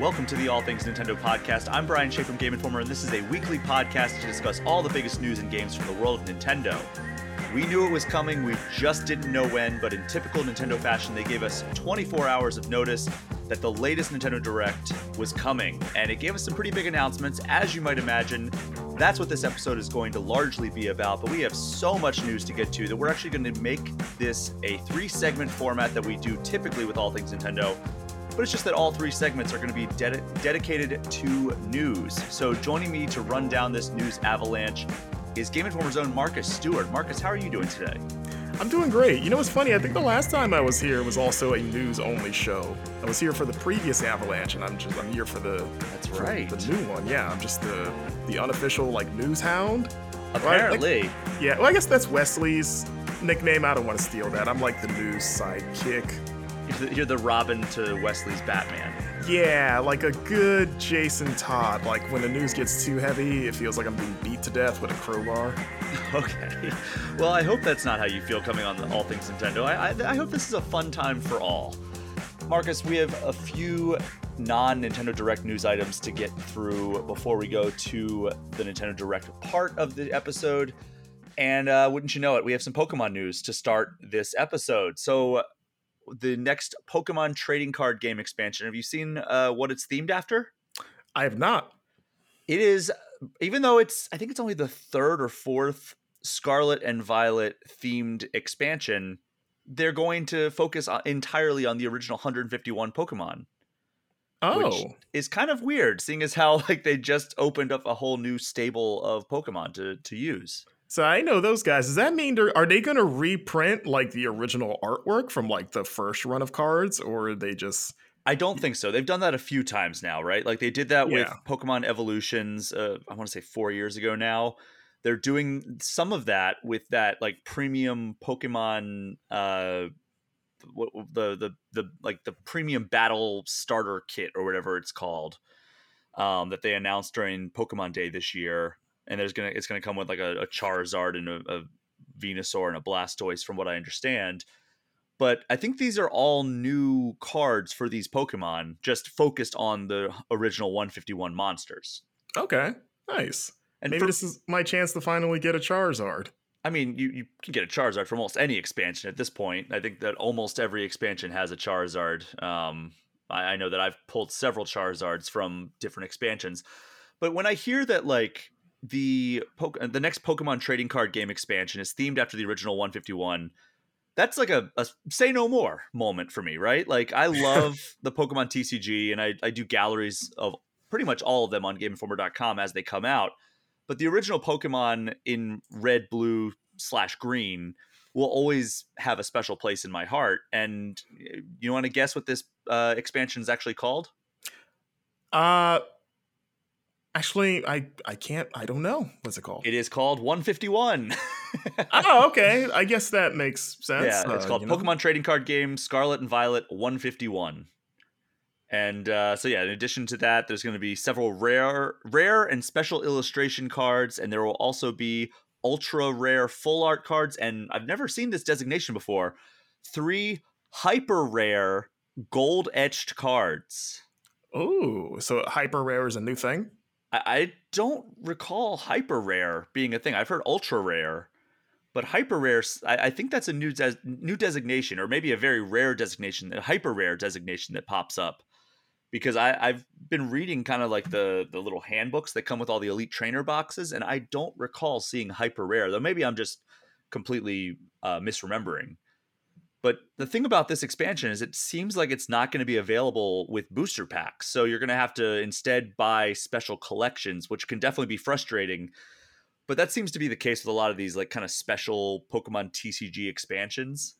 Welcome to the All Things Nintendo podcast. I'm Brian Shea from Game Informer, and this is a weekly podcast to discuss all the biggest news and games from the world of Nintendo. We knew it was coming, we just didn't know when, but in typical Nintendo fashion, they gave us 24 hours of notice that the latest Nintendo Direct was coming, and it gave us some pretty big announcements, as you might imagine. That's what this episode is going to largely be about, but we have so much news to get to that we're actually going to make this a three segment format that we do typically with All Things Nintendo but it's just that all three segments are going to be ded- dedicated to news. So joining me to run down this news avalanche is Game Informer's own Marcus Stewart. Marcus, how are you doing today? I'm doing great. You know what's funny? I think the last time I was here was also a news-only show. I was here for the previous Avalanche, and I'm just I'm here for the That's for right. the new one. Yeah, I'm just the the unofficial like news hound. Apparently, Like, yeah, well I guess that's Wesley's nickname. I don't want to steal that. I'm like the news sidekick. You're, the, you're the Robin to Wesley's Batman. Yeah, like a good Jason Todd. Like when the news gets too heavy, it feels like I'm being beat to death with a crowbar. Okay. Well, I hope that's not how you feel coming on the All Things Nintendo. I, I, I hope this is a fun time for all. Marcus, we have a few non Nintendo Direct news items to get through before we go to the Nintendo Direct part of the episode. And uh, wouldn't you know it, we have some Pokemon news to start this episode. So, the next Pokemon trading card game expansion, have you seen uh, what it's themed after? I have not. It is, even though it's, I think it's only the third or fourth Scarlet and Violet themed expansion, they're going to focus entirely on the original 151 Pokemon, Oh, which is kind of weird, seeing as how like they just opened up a whole new stable of Pokemon to to use. So I know those guys. Does that mean they're are they going to reprint like the original artwork from like the first run of cards, or are they just? I don't think so. They've done that a few times now, right? Like they did that with Pokemon Evolutions. Uh, I want to say four years ago now. They're doing some of that with that like premium Pokemon, uh, what, the the the like the premium battle starter kit or whatever it's called, um, that they announced during Pokemon Day this year. And there's gonna it's gonna come with like a, a Charizard and a, a Venusaur and a Blastoise, from what I understand but I think these are all new cards for these Pokemon, just focused on the original 151 monsters. Okay, nice. And Maybe for- this is my chance to finally get a Charizard. I mean, you, you can get a Charizard from almost any expansion at this point. I think that almost every expansion has a Charizard. Um, I, I know that I've pulled several Charizards from different expansions, but when I hear that like the Poke- the next Pokemon trading card game expansion is themed after the original 151, that's like a, a say no more moment for me, right? Like I love the Pokemon TCG, and I, I do galleries of pretty much all of them on GameInformer.com as they come out. But the original Pokemon in red, blue slash green will always have a special place in my heart. And uh, you want to guess what this uh, expansion is actually called? Uh, actually, I I can't. I don't know. What's it called? It is called 151. oh, okay. I guess that makes sense. yeah, it's Uh, called you know. Pokemon Trading Card Game Scarlet and Violet 151. And uh, so yeah, in addition to that, there's going to be several rare, rare and special illustration cards, and there will also be ultra rare full art cards. And I've never seen this designation before. Three hyper rare gold etched cards. Oh, so hyper rare is a new thing. I, I don't recall hyper rare being a thing. I've heard ultra rare, but hyper rare—I think that's a new des- new designation, or maybe a very rare designation, a hyper rare designation that pops up. Because I, I've been reading kind of like the the little handbooks that come with all the elite trainer boxes, and I don't recall seeing hyper rare. Though maybe I'm just completely uh, misremembering. But the thing about this expansion is it seems like it's not going to be available with booster packs. So you're going to have to instead buy special collections, which can definitely be frustrating. But that seems to be the case with a lot of these like kind of special Pokemon TCG expansions.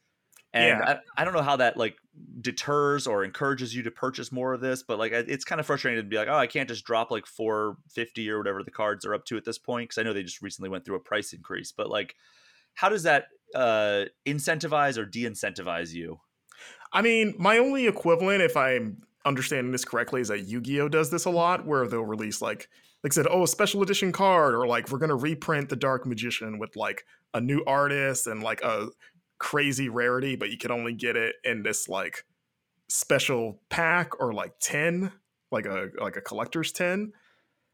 And Yeah. I, I don't know how that like deters or encourages you to purchase more of this, but like it's kind of frustrating to be like, oh, I can't just drop like 450 or whatever the cards are up to at this point because I know they just recently went through a price increase. But like, how does that uh incentivize or de-incentivize you? I mean, my only equivalent, if I'm understanding this correctly, is that Yu-Gi-Oh does this a lot, where they'll release like, like I said, oh, a special edition card, or like we're gonna reprint the Dark Magician with like a new artist and like a crazy rarity, but you can only get it in this like special pack or like 10 like a like a collector's tin.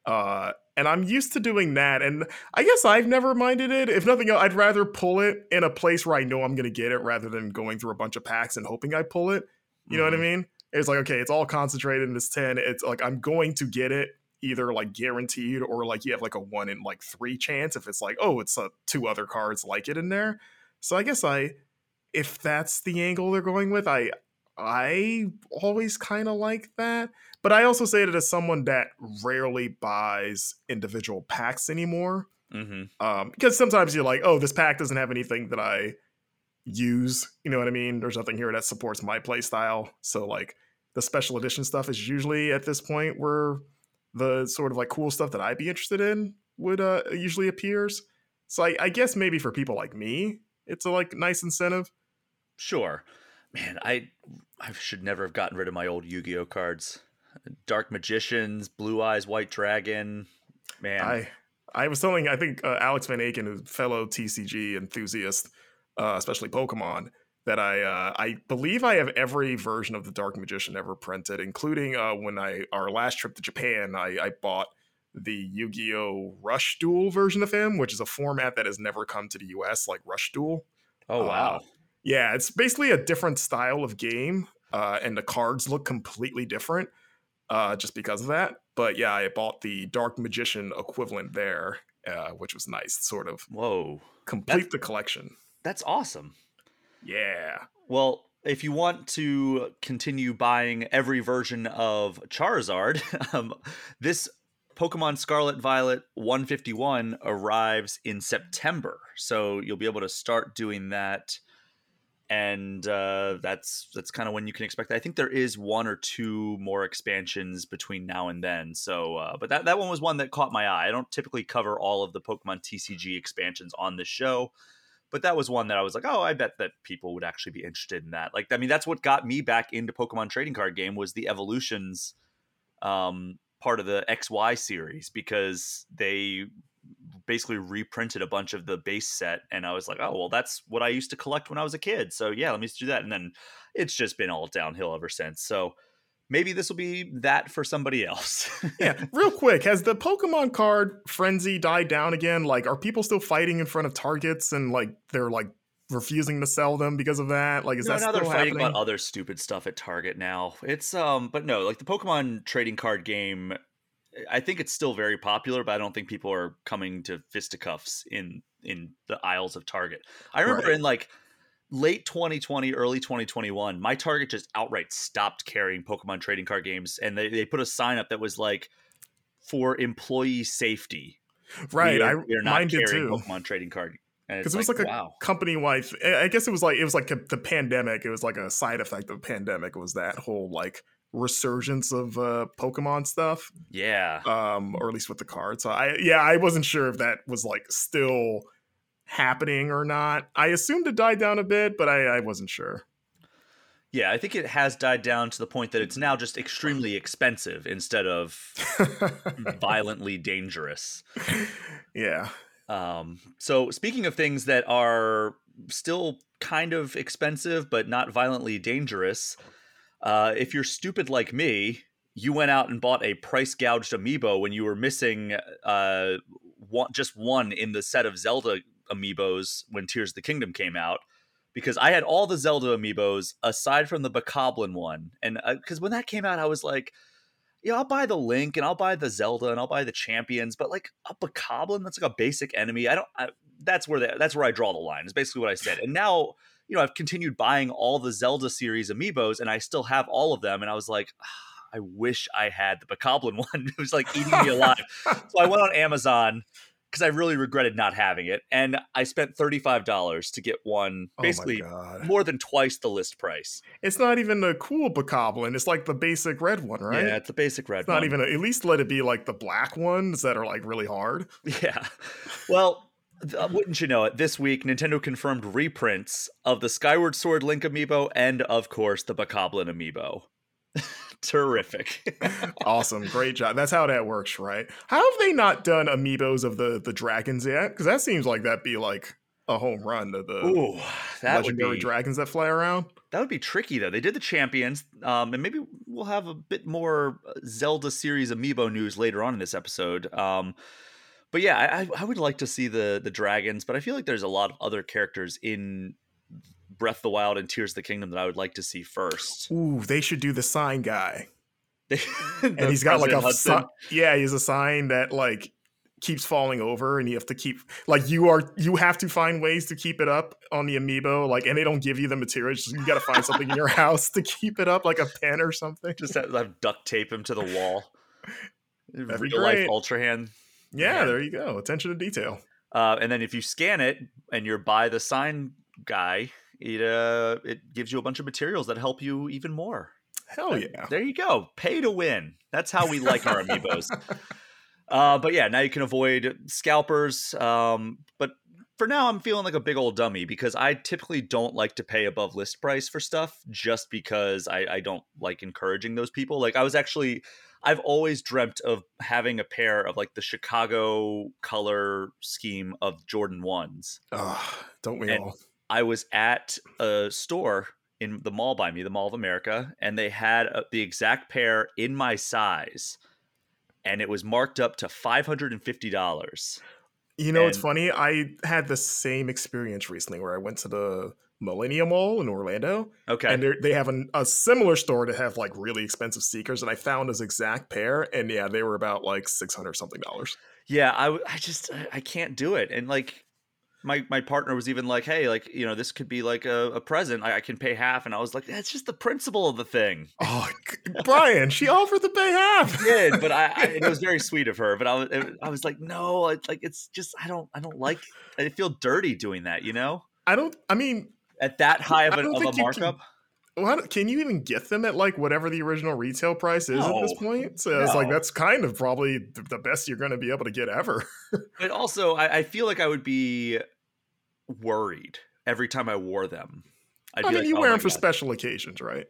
Uh, and I'm used to doing that, and I guess I've never minded it. If nothing else, I'd rather pull it in a place where I know I'm gonna get it rather than going through a bunch of packs and hoping I pull it. You know what I Mhm. mean? It's like okay, it's all concentrated in this ten. It's like I'm going to get it either like guaranteed or like you have like a one in like three chance if it's like oh it's uh, two other cards like it in there. So I guess I, if that's the angle they're going with, I I always kind of like that. But I also say that as someone that rarely buys individual packs anymore, Mhm. um, because sometimes you're like, oh, this pack doesn't have anything that I use. You know what I mean? There's nothing here that supports my play style. So like the special edition stuff is usually at this point where the sort of like cool stuff that I'd be interested in would uh usually appears. So I, I guess maybe for people like me, it's a like nice incentive. Sure. Man, I I should never have gotten rid of my old Yu-Gi-Oh cards. Dark Magicians, Blue Eyes, White Dragon. Man, I I was telling I think uh, Alex Van Aken, a fellow TCG enthusiast, uh, especially Pokemon, that I uh, I believe I have every version of the Dark Magician ever printed, including uh, when I our last trip to Japan, I, I bought the Yu-Gi-Oh! Rush Duel version of him, which is a format that has never come to the US, like Rush Duel. oh wow. Yeah, it's basically a different style of game, uh, and the cards look completely different uh, just because of that. But yeah, I bought the Dark Magician equivalent there, uh, which was nice. Sort of Whoa. complete the collection. That's awesome. Yeah. Well, if you want to continue buying every version of Charizard, um, this Pokemon Scarlet Violet 151 arrives in September. So you'll be able to start doing that. And uh, that's that's kind of when you can expect that. I think there is one or two more expansions between now and then. So, uh, but that, that one was one that caught my eye. I don't typically cover all of the Pokemon TCG expansions on this show but that was one that I was like, oh, I bet that people would actually be interested in that. Like, I mean, that's what got me back into Pokemon trading card game was the evolutions um, part of the XY series because they basically reprinted a bunch of the base set, and I was like, oh, well, that's what I used to collect when I was a kid. So yeah, let me just do that, and then it's just been all downhill ever since. So maybe this will be that for somebody else. Yeah. Real quick, has the Pokemon card frenzy died down again? Like, are people still fighting in front of targets and like they're like refusing to sell them because of that? Like, is no, that now still they're fighting happening? about other stupid stuff at Target now. It's um, but no, like the Pokemon trading card game, I think it's still very popular, but I don't think people are coming to fisticuffs in in the aisles of Target. I remember Right. in like late 2020, early 2021, my Target just outright stopped carrying Pokemon trading card games, and they they put a sign up that was like for employee safety. right. we I are, we are not carrying too. Pokemon trading card. And because it was like, a wow. company wide. I guess it was like it was like a, the pandemic. It was like a side effect of the pandemic. Was that whole like resurgence of uh, Pokemon stuff, Yeah. um, or at least with the cards. So I yeah, I wasn't sure if that was like still happening or not. I assumed it died down a bit, but I, I wasn't sure. Yeah, I think it has died down to the point that it's now just extremely expensive instead of violently dangerous. yeah, Um, so, speaking of things that are still kind of expensive but not violently dangerous, uh, if you're stupid like me, you went out and bought a price gouged amiibo when you were missing uh, one, just one in the set of Zelda amiibos when Tears of the Kingdom came out. Because I had all the Zelda amiibos aside from the Bokoblin one, and because when that came out, I was like, yeah, I'll buy the Link and I'll buy the Zelda and I'll buy the champions, but like a Bokoblin, that's like a basic enemy. I don't. I, that's where the, that's where I draw the line. Is basically what I said. And now, you know, I've continued buying all the Zelda series amiibos, and I still have all of them. And I was like, "Ah, I wish I had the Bokoblin one. it was like eating me alive. So I went on Amazon because I really regretted not having it, and I spent thirty five dollars to get one, basically God. more than twice the list price. It's not even the cool Bokoblin. It's like the basic red one, right? Yeah, it's a basic red. it's not even. A, at least let it be like the black ones that are like really hard. Yeah. Well, wouldn't you know it? This week, Nintendo confirmed reprints of the Skyward Sword Link amiibo and, of course, the Bokoblin amiibo. Terrific. awesome, great job. That's how that works, right? How have they not done amiibos of the the dragons yet? Because that seems like that'd be like a home run to the Ooh, that would legendary be dragons that fly around. That would be tricky though. They did the champions, um, and maybe we'll have a bit more uh, Zelda series amiibo news later on in this episode. Um, but yeah, I, I would like to see the the dragons, but I feel like there's a lot of other characters in Breath of the Wild and Tears of the Kingdom that I would like to see first. Ooh, they should do the sign guy. and he's got like a si- yeah, he's a sign that like keeps falling over and you have to keep like you are you have to find ways to keep it up on the amiibo like and they don't give you the materials you got to find something in your house to keep it up like a pen or something. Just have, have duct tape him to the wall. That'd Real life ultra hand yeah, there you go. Attention to detail. Uh, and then if you scan it and you're by the sign guy it uh it gives you a bunch of materials that help you even more. Hell yeah. there you go. Pay to win. That's how we like our amiibos. Uh, but yeah, now you can avoid scalpers. Um, but for now, I'm feeling like a big old dummy because I typically don't like to pay above list price for stuff just because I, I don't like encouraging those people. Like I was actually, I've always dreamt of having a pair of like the Chicago color scheme of Jordan ones. Oh, don't we and all? I was at a store in the mall by me, the Mall of America, and they had a, the exact pair in my size and it was marked up to $550. You know, and, it's funny. I had the same experience recently where I went to the Millennium Mall in Orlando. Okay. And they have an, a similar store to have like really expensive sneakers. And I found this exact pair. And yeah, they were about like 600 something dollars. Yeah. I, I just, I can't do it. And like, my my partner was even like, "Hey, like you know, this could be like a, a present. I, I, can pay half." And I was like, "That's just the principle of the thing." Oh, Brian, she offered to pay half. She did, but I, I, it was very sweet of her. But I was I was like, "No, it's like it's just I don't I don't like. I feel dirty doing that. You know. I don't. I mean, at that high of, a, of a markup." Can, well, can you even get them at like whatever the original retail price is no, at this point? So no. it's like that's kind of probably the best you're going to be able to get ever. but also, I, I, feel like I would be worried every time I wore them. I'd i mean, like, you oh wear them for God. special occasions, right?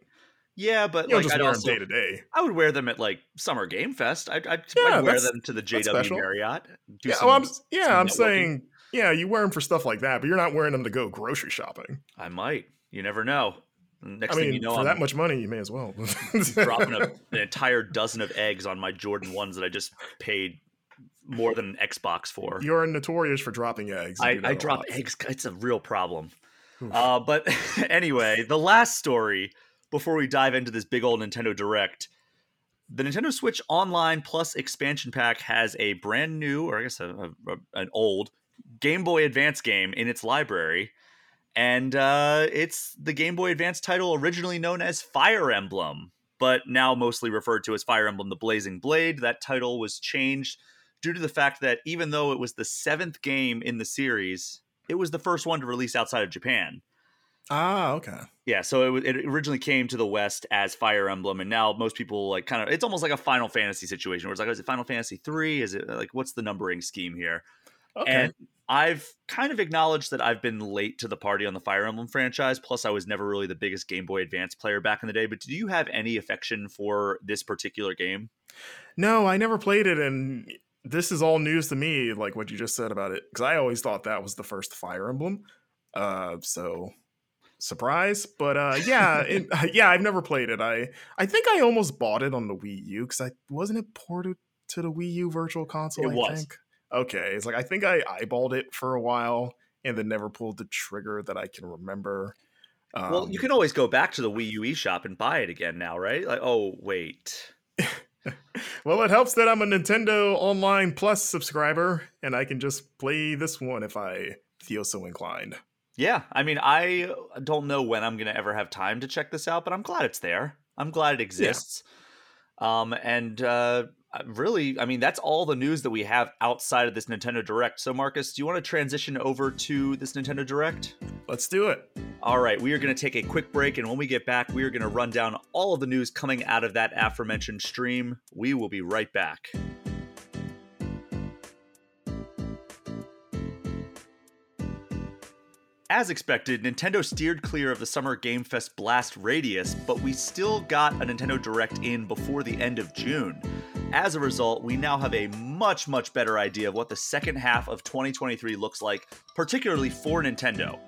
Yeah, but you like, just I'd wear also, them day to day. I would wear them at like Summer Game Fest. I'd, I'd, yeah, I'd wear them to the JW Marriott. yeah, well, I'm, yeah, I'm saying, yeah, you wear them for stuff like that, but you're not wearing them to go grocery shopping. I might. You never know. Next I mean, thing you know, for I'm that much money, you may as well dropping a, an entire dozen of eggs on my Jordan ones that I just paid more than an Xbox for. You're notorious for dropping eggs. I, I drop eggs. It's a real problem. Uh, but anyway, the last story before we dive into this big old Nintendo Direct. The Nintendo Switch Online Plus expansion pack has a brand new, or I guess a, a, an old, Game Boy Advance game in its library. And uh, it's the Game Boy Advance title originally known as Fire Emblem, but now mostly referred to as Fire Emblem The Blazing Blade. That title was changed due to the fact that even though it was the seventh game in the series, it was the first one to release outside of Japan. Ah, okay. Yeah, so it, it originally came to the West as Fire Emblem, and now most people like kind of it's almost like a Final Fantasy situation where it's like, oh, is it Final Fantasy three? Is it like what's the numbering scheme here? Okay. And I've kind of acknowledged that I've been late to the party on the Fire Emblem franchise. Plus, I was never really the biggest Game Boy Advance player back in the day. But do you have any affection for this particular game? No, I never played it, and this is all news to me, like what you just said about it, because I always thought that was the first Fire Emblem. Uh, so surprise, but uh, yeah, it, yeah, I've never played it. I I think I almost bought it on the Wii U because I wasn't it ported to the Wii U Virtual Console. It I was. Think? Okay, it's like I think I eyeballed it for a while and then never pulled the trigger that I can remember. Um, well, you um, can always go back to the Wii U eShop and buy it again now, right? Like, oh wait. well, it helps that I'm a Nintendo Online Plus subscriber and I can just play this one if I feel so inclined. Yeah, I mean, I don't know when I'm going to ever have time to check this out, but I'm glad it's there. I'm glad it exists. Yeah. Um, and uh, Uh, really, I mean, that's all the news that we have outside of this Nintendo Direct. So, Marcus, do you want to transition over to this Nintendo Direct? Let's do it. All right, we are going to take a quick break, and when we get back, we are going to run down all of the news coming out of that aforementioned stream. We will be right back. As expected, Nintendo steered clear of the Summer Game Fest blast radius, but we still got a Nintendo Direct in before the end of June. As a result, we now have a much, much better idea of what the second half of 2023 looks like, particularly for Nintendo.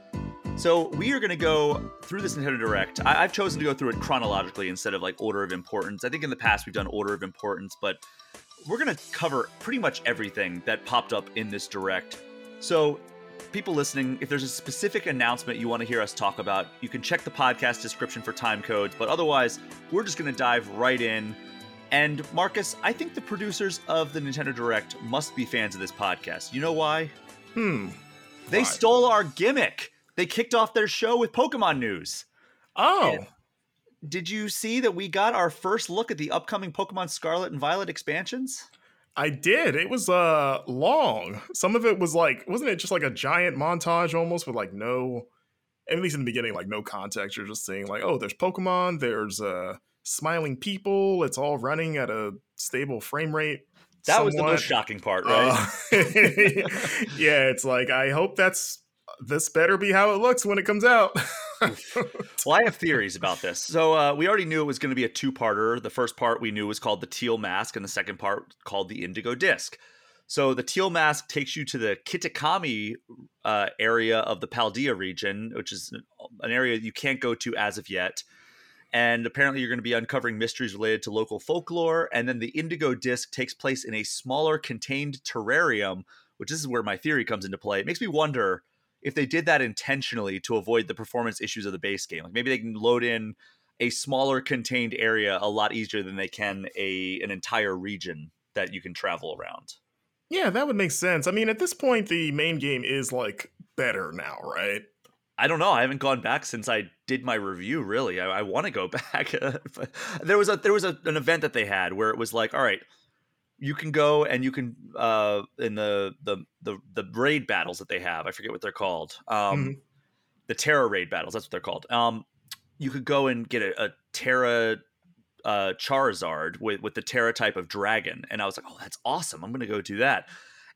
So we are going to go through this Nintendo Direct. I- have chosen to go through it chronologically instead of like order of importance. I think in the past we've done order of importance, but we're going to cover pretty much everything that popped up in this Direct. So people listening, if there's a specific announcement you want to hear us talk about, you can check the podcast description for time codes. But otherwise, we're just going to dive right in. And Marcus, I think the producers of the Nintendo Direct must be fans of this podcast. You know why? Hmm. They Why? stole our gimmick. They kicked off their show with Pokemon news. Oh, Yeah. Did you see that we got our first look at the upcoming Pokemon Scarlet and Violet expansions? I did. It was uh long. Some of it was like, wasn't it just like a giant montage almost with like no, at least in the beginning, like no context. You're just seeing like, oh, there's Pokemon, there's uh smiling people. It's all running at a stable frame rate. That was the most shocking part, right? Uh, yeah, it's like I hope that's this better be how it looks when it comes out. Well, I have theories about this. So uh, we already knew it was going to be a two-parter. The first part we knew was called the Teal Mask, and the second part called the Indigo Disc. So the Teal Mask takes you to the Kitakami uh, area of the Paldea region, which is an area you can't go to as of yet. And apparently, you're going to be uncovering mysteries related to local folklore. And then the Indigo Disc takes place in a smaller, contained terrarium, which this is where my theory comes into play. It makes me wonder if they did that intentionally to avoid the performance issues of the base game. Like maybe they can load in a smaller contained area a lot easier than they can a an entire region that you can travel around. yeah, that would make sense. I mean, at this point, the main game is like better now, right? I don't know. I haven't gone back since I did my review. Really, I, I want to go back. There was a there was a, an event that they had where it was like, all right, you can go and you can uh in the the the the raid battles that they have. I forget what they're called. Um, Mhm. the Tera raid battles. That's what they're called. Um, you could go and get a, a Tera uh Charizard with with the Tera type of dragon, and I was like, oh, that's awesome. I'm gonna go do that.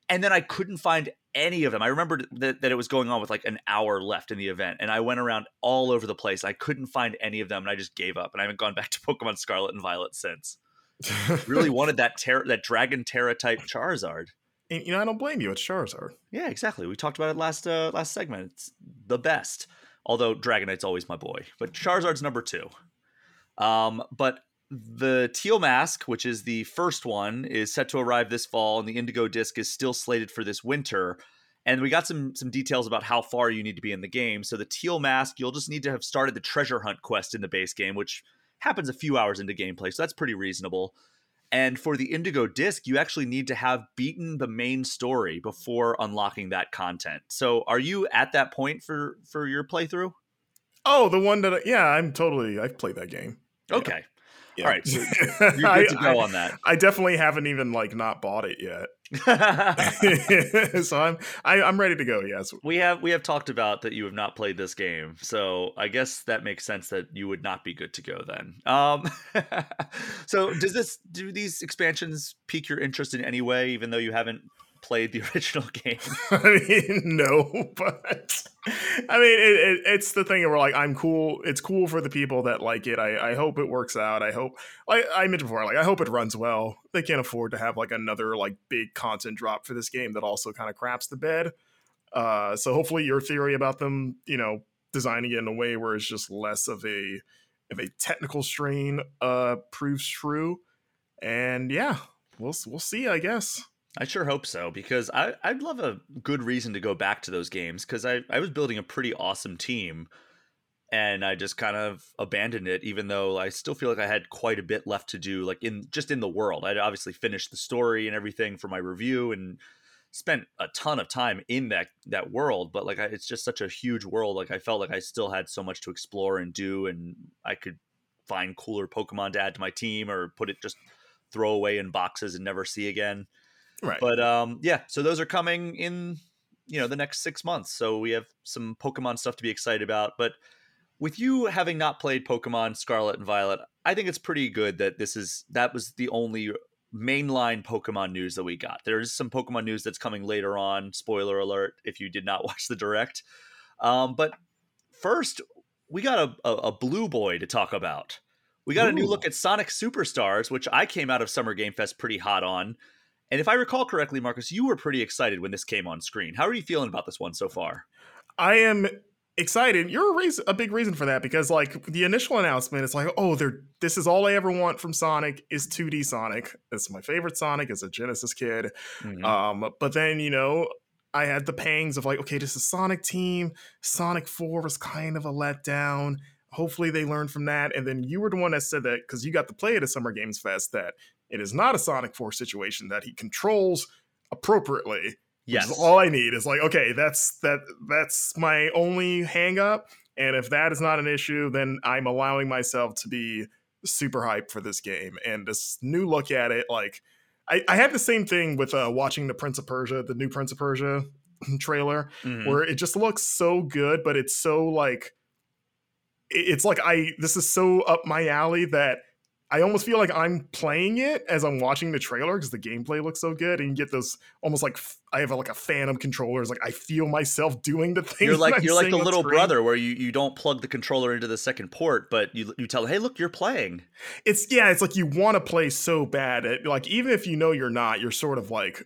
And then I couldn't find any of them. I remembered that, that it was going on with like an hour left in the event, and I went around all over the place. I couldn't find any of them, and I just gave up. And I haven't gone back to Pokemon Scarlet and Violet since. Really wanted that Tera, that Dragon Tera type Charizard. And, you know, I don't blame you. It's Charizard. Yeah, exactly. We talked about it last uh, last segment. It's the best. Although Dragonite's always my boy, but Charizard's number two. Um, but the Teal Mask, which is the first one, is set to arrive this fall, and the Indigo Disc is still slated for this winter. And we got some some details about how far you need to be in the game. So the Teal Mask, you'll just need to have started the treasure hunt quest in the base game, which happens a few hours into gameplay, so that's pretty reasonable. And for the Indigo Disc, you actually need to have beaten the main story before unlocking that content. So, are you at that point for for your playthrough? Oh, the one that, I, yeah, I'm totally, I've played that game. Okay, Yeah. All right, so you're I- good to go I- on that. I definitely haven't even like not bought it yet. so I'm I, I'm ready to go. Yes. we have we have talked about that you have not played this game, so I guess that makes sense that you would not be good to go then. Um, so does this do these expansions pique your interest in any way, even though you haven't played the original game? I mean, no, but I mean, it, it, it's the thing where like I'm cool. It's cool for the people that like it. I, I hope it works out. I hope, like I mentioned before, like I hope it runs well. They can't afford to have like another like big content drop for this game that also kind of craps the bed. Uh, so hopefully your theory about them, you know, designing it in a way where it's just less of a of a technical strain uh proves true. And yeah, we'll we'll see. I guess. I sure hope so because I, I'd love a good reason to go back to those games because I, I was building a pretty awesome team and I just kind of abandoned it even though I still feel like I had quite a bit left to do like in just in the world. I'd obviously finished the story and everything for my review and spent a ton of time in that that world but like I, it's just such a huge world like I felt like I still had so much to explore and do and I could find cooler Pokemon to add to my team or put it just throw away in boxes and never see again. Right. But um, yeah, so those are coming in, you know, the next six months. So we have some Pokemon stuff to be excited about. But with you having not played Pokemon Scarlet and Violet, I think it's pretty good that this is that was the only mainline Pokemon news that we got. There is some Pokemon news that's coming later on. Spoiler alert if you did not watch the direct. Um, but first, we got a, a, a blue boy to talk about. We got a new look at Sonic Superstars, which I came out of Summer Game Fest pretty hot on. And if I recall correctly, Marcus, you were pretty excited when this came on screen. How are you feeling about this one so far? I am excited. You're a reason, a big reason for that because like the initial announcement, it's like, oh, they're this is all I ever want from Sonic is 2D Sonic. It's my favorite Sonic as a Genesis kid. Mm-hmm. Um, but then you know, I had the pangs of like, okay, this is Sonic Team. Sonic 4 was kind of a letdown. Hopefully they learned from that. And then you were the one that said that because you got to play at a Summer Games Fest that it is not a Sonic 4 situation that he controls appropriately Yes. all I need is like, okay, that's that that's my only hang up. And if that is not an issue, then I'm allowing myself to be super hyped for this game. And this new look at it, like I, I had the same thing with uh, watching the Prince of Persia, the new Prince of Persia trailer, mm-hmm. where it just looks so good, but it's so like it's like I this is so up my alley that I almost feel like I'm playing it as I'm watching the trailer because the gameplay looks so good, and you get this almost like I have a, like a phantom controller. It's like I feel myself doing the thing. You're like you're like the little screen. brother where you, you don't plug the controller into the second port, but you you tell, hey, look, you're playing. It's yeah, it's like you want to play so bad. It, like even if you know you're not, you're sort of like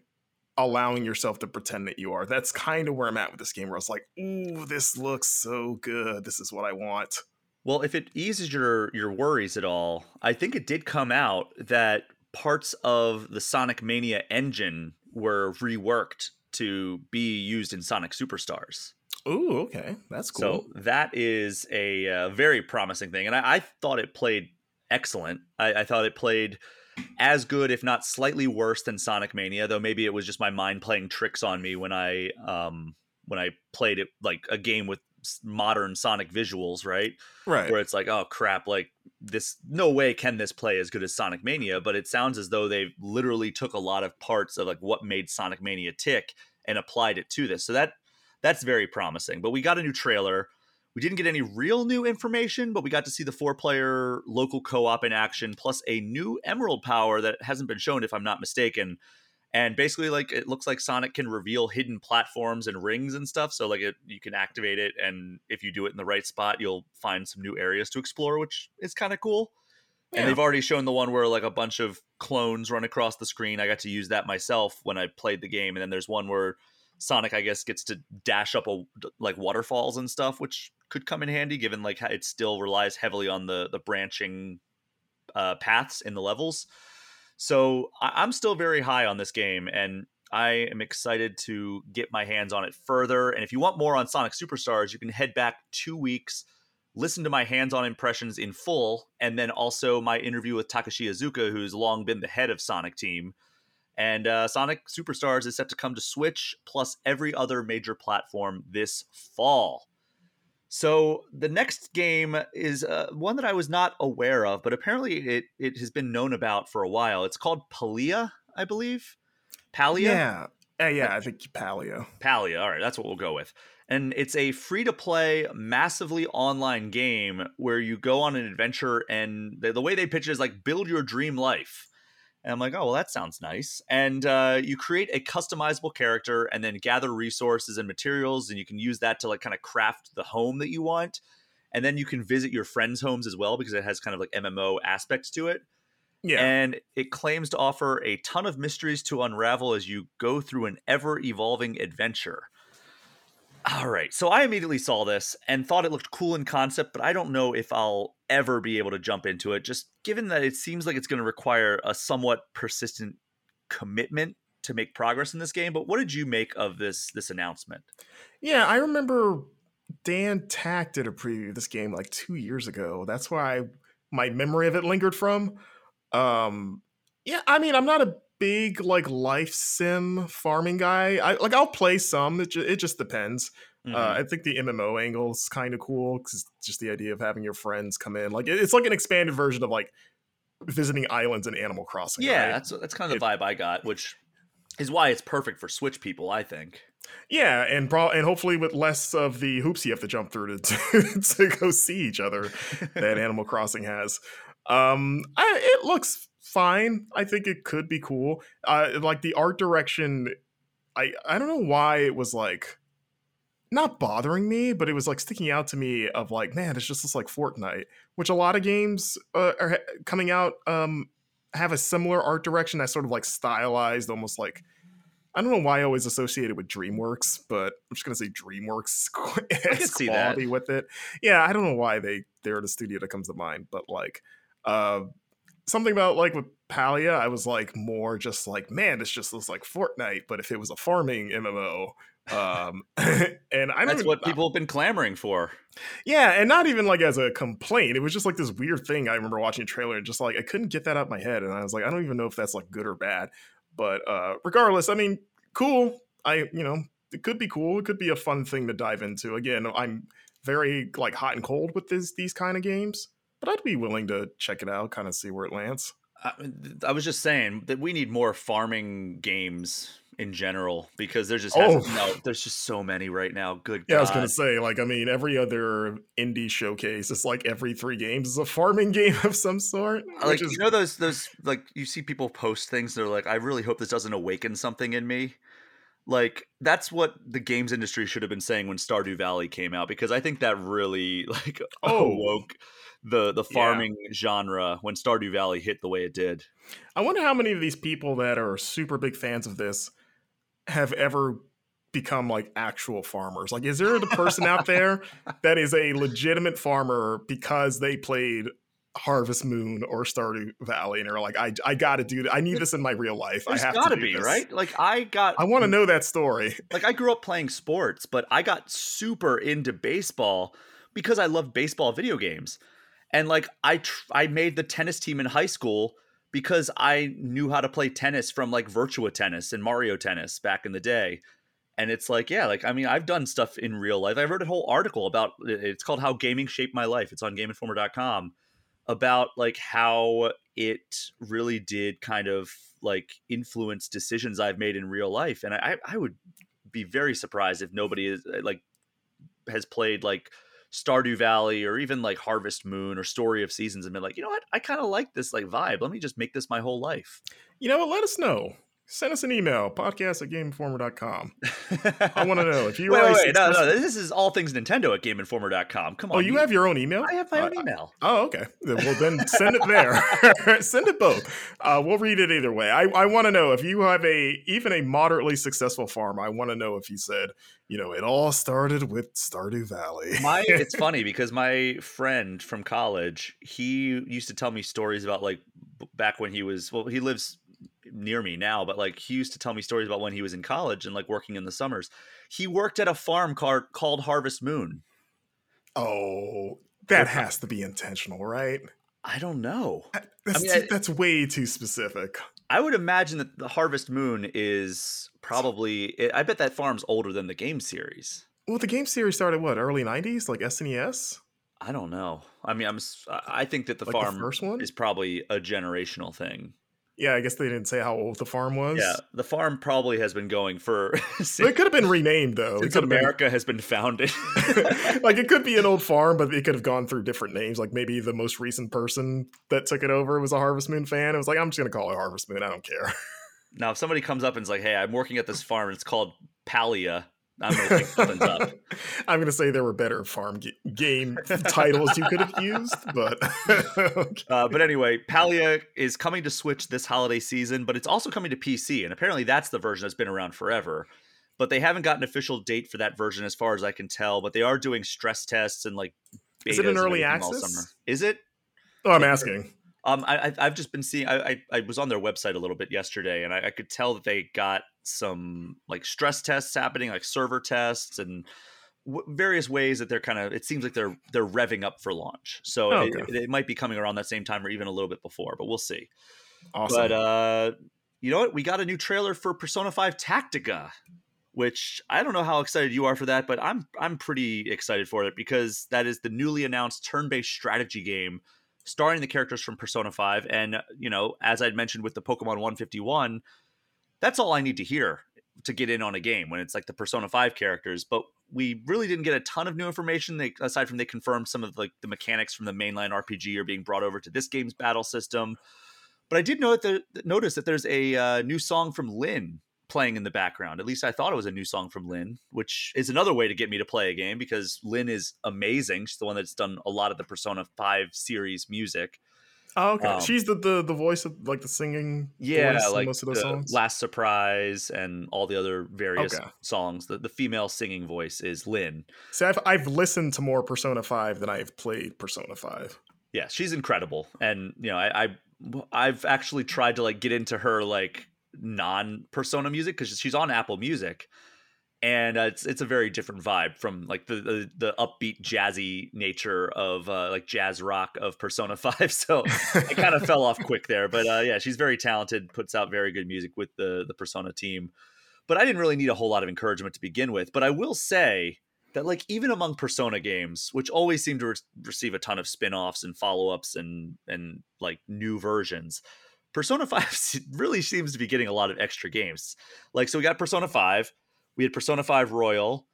allowing yourself to pretend that you are. That's kind of where I'm at with this game. Where it's like, ooh, this looks so good. This is what I want. Well, if it eases your your worries at all, I think it did come out that parts of the Sonic Mania engine were reworked to be used in Sonic Superstars. Oh, okay, that's cool. So that is a uh, very promising thing, and I, I thought it played excellent. I, I, thought it played as good, if not slightly worse, than Sonic Mania. Though maybe it was just my mind playing tricks on me when I um, when I played it like a game with modern Sonic visuals, right? Right. Where it's like, oh crap, like this, no way can this play as good as Sonic Mania. But it sounds as though they literally took a lot of parts of like what made Sonic Mania tick and applied it to this. So that that's very promising. But we got a new trailer. We didn't get any real new information, but we got to see the four player local co op in action, plus a new Emerald power that hasn't been shown, if I'm not mistaken and basically like it looks like sonic can reveal hidden platforms and rings and stuff so like it, you can activate it and if you do it in the right spot you'll find some new areas to explore which is kind of cool yeah. and they've already shown the one where like a bunch of clones run across the screen. I got to use that myself when i played the game and then there's one where sonic i guess gets to dash up a like waterfalls and stuff which could come in handy given like it still relies heavily on the the branching uh, paths in the levels so I- am still very high on this game, and I am excited to get my hands on it further. And if you want more on Sonic Superstars, you can head back two weeks, listen to my hands on impressions in full, and then also my interview with Takashi Iizuka, who's long been the head of Sonic Team. And uh, Sonic Superstars is set to come to Switch plus every other major platform this fall. So the next game is uh, one that I was not aware of, but apparently it it has been known about for a while. It's called Palia, I believe. Palia. Yeah. Uh, yeah, I think Palia. Palia. All right, that's what we'll go with. And it's a free to play, massively online game where you go on an adventure, and the, the way they pitch it is like build your dream life. And I'm like, oh, well, that sounds nice. And uh, you create a customizable character and then gather resources and materials, and you can use that to like kind of craft the home that you want. And then you can visit your friends' homes as well because it has kind of like MMO aspects to it. Yeah. And it claims to offer a ton of mysteries to unravel as you go through an ever evolving adventure. All right. So I immediately saw this and thought it looked cool in concept, but I don't know if I'll ever be able to jump into it, just given that it seems like it's going to require a somewhat persistent commitment to make progress in this game. But what did you make of this this announcement? Yeah, I remember Dan Tack did a preview of this game like two years ago. That's why my memory of it lingered from. Um, yeah, I mean, I'm not a big like life sim farming guy. I like I'll play some. It, ju- it just depends. Uh, mm-hmm. Uh, I think the MMO angle is kind of cool because just the idea of having your friends come in, like it's like an expanded version of like visiting islands in Animal Crossing. Yeah, right? that's that's kind of the it, vibe I got, which is why it's perfect for Switch people, I think. Yeah, and pro- and hopefully with less of the hoops you have to jump through to to, to go see each other that Animal Crossing has. Um, I, it looks fine. I think it could be cool. Uh, like the art direction, I I don't know why it was like not bothering me, but it was like sticking out to me of like, man, it's just this like Fortnite, which a lot of games uh, are coming out um have a similar art direction that's sort of like stylized, almost like I don't know why I always associate it with DreamWorks, but I'm just gonna say DreamWorks quality that. with it. Yeah, I don't know why they they're the studio that comes to mind, but like uh something about like with Palia, I was like more just like, man, it's just this like Fortnite, but if it was a farming MMO. Um and I don't That's even- what people have been clamoring for. yeah, and not even like as a complaint. It was just like this weird thing. I remember watching a trailer and just like I couldn't get that out of my head, and I was like, I don't even know if that's like good or bad. But uh regardless, I mean, cool. I you know it could be cool. It could be a fun thing to dive into. Again, I'm very like hot and cold with this these kind of games, but I'd be willing to check it out, kind of see where it lands. I, I was just saying that we need more farming games in general because there's just Oh. no, there's just so many right now. Good Yeah, I was gonna say, like, I mean, every other indie showcase, it's like every three games is a farming game of some sort. Uh, like is you know those those like you see people post things they're like i really hope this doesn't awaken something in me like that's what the games industry should have been saying when stardew valley came out because i think that really like Oh. awoke the the Yeah. farming genre when stardew valley hit the way it did I wonder how many of these people that are super big fans of this have ever become like actual farmers. Like, is there a person out there that is a legitimate farmer because they played Harvest Moon or Stardew Valley and are like, I, I got to do that. I need this in my real life. there's I have gotta to do be this. right like i got I want to know that story. like I grew up playing sports, but I got super into baseball because I love baseball video games. And like I tr- I made the tennis team in high school because I knew how to play tennis from like Virtua Tennis and Mario Tennis back in the day. And it's like, yeah, like I mean, I've done stuff in real life. I wrote a whole article about it's called How Gaming Shaped My Life. It's on gameinformer.com about like how it really did kind of like influence decisions I've made in real life. And I, I would be very surprised if nobody is like has played like Stardew Valley or even like Harvest Moon or Story of Seasons and been like, you know what, I kind of like this like vibe. Let me just make this my whole life. You know? Let us know. Send us an email, podcast at gameinformer.com. I want to know if you wait, wait, wait, no, no, this is all things Nintendo at GameInformer.com. Come on, Oh, you have your own email? I have my Uh, own email. Oh, okay. Well, then send it there. send it both. Uh, we'll read it either way. I, I want to know if you have a even a moderately successful farm. I want to know if you said, you know, it all started with Stardew Valley. my it's funny because my friend from college he used to tell me stories about like back when he was well he lives near me now but like he used to tell me stories about when he was in college and like working in the summers he worked at a farm car- called harvest moon oh, that has to be intentional, right? i don't know That's, mean, I- that's way too specific. i would imagine that the harvest moon is probably eh, i bet that farm's older than the game series Well, the game series started what early '90s, like SNES, i don't know i mean I'm. I think that the like farm the first one. is probably a generational thing Yeah, I guess they didn't say how old the farm was. yeah the farm probably has been going for So it could have been renamed though. Since have been America has been founded. like it could be an old farm, but it could have gone through different names. Like maybe the most recent person that took it over was a Harvest Moon fan. It was like, I'm just gonna call it Harvest Moon. I don't care. now, if somebody comes up and is like, "Hey, I'm working at this farm. and It's called Palia," I'm gonna think something's up. I'm gonna say there were better farm ga- game titles you could have used, but okay. Uh, but anyway, Palia is coming to Switch this holiday season, but it's also coming to PC, and apparently that's the version that's been around forever. But they haven't got an official date for that version, as far as I can tell. But they are doing stress tests and like. Is it an early access? Is it? oh, I'm asking. Um, I, I I've just been seeing. I, I I was on their website a little bit yesterday, and I, I could tell that they got some like stress tests happening, like server tests, and w- various ways that they're kind of. It seems like they're they're revving up for launch. So Oh, it, okay. it, it might be coming around that same time, or even a little bit before. But we'll see. Awesome. But uh, you know what? We got a new trailer for Persona Five Tactica, which I don't know how excited you are for that, but I'm I'm pretty excited for it because that is the newly announced turn-based strategy game starring the characters from Persona 5 and you know, as I'd mentioned with the Pokemon 151, that's all I need to hear to get in on a game when it's like the Persona 5 characters, but we really didn't get a ton of new information they, aside from they confirmed some of like the mechanics from the mainline RPG are being brought over to this game's battle system. But I did that, notice that there's a uh, new song from Lyn playing in the background. At least I thought it was a new song from Lyn, which is another way to get me to play a game because Lyn is amazing. She's the one that's done a lot of the Persona 5 series music. Oh, okay. Um, She's the, the the voice of like the singing. Yeah, voice in like most of those the songs. Last Surprise and all the other various Okay. songs. The, the female singing voice is Lyn. See, I've I've listened to more Persona Five than I've played Persona Five. Yeah, she's incredible, and you know, I, I I've actually tried to like get into her like non Persona music because she's on Apple Music, and uh, it's it's a very different vibe from like the the, the upbeat jazzy nature of uh, like jazz rock of Persona Five. So I kind of fell off quick there, but uh, yeah, she's very talented, puts out very good music with the the Persona team. But I didn't really need a whole lot of encouragement to begin with. But I will say that like even among Persona games, which always seem to re- receive a ton of spin-offs and follow-ups and and like new versions, Persona 5 really seems to be getting a lot of extra games. Like so we got Persona 5, we had Persona 5 Royal,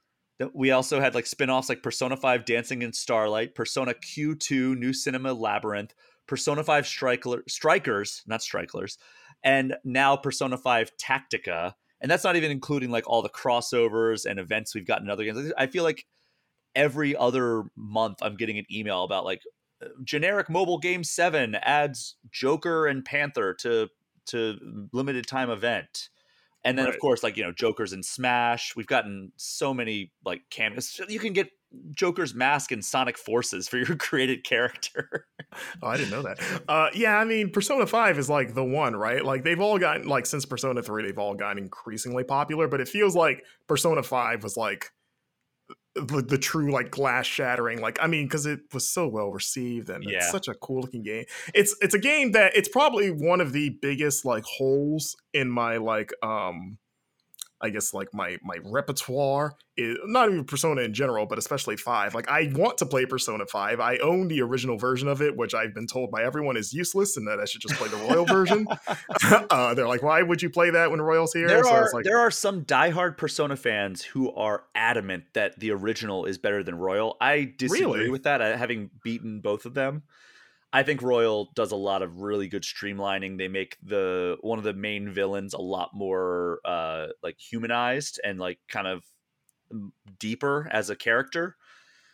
we also had like spin-offs like Persona 5 Dancing in Starlight, Persona Q2 New Cinema Labyrinth, Persona 5 Striker, Strikers, not Striklers, and now Persona 5 Tactica. And that's not even including like all the crossovers and events we've got in other games. I feel like every other month I'm getting an email about like generic mobile game 7 adds Joker and Panther to to limited time event. And then of course like you know Joker's in Smash. We've gotten so many like cameos. You can get Joker's mask and Sonic Forces for your created character. Oh, I didn't know that. Uh, yeah, I mean, Persona Five is like the one, right? Like they've all gotten like since Persona Three, they've all gotten increasingly popular. But it feels like Persona Five was like the, the true like glass shattering. Like I mean, because it was so well received and Yeah. it's such a cool looking game. It's it's a game that it's probably one of the biggest like holes in my like um I guess like my my repertoire is not even Persona in general, but especially five. Like I want to play Persona Five. I own the original version of it, which I've been told by everyone is useless and that I should just play the Royal version. uh, they're like, why would you play that when Royal's here? There so are like, there are some diehard Persona fans who are adamant that the original is better than Royal. I disagree Really? with that. Having beaten both of them, I think Royal does a lot of really good streamlining. They make the one of the main villains a lot more uh, like humanized and like kind of deeper as a character.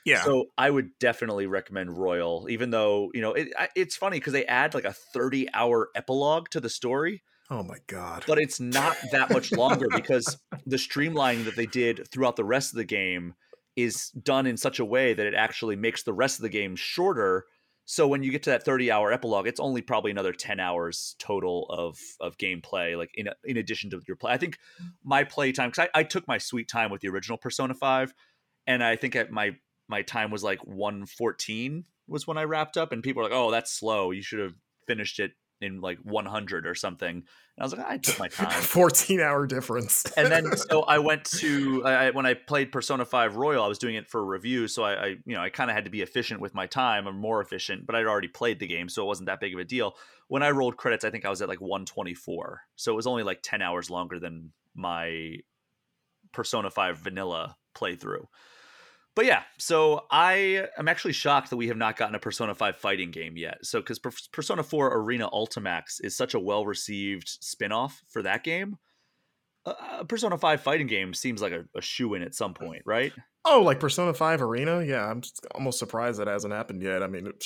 yeah, So I would definitely recommend Royal, even though you know it, it's funny because they add like a thirty-hour epilogue to the story oh my god, but it's not that much longer because the streamlining that they did throughout the rest of the game is done in such a way that it actually makes the rest of the game shorter. So when you get to that 30 hour epilogue, it's only probably another 10 hours total of of gameplay, like in in addition to your play. I think my play time because I, I took my sweet time with the original Persona 5, and I think at my my time was like 114 was when I wrapped up, and people were like, "Oh, that's slow. You should have finished it in like 100 or something." And I was like, "I took my time." fourteen hour difference. and then so I went to I, when I played Persona Five Royal, I was doing it for review, so I, I you know I kind of had to be efficient with my time, or more efficient, but I'd already played the game, so it wasn't that big of a deal. When I rolled credits, I think I was at like 124, so it was only like 10 hours longer than my Persona Five Vanilla playthrough. But yeah, so I am actually shocked that we have not gotten a Persona 5 fighting game yet. So, because Persona 4 Arena Ultimax is such a well received spin off for that game, a- a Persona 5 fighting game seems like a, a shoe in at some point, right? oh, like Persona Five Arena. Yeah, I'm just almost surprised that hasn't happened yet. I mean, it,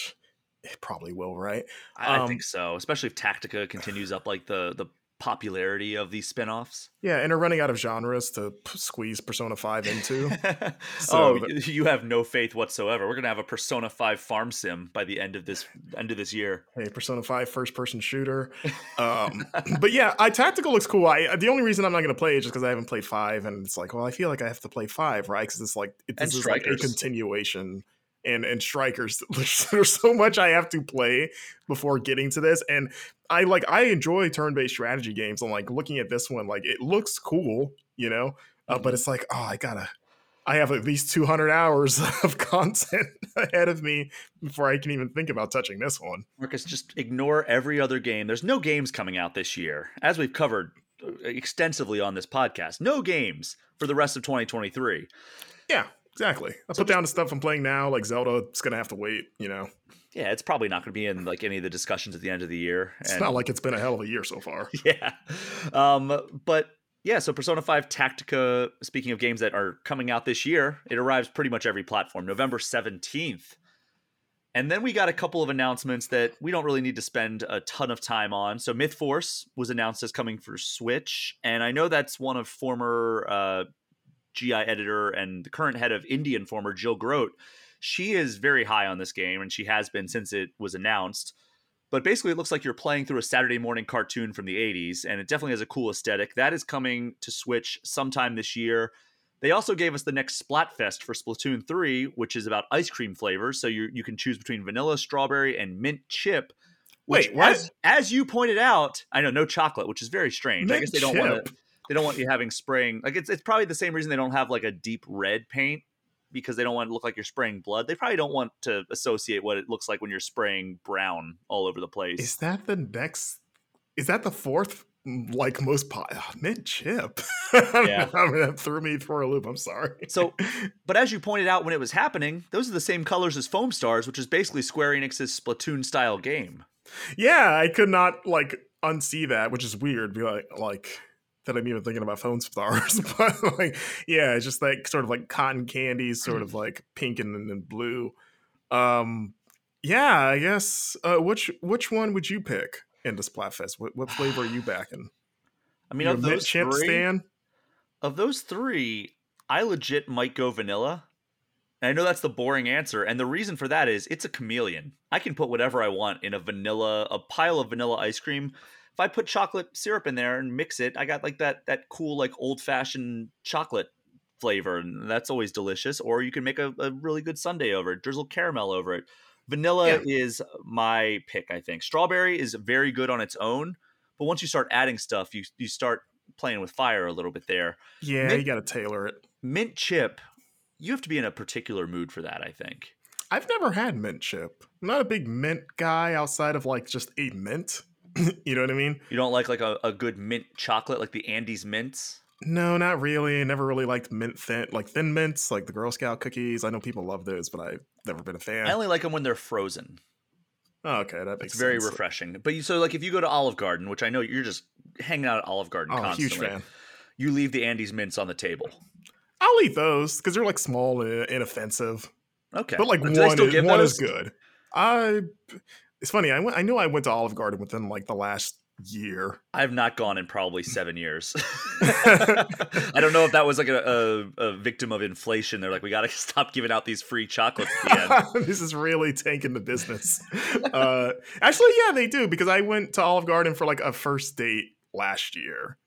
it probably will, right? I, I Um, think so, especially if Tactica continues up like the, the popularity of these spin offs. Yeah, and they're running out of genres to p- squeeze Persona Five into. oh, So you have no faith whatsoever. We're gonna have a Persona 5 farm sim by the end of this end of this year. hey, Persona Five first person shooter. Um, but yeah, I Tactica looks cool. I the only reason I'm not going to play it is just because I haven't played five, and it's like, well, I feel like I have to play five, right? Because it's like it, this is like a continuation. And and strikers, there's so much I have to play before getting to this, and I like I enjoy turn based strategy games. I'm like looking at this one, like it looks cool, you know, uh, but it's like, oh, I gotta. I have at least 200 hours of content ahead of me before I can even think about touching this one. Marcus, just ignore every other game. There's no games coming out this year, as we've covered uh, extensively on this podcast. No games for the rest of 2023. Yeah, exactly. I So put down the stuff I'm playing now, like Zelda. It's gonna have to wait. You know, Yeah, it's probably not going to be in like any of the discussions at the end of the year. it's And- not like it's been a hell of a year so far. yeah. Um, but yeah, so Persona 5 Tactica, speaking of games that are coming out this year, it arrives pretty much every platform. November 17th. And then we got a couple of announcements that we don't really need to spend a ton of time on. So Myth Force was announced as coming for Switch, and I know that's one of former uh, GI editor and the current head of Indian former Jill Grodt. She is very high on this game, and she has been since it was announced. But basically, it looks like you're playing through a Saturday morning cartoon from the 80s, and it definitely has a cool aesthetic. That is coming to Switch sometime this year. They also gave us the next Splatfest for Splatoon 3, which is about ice cream flavors. So you, you can choose between vanilla, strawberry, and mint chip. Which, Wait, what? as, as you pointed out, I know no chocolate, which is very strange. I guess they don't want to they don't want you having spraying like it's it's probably the same reason they don't have like a deep red paint because they don't want to look like you're spraying blood. They probably don't want to associate what it looks like when you're spraying brown all over the place. Is that the next? Is that the fourth mm, like most po- oh, mint chip? Yeah. I mean, that threw me for a loop. I'm sorry. So, but as you pointed out when it was happening, those are the same colors as Foam Stars, which is basically Square Enix's Splatoon style game. yeah, I could not like unsee that, which is weird. Be like, like that I'm even thinking about Foam Stars, but like, yeah, it's just like sort of like cotton candy, sort of like pink and, and blue. Um, yeah, I guess. Uh, which which one would you pick into Splatfest? What what flavor are you backing? I mean, of those chip three, stand? of those three, I legit might go vanilla. And I know that's the boring answer, and the reason for that is it's a chameleon. I can put whatever I want in a vanilla, a pile of vanilla ice cream. If I put chocolate syrup in there and mix it, I got like that that cool like old fashioned chocolate flavor, and that's always delicious. Or you can make a, a really good sundae over it, drizzle caramel over it. Vanilla is my pick, I think. Strawberry is very good on its own, but once you start adding stuff, you you start playing with fire a little bit there. Yeah, Mint- you got to tailor it. Mint chip, you have to be in a particular mood for that, I think. I've never had mint chip. I'm not a big mint guy outside of like just a mint. you know what I mean? You don't like like a, a good mint chocolate like the Andes mints? No, not really. I never really liked mint thin, like thin mints, like the Girl Scout cookies. I know people love those, but I've never been a fan. I only like them when they're frozen. oh, okay, that makes It's very sense. refreshing. But you so like if you go to Olive Garden, which I know you're just hanging out at Olive Garden Oh, constantly, huge fan. you leave the Andes mints on the table. I'll eat those because they're like small and inoffensive. Okay, But like Do one, is, one is good. I. It's funny. I went. I know I went to Olive Garden within like the last year. I have not gone in probably seven years. I don't know if that was like a, a, a victim of inflation. They're like, we got to stop giving out these free chocolates at the end. this is really tanking the business. uh, actually, yeah, they do because I went to Olive Garden for like a first date last year,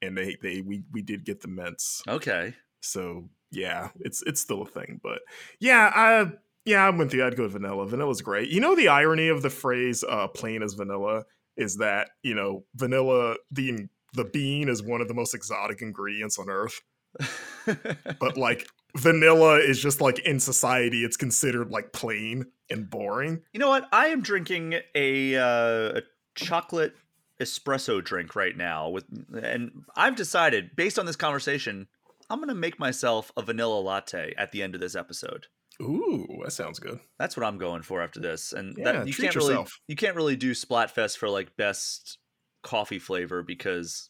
and they they we we did get the mints. Okay. So yeah, it's it's still a thing. But yeah, I yeah, I'm with you. I'd go with vanilla. Vanilla's great. You know the irony of the phrase uh, "plain as vanilla" is that you know vanilla the the bean is one of the most exotic ingredients on earth but like vanilla is just like in society it's considered like plain and boring You know what? I am drinking a, uh, a chocolate espresso drink right now with, and I've decided based on this conversation, I'm gonna make myself a vanilla latte at the end of this episode. Ooh that sounds good That's what I'm going for after this, and Yeah, that, you can't really yourself. you can't really do Splatfest for like best coffee flavor because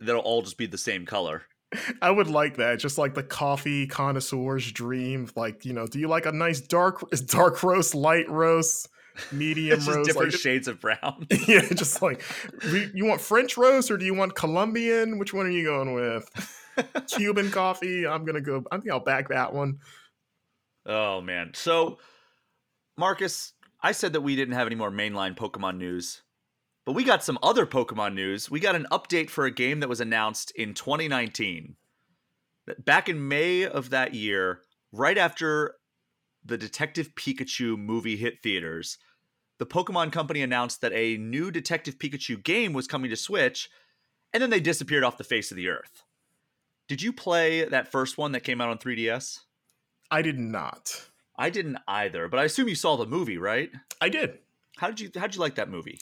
they'll all just be the same color. i would like that just like the coffee connoisseur's dream like you know do you like a nice dark dark roast light roast medium roast different like, shades of brown. yeah just like you want french roast or do you want colombian which one are you going with cuban coffee i'm gonna go i think i'll back that one Oh man. So Marcus, I said that we didn't have any more mainline Pokemon news. But we got some other Pokemon news. We got an update for a game that was announced in 2019. Back in May of that year, right after the Detective Pikachu movie hit theaters, the Pokemon Company announced that a new Detective Pikachu game was coming to Switch, and then they disappeared off the face of the earth. Did you play that first one that came out on 3DS? I did not I didn't either, but I assume you saw the movie, right? i did How did you how did you like that movie?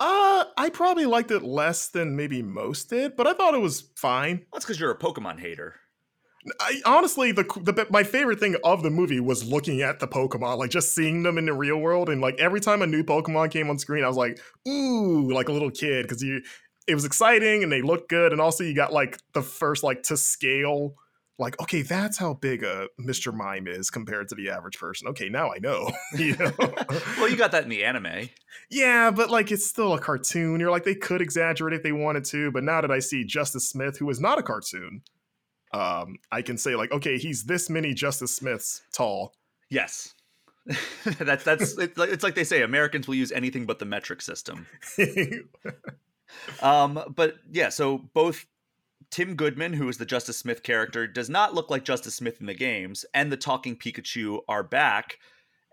Uh, I probably liked it less than maybe most did, but I thought it was fine. That's because you're a Pokemon hater. I honestly, the, the my favorite thing of the movie was looking at the Pokemon, like just seeing them in the real world, and like every time a new Pokemon came on screen, I was like, ooh, like a little kid, because you, it was exciting and they looked good, and also you got like the first like to scale like, okay, that's how big a Mr. Mime is compared to the average person. Okay, now I know. you know? well, you got that in the anime. Yeah, but like it's still a cartoon. You're like they could exaggerate if they wanted to, but now that I see Justice Smith, who is not a cartoon, um, I can say like, okay, he's this many Justice Smiths tall. Yes. that's that's it's like, it's like they say Americans will use anything but the metric system. um, but yeah, so both Tim Goodman, who is the Justice Smith character, does not look like Justice Smith in the games, and the talking Pikachu are back.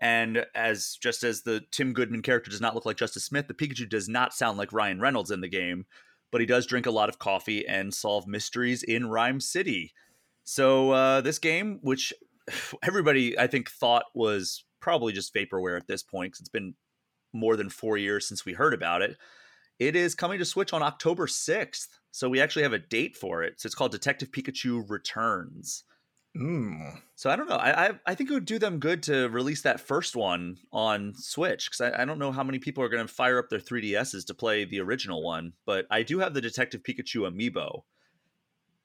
And as just as the Tim Goodman character does not look like Justice Smith, the Pikachu does not sound like Ryan Reynolds in the game, but he does drink a lot of coffee and solve mysteries in Rhyme City. So uh, this game, which everybody I think thought was probably just vaporware at this point, because it's been more than four years since we heard about it. It is coming to Switch on October 6th. So we actually have a date for it. So it's called Detective Pikachu Returns. Mm. So I don't know. I, I, I think it would do them good to release that first one on Switch because I, I don't know how many people are going to fire up their 3DSs to play the original one. But I do have the Detective Pikachu amiibo.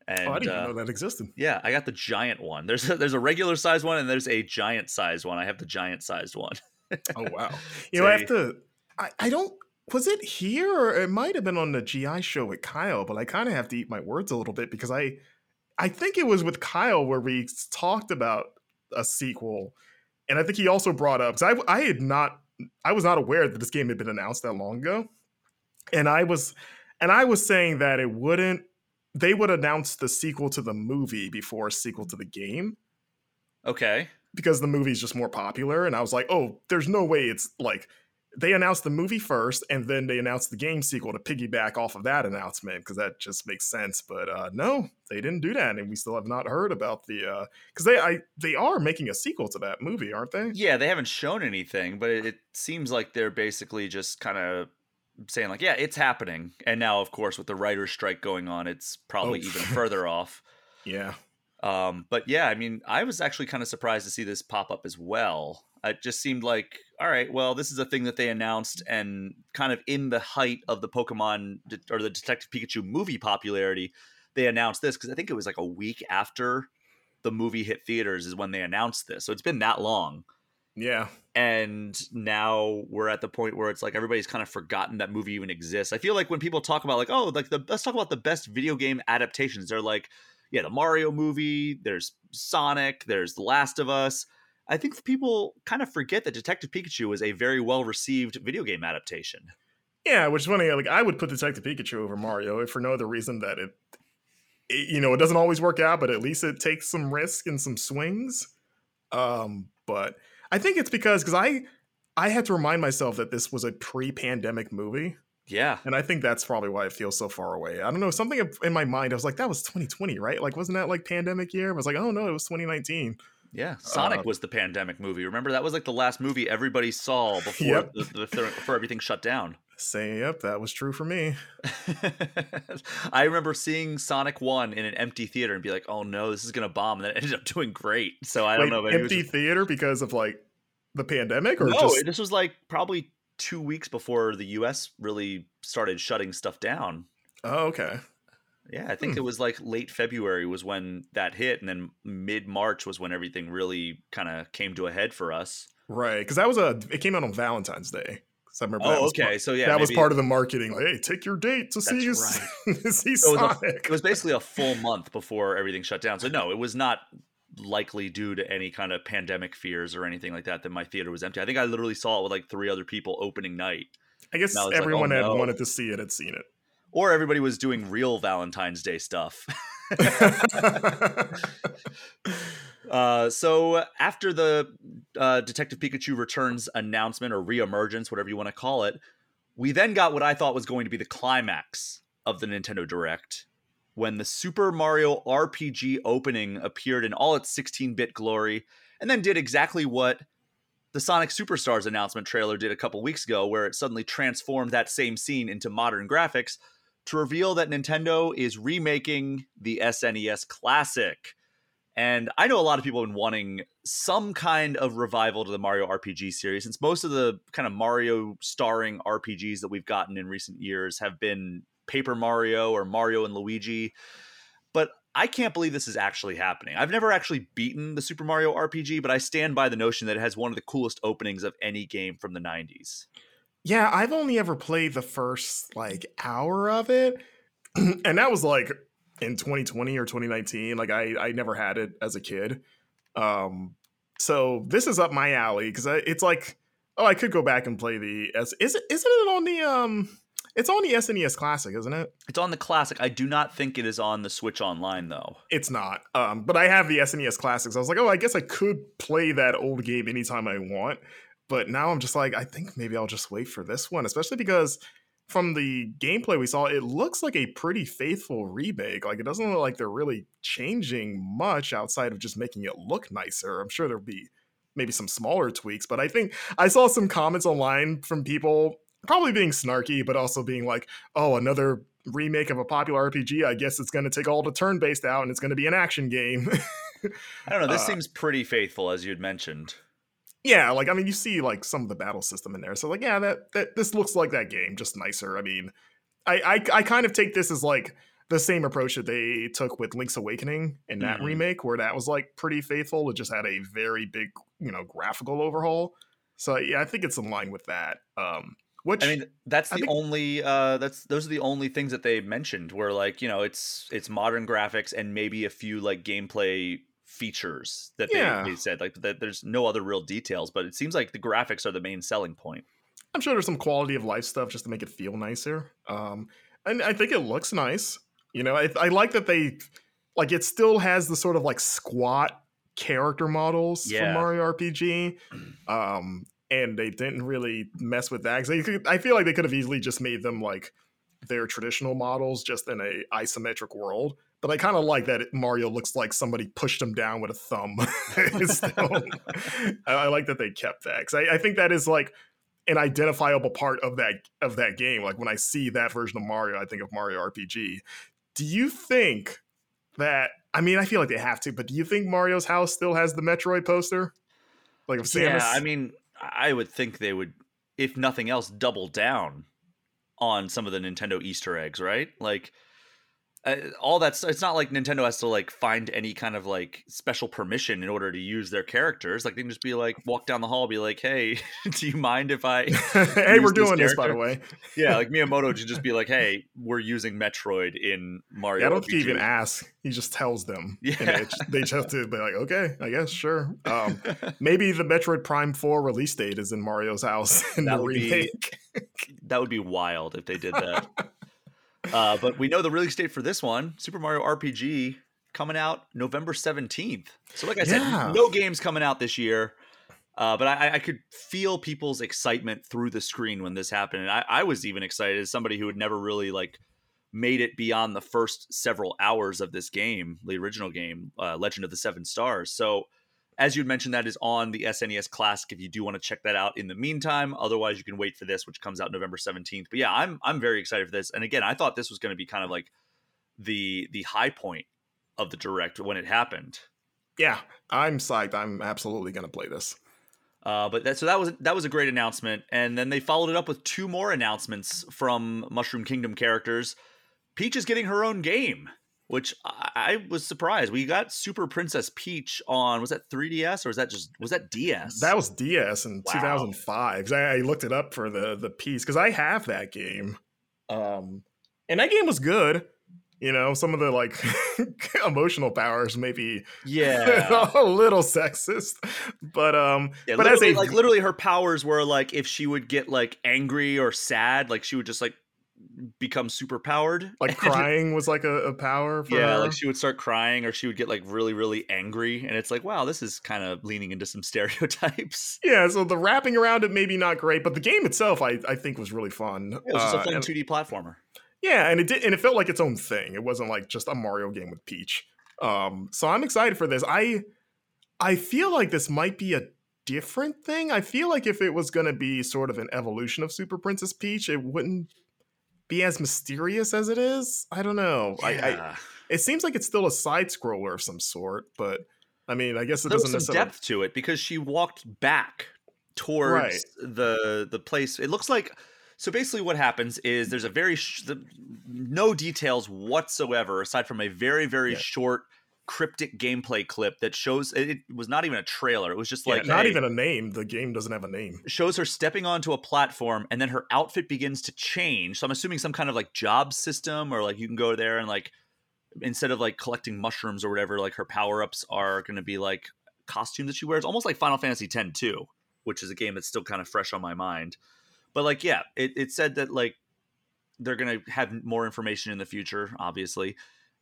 And, oh, I didn't uh, know that existed. Yeah, I got the giant one. There's a, there's a regular size one and there's a giant sized one. I have the giant sized one. oh wow! You know, I have to. I, I don't was it here or it might have been on the GI show with Kyle, but I kind of have to eat my words a little bit because I I think it was with Kyle where we talked about a sequel. And I think he also brought up because I I had not I was not aware that this game had been announced that long ago. And I was and I was saying that it wouldn't they would announce the sequel to the movie before a sequel to the game. Okay. Because the movie's just more popular. And I was like, oh, there's no way it's like they announced the movie first and then they announced the game sequel to piggyback off of that announcement because that just makes sense but uh, no they didn't do that and we still have not heard about the because uh, they I, they are making a sequel to that movie aren't they? Yeah they haven't shown anything but it, it seems like they're basically just kind of saying like yeah it's happening and now of course with the writer's strike going on it's probably oh. even further off. Yeah. Um, but yeah i mean i was actually kind of surprised to see this pop up as well it just seemed like, all right, well, this is a thing that they announced, and kind of in the height of the Pokemon or the Detective Pikachu movie popularity, they announced this because I think it was like a week after the movie hit theaters is when they announced this. So it's been that long. Yeah. And now we're at the point where it's like everybody's kind of forgotten that movie even exists. I feel like when people talk about like, oh, like the let's talk about the best video game adaptations, they're like, yeah, the Mario movie, there's Sonic, there's The Last of Us. I think people kind of forget that Detective Pikachu is a very well received video game adaptation. Yeah, which is funny. Like I would put Detective Pikachu over Mario for no other reason that it, it, you know, it doesn't always work out, but at least it takes some risk and some swings. Um, but I think it's because because I I had to remind myself that this was a pre-pandemic movie. Yeah. And I think that's probably why it feels so far away. I don't know, something in my mind, I was like, that was 2020, right? Like, wasn't that like pandemic year? I was like, oh no, it was 2019. Yeah, Sonic uh, was the pandemic movie. Remember that was like the last movie everybody saw before yep. the, the, before everything shut down. Say, yep, that was true for me. I remember seeing Sonic One in an empty theater and be like, "Oh no, this is gonna bomb," and then it ended up doing great. So I don't know. If empty just... theater because of like the pandemic, or no? Just... This was like probably two weeks before the U.S. really started shutting stuff down. Oh, okay. Yeah, I think hmm. it was like late February was when that hit, and then mid March was when everything really kind of came to a head for us. Right, because that was a it came out on Valentine's Day. I remember. Oh, okay. Part, so yeah, that was part of the marketing. Like, hey, take your date to see right. see Sonic. It was, a, it was basically a full month before everything shut down. So no, it was not likely due to any kind of pandemic fears or anything like that that my theater was empty. I think I literally saw it with like three other people opening night. I guess I everyone like, oh, had no. wanted to see it had seen it or everybody was doing real Valentine's Day stuff. uh, so after the uh, Detective Pikachu Returns announcement or reemergence, whatever you want to call it, we then got what I thought was going to be the climax of the Nintendo Direct when the Super Mario RPG opening appeared in all its 16-bit glory and then did exactly what the Sonic Superstars announcement trailer did a couple weeks ago where it suddenly transformed that same scene into modern graphics to reveal that Nintendo is remaking the SNES Classic. And I know a lot of people have been wanting some kind of revival to the Mario RPG series, since most of the kind of Mario starring RPGs that we've gotten in recent years have been Paper Mario or Mario and Luigi. But I can't believe this is actually happening. I've never actually beaten the Super Mario RPG, but I stand by the notion that it has one of the coolest openings of any game from the 90s. Yeah, I've only ever played the first like hour of it. and that was like in 2020 or 2019. Like I I never had it as a kid. Um so this is up my alley because it's like oh I could go back and play the is it isn't it on the um it's on the SNES Classic, isn't it? It's on the Classic. I do not think it is on the Switch Online though. It's not. Um, but I have the SNES Classics. I was like, oh, I guess I could play that old game anytime I want. But now I'm just like, I think maybe I'll just wait for this one, especially because from the gameplay we saw, it looks like a pretty faithful remake. Like it doesn't look like they're really changing much outside of just making it look nicer. I'm sure there'll be maybe some smaller tweaks, but I think I saw some comments online from people probably being snarky, but also being like, oh, another remake of a popular RPG. I guess it's going to take all the turn based out and it's going to be an action game. I don't know. This uh, seems pretty faithful, as you'd mentioned. Yeah, like I mean, you see like some of the battle system in there, so like yeah, that that this looks like that game, just nicer. I mean, I I, I kind of take this as like the same approach that they took with Link's Awakening in that mm-hmm. remake, where that was like pretty faithful. It just had a very big, you know, graphical overhaul. So yeah, I think it's in line with that. Um, which I mean, that's the think, only uh that's those are the only things that they mentioned where like, you know, it's it's modern graphics and maybe a few like gameplay features that yeah. they, they said like that there's no other real details, but it seems like the graphics are the main selling point. I'm sure there's some quality of life stuff just to make it feel nicer. Um and I think it looks nice. You know, I, I like that they like it still has the sort of like squat character models yeah. from Mario RPG. Um, and they didn't really mess with that. I feel like they could have easily just made them like their traditional models, just in a isometric world. But I kind of like that Mario looks like somebody pushed him down with a thumb. I, I, like that they kept that because I, I think that is like an identifiable part of that of that game. Like when I see that version of Mario, I think of Mario RPG. Do you think that? I mean, I feel like they have to, but do you think Mario's house still has the Metroid poster? Like of Samus? Yeah, I mean, I would think they would, if nothing else, double down on some of the Nintendo Easter eggs, right? Like uh, all that's it's not like Nintendo has to like find any kind of like special permission in order to use their characters. Like they can just be like walk down the hall, be like, "Hey, do you mind if I?" hey, we're doing this, by the way. yeah, like Miyamoto to just be like, "Hey, we're using Metroid in Mario." Yeah, I don't think he even ask. He just tells them. Yeah, they just have to be like, "Okay, I guess sure." Um, maybe the Metroid Prime Four release date is in Mario's house in that the remake. Be, that would be wild if they did that. Uh, but we know the release date for this one, Super Mario RPG, coming out November 17th. So, like I yeah. said, no games coming out this year. Uh, but I, I, could feel people's excitement through the screen when this happened. And I, I, was even excited as somebody who had never really like made it beyond the first several hours of this game, the original game, uh, Legend of the Seven Stars. So as you'd mentioned, that is on the SNES Classic if you do want to check that out in the meantime. Otherwise, you can wait for this, which comes out November 17th. But yeah, I'm I'm very excited for this. And again, I thought this was going to be kind of like the the high point of the direct when it happened. Yeah, I'm psyched. I'm absolutely going to play this. Uh, but that so that was that was a great announcement, and then they followed it up with two more announcements from Mushroom Kingdom characters. Peach is getting her own game which I, was surprised. We got Super Princess Peach on was that 3DS or was that just was that DS? That was DS in wow. 2005. I, I, looked it up for the the piece because I have that game, um, and that game was good. You know, some of the like emotional powers maybe yeah a little sexist, but um, yeah, but as a like literally her powers were like if she would get like angry or sad, like she would just like become super powered. Like crying was like a, a power yeah, her. like she would start crying or she would get like really, really angry. And it's like, wow, this is kind of leaning into some stereotypes. Yeah, so the wrapping around it maybe not great, but the game itself I, I think was really fun. Yeah, it was just uh, a fun and, 2D platformer. Yeah, and it did and it felt like its own thing. It wasn't like just a Mario game with Peach. Um, so I'm excited for this. I I feel like this might be a different thing. I feel like if it was going to be sort of an evolution of Super Princess Peach, it wouldn't be as mysterious as it is. I don't know. Yeah. I, I, it seems like it's still a side scroller of some sort, but I mean, I guess it There's doesn't some depth to it because she walked back towards right. the the place. It looks like So basically, what happens is there's a very sh- the, no details whatsoever aside from a very very Yeah. short cryptic gameplay clip that shows it, was not even a trailer. It was just Yeah, like not hey, even a name. The game doesn't have a name. shows her stepping onto a platform and then her outfit begins to change. So I'm assuming some kind of like job system or like you can go there and like instead of like collecting mushrooms or whatever, like her power ups are going to be like costumes that she wears, almost like Final Fantasy X 2, which is a game that's still kind of fresh on my mind. But like, yeah, it, it said that like they're going to have more information in the future, obviously.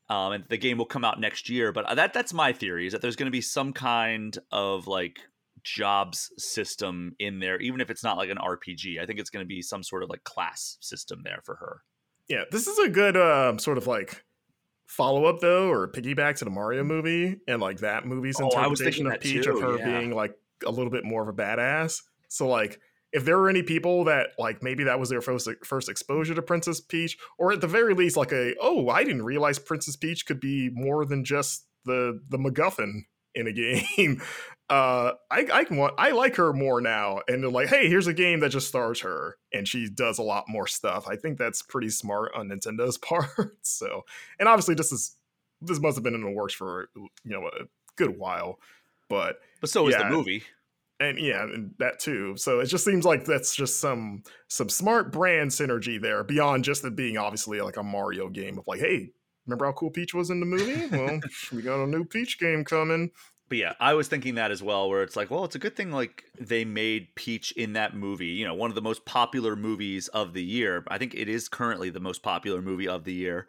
Um, and the game will come out next year. But that that's my theory is that there's going to be some kind of like jobs system in there, even if it's not like an RPG. I think it's going to be some sort of like class system there for her. Yeah, this is a good um, sort of like follow up though, or piggyback to the Mario movie and like that movie's Oh, I was interpretation thinking of Peach too, of her yeah. being like a little bit more of a badass. So like if there were any people that like maybe that was their first first exposure to Princess Peach, or at the very least like a oh I didn't realize Princess Peach could be more than just the the MacGuffin in a game. Uh, I I can want I like her more now, and they're like, hey, here's a game that just stars her, and she does a lot more stuff. I think that's pretty smart on Nintendo's part. so, and obviously this is this must have been in the works for you know a good while, but But so is the movie. And yeah, and that too. So it just seems like that's just some some smart brand synergy there beyond just it being obviously like a Mario game of like, hey, remember how cool Peach was in the movie? Well, we got a new Peach game coming. But yeah, I was thinking that as well, where it's like, well, it's a good thing like they made Peach in that movie, you know, one of the most popular movies of the year. I think it is currently the most popular movie of the year.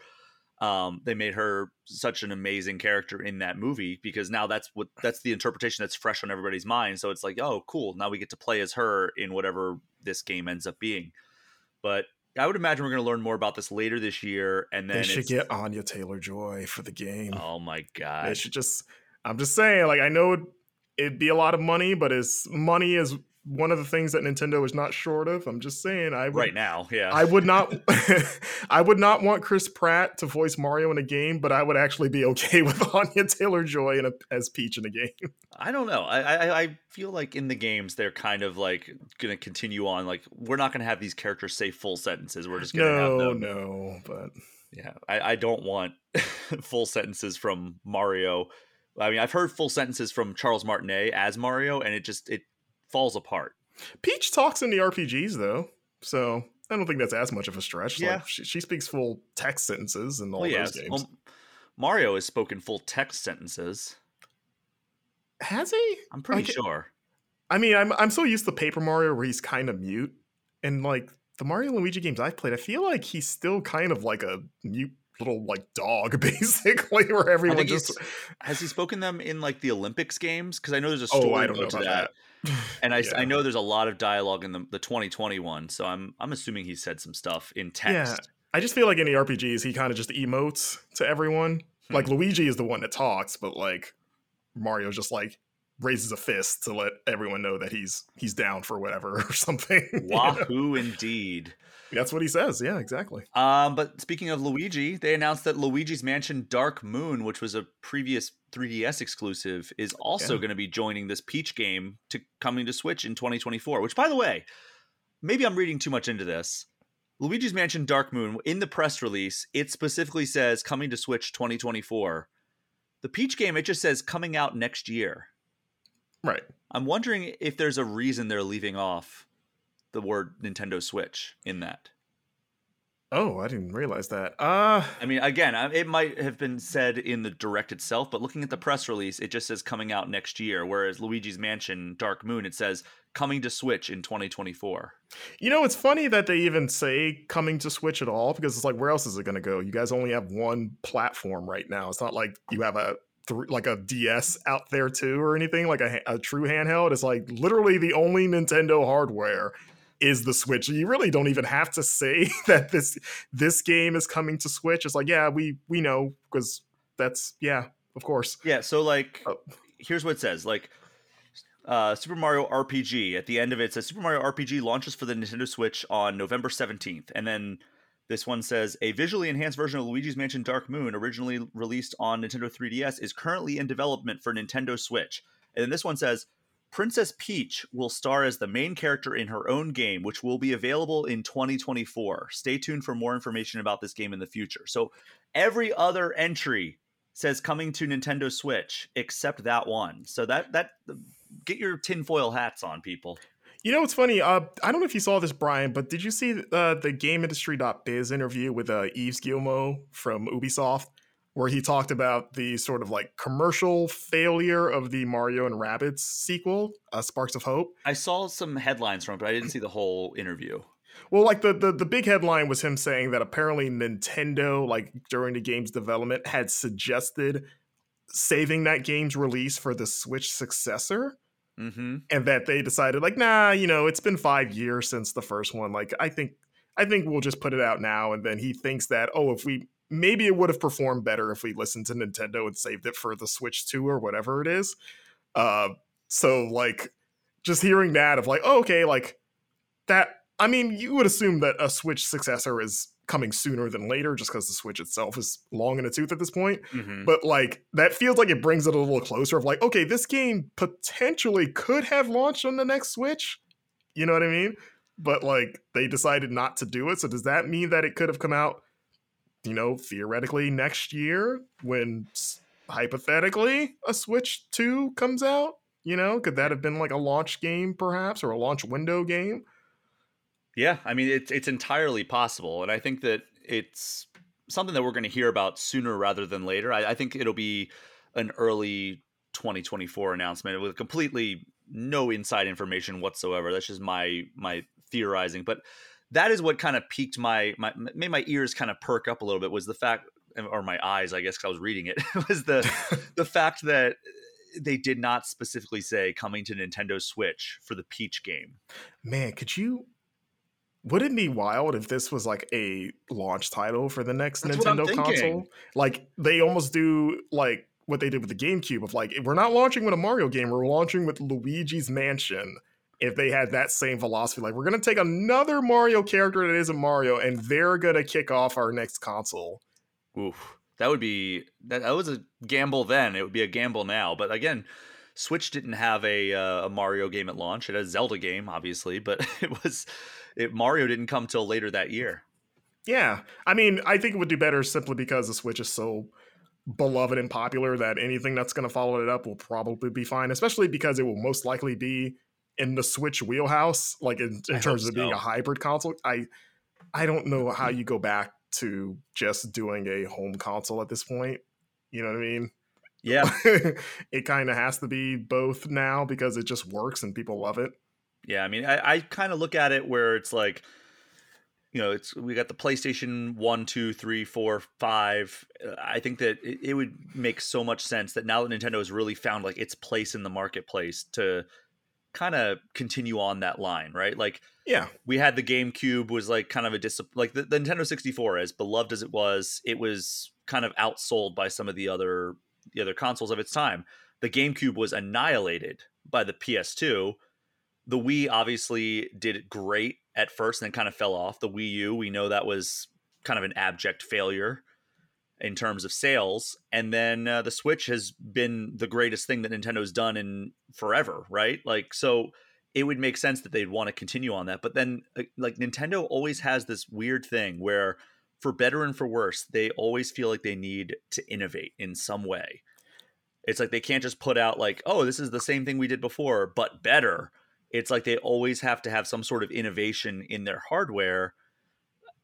Um, they made her such an amazing character in that movie because now that's what that's the interpretation that's fresh on everybody's mind. So it's like, oh, cool. Now we get to play as her in whatever this game ends up being. But I would imagine we're going to learn more about this later this year, and then They should get Anya Taylor Joy for the game. Oh my god! They should just. I'm just saying, like I know it, it'd be a lot of money, but as money is one of the things that Nintendo is not short of. I'm just saying, I would, Right now, yeah. I would not, I would not want Chris Pratt to voice Mario in a game, but I would actually be okay with Anya Taylor Joy as Peach in a game. I don't know. I, I I feel like in the games they're kind of like going to continue on. Like we're not going to have these characters say full sentences. We're just going to have No, them. no, but Yeah, I, I don't want full sentences from Mario. I mean, I've heard full sentences from Charles Martinet as Mario, and it just it falls apart. Peach talks in the RPGs though, so I don't think that's as much of a stretch. Yeah. like, she, she speaks full text sentences in all well, those games. well, Mario has spoken full text sentences. Has he? I'm pretty Okay. sure. I mean, I'm I'm so used to Paper Mario where he's kind of mute, and like the Mario Luigi games I've played, I feel like he's still kind of like a mute little like dog, basically, where everyone just. has he spoken them in like the Olympics games? Because I know there's a Oh, story I don't know to about that. that. And I, I know there's a lot of dialogue in the, the 2021, so I'm I'm assuming he said some stuff in text. yeah. I just feel like in the RPGs, he kind of just emotes to everyone. Hmm. Like Luigi is the one that talks, but like Mario just like raises a fist to let everyone know that he's he's down for whatever or something. you know? Wahoo, indeed. That's what he says. Yeah, exactly. Um, but speaking of Luigi, they announced that Luigi's Mansion Dark Moon, which was a previous 3DS exclusive, is also Yeah. going to be joining this Peach game to coming to Switch in 2024. Which, by the way, maybe I'm reading too much into this. Luigi's Mansion Dark Moon in the press release, it specifically says coming to Switch 2024. The Peach game, it just says coming out next year. Right. I'm wondering if there's a reason they're leaving off the word Nintendo Switch in that. Oh, I didn't realize that. Uh I mean, again, it might have been said in the direct itself, but looking at the press release, it just says coming out next year. Whereas Luigi's Mansion Dark Moon, it says coming to Switch in 2024. You know, it's funny that they even say coming to Switch at all because it's like, where else is it going to go? You guys only have one platform right now. It's not like you have a thr- like a DS out there too or anything like a, a true handheld. It's like literally the only Nintendo hardware is the Switch. You really don't even have to say that this this game is coming to Switch. It's like, yeah, we we know because that's yeah, of course. Yeah, so like, Oh. here's what it says: like, uh, Super Mario RPG. At the end of it, it says Super Mario RPG launches for the Nintendo Switch on November 17th, and then this one says a visually enhanced version of Luigi's Mansion Dark Moon, originally released on Nintendo 3DS, is currently in development for Nintendo Switch. And then this one says Princess Peach will star as the main character in her own game, which will be available in 2024. Stay tuned for more information about this game in the future. So every other entry says coming to Nintendo Switch except that one. So that that get your tinfoil hats on, people. You know what's funny? Uh, I don't know if you saw this, Brian, but did you see uh, the GameIndustry.biz interview with uh, Yves Guillemot from Ubisoft? Where he talked about the sort of like commercial failure of the Mario and Rabbids sequel, uh, Sparks of Hope. I saw some headlines from it, but I didn't see the whole interview. Well, like the, the the big headline was him saying that apparently Nintendo, like during the game's development, had suggested saving that game's release for the Switch successor. Mm-hmm. And that they decided, like, nah, you know, it's been five years since the first one. Like, I think, I think we'll just put it out now. And then he thinks that, oh, if we maybe it would have performed better if we listened to Nintendo and saved it for the Switch 2 or whatever it is. Uh, so like just hearing that of like, oh, okay, like that. I mean, you would assume that a Switch successor is coming sooner than later, just because the Switch itself is long in the tooth at this point. Mm-hmm. But like that feels like it brings it a little closer. Of like, okay, this game potentially could have launched on the next Switch. You know what I mean? But like they decided not to do it. So does that mean that it could have come out you know, theoretically next year when hypothetically a Switch 2 comes out, you know, could that have been like a launch game perhaps or a launch window game? Yeah, I mean it's it's entirely possible, and I think that it's something that we're going to hear about sooner rather than later. I, I think it'll be an early 2024 announcement with completely no inside information whatsoever. That's just my my theorizing, but that is what kind of piqued my my made my ears kind of perk up a little bit was the fact or my eyes i guess because i was reading it was the the fact that eh, they did not specifically say coming to nintendo switch for the peach game. Man could you would it be wild if this was like a launch title for the next That's nintendo console? Like they almost do like what they did with the gamecube of like we're not launching with a mario game we're launching with luigi's mansion if they had that same philosophy. Like, we're going to take another Mario character that isn't Mario, and they're going to kick off our next console. Oof. That would be that, that was a gamble then. It would be a gamble now. But again, Switch didn't have a uh, a Mario game at launch. It had a Zelda game, obviously, but it was it, Mario didn't come till later that year. Yeah, I mean, I think it would do better simply because the Switch is so beloved and popular that anything that's going to follow it up will probably be fine. Especially because it will most likely be in the Switch wheelhouse, like in, in terms of so. being a hybrid console. I I don't know how you go back to just doing a home console at this point. You know what I mean? Yeah. it kind of has to be both now because it just works and people love it. Yeah, I mean, I, I kind of look at it where it's like, you know, it's we got the PlayStation one, two, three, four, five. Uh, I think that it, it would make so much sense that now that Nintendo has really found like its place in the marketplace to kind of continue on that line, right? Like, yeah, we had the GameCube was like kind of a dis like the, the Nintendo 64, as beloved as it was, it was kind of outsold by some of the other the other consoles of its time. The GameCube was annihilated by the PS2. The Wii obviously did great at first and then kind of fell off. The Wii U, we know that was kind of an abject failure in terms of sales. And then uh, the Switch has been the greatest thing that Nintendo's done in forever, right? Like, so it would make sense that they'd want to continue on that. But then, uh, like, Nintendo always has this weird thing where, for better and for worse, they always feel like they need to innovate in some way. It's like they can't just put out, like, oh, this is the same thing we did before, but better. It's like they always have to have some sort of innovation in their hardware.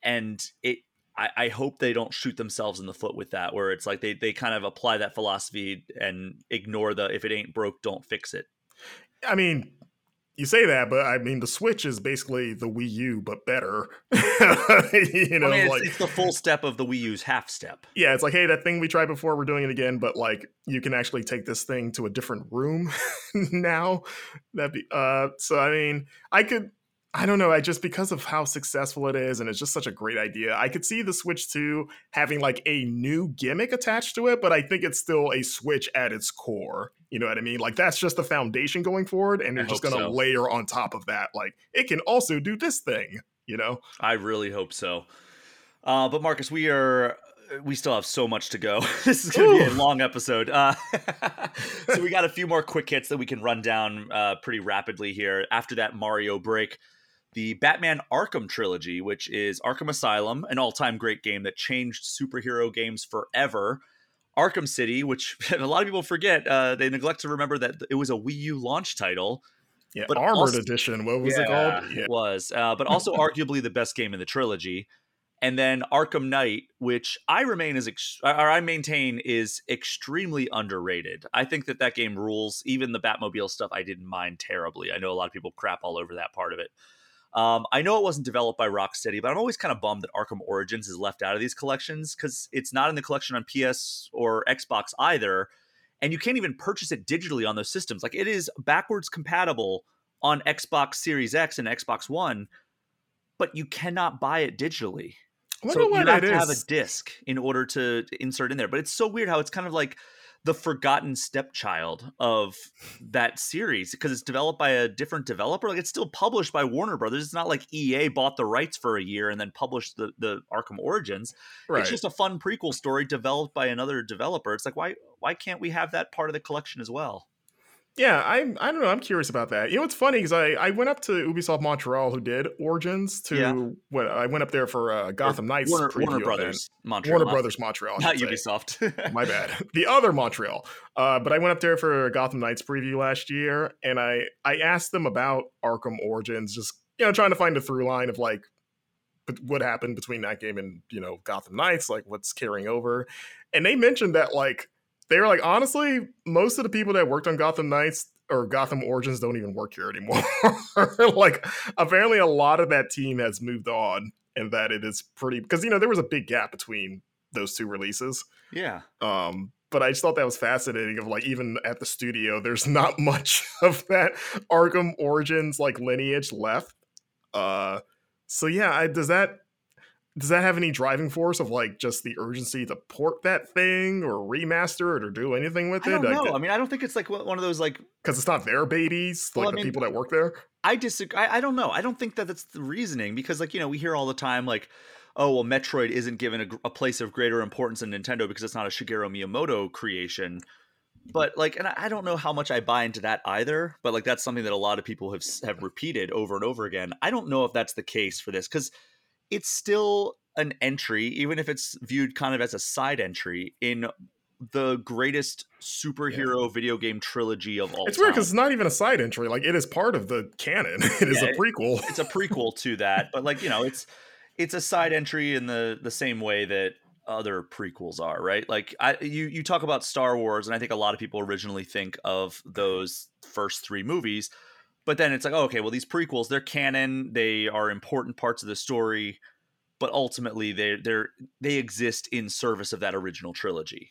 And it I, I hope they don't shoot themselves in the foot with that, where it's like they, they kind of apply that philosophy and ignore the if it ain't broke, don't fix it. I mean, you say that, but I mean the Switch is basically the Wii U but better. you know, I mean, it's, like it's the full step of the Wii U's half step. Yeah, it's like, hey, that thing we tried before, we're doing it again, but like you can actually take this thing to a different room now. That be uh so I mean, I could I don't know. I just because of how successful it is, and it's just such a great idea. I could see the Switch 2 having like a new gimmick attached to it, but I think it's still a Switch at its core. You know what I mean? Like that's just the foundation going forward, and they're just gonna so. layer on top of that. Like it can also do this thing. You know? I really hope so. Uh, but Marcus, we are we still have so much to go. this is going to be a long episode. Uh, so we got a few more quick hits that we can run down uh, pretty rapidly here. After that Mario break, the Batman Arkham trilogy, which is Arkham Asylum, an all-time great game that changed superhero games forever. Arkham City, which a lot of people forget, uh, they neglect to remember that it was a Wii U launch title. Yeah, but Armored also, Edition. What was yeah, it called? Yeah. It was, uh, but also arguably the best game in the trilogy and then Arkham Knight, which I remain as ex- or I maintain is extremely underrated. I think that that game rules. Even the Batmobile stuff, I didn't mind terribly. I know a lot of people crap all over that part of it. Um, I know it wasn't developed by Rocksteady, but I'm always kind of bummed that Arkham Origins is left out of these collections because it's not in the collection on PS or Xbox either, and you can't even purchase it digitally on those systems. Like it is backwards compatible on Xbox Series X and Xbox One, but you cannot buy it digitally so you have to is. have a disc in order to insert in there. But it's so weird how it's kind of like the forgotten stepchild of that series because it's developed by a different developer. Like it's still published by Warner Brothers. It's not like EA bought the rights for a year and then published the the Arkham Origins. Right. It's just a fun prequel story developed by another developer. It's like why why can't we have that part of the collection as well? Yeah, I'm. I don't know. I'm curious about that. You know, it's funny because I I went up to Ubisoft Montreal, who did Origins. To yeah. what I went up there for uh, Gotham Knights. Warner, Warner Brothers Montreal. Warner Brothers Montreal. Not Ubisoft. My bad. The other Montreal. Uh, but I went up there for Gotham Knights preview last year, and I I asked them about Arkham Origins, just you know, trying to find a through line of like what happened between that game and you know Gotham Knights, like what's carrying over, and they mentioned that like they were like, honestly, most of the people that worked on Gotham Knights or Gotham Origins don't even work here anymore. like, apparently, a lot of that team has moved on, and that it is pretty because you know there was a big gap between those two releases. Yeah. Um, but I just thought that was fascinating. Of like, even at the studio, there's not much of that Arkham Origins like lineage left. Uh, so yeah, I, does that does that have any driving force of like just the urgency to port that thing or remaster it or do anything with it? I don't know. Uh I mean, I don't think it's like one of those like because it's not their babies, like well, the mean, people that work there. I disagree. I, I don't know. I don't think that that's the reasoning because like you know we hear all the time like oh well metroid isn't given a, a, place of greater importance in nintendo because it's not a shigeru miyamoto creation but like and i don't know how much i buy into that either but like that's something that a lot of people have have repeated over and over again i don't know if that's the case for this because it's still an entry, even if it's viewed kind of as a side entry in the greatest superhero yeah. video game trilogy of all. It's time. weird because it's not even a side entry; like it is part of the canon. It is yeah, a prequel. It, it's a prequel to that, but like you know, it's it's a side entry in the the same way that other prequels are, right? Like I you you talk about Star Wars, and I think a lot of people originally think of those first three movies but then it's like, oh, okay, well, these prequels, they're canon. They are important parts of the story, but ultimately they they're they exist in service of that original trilogy.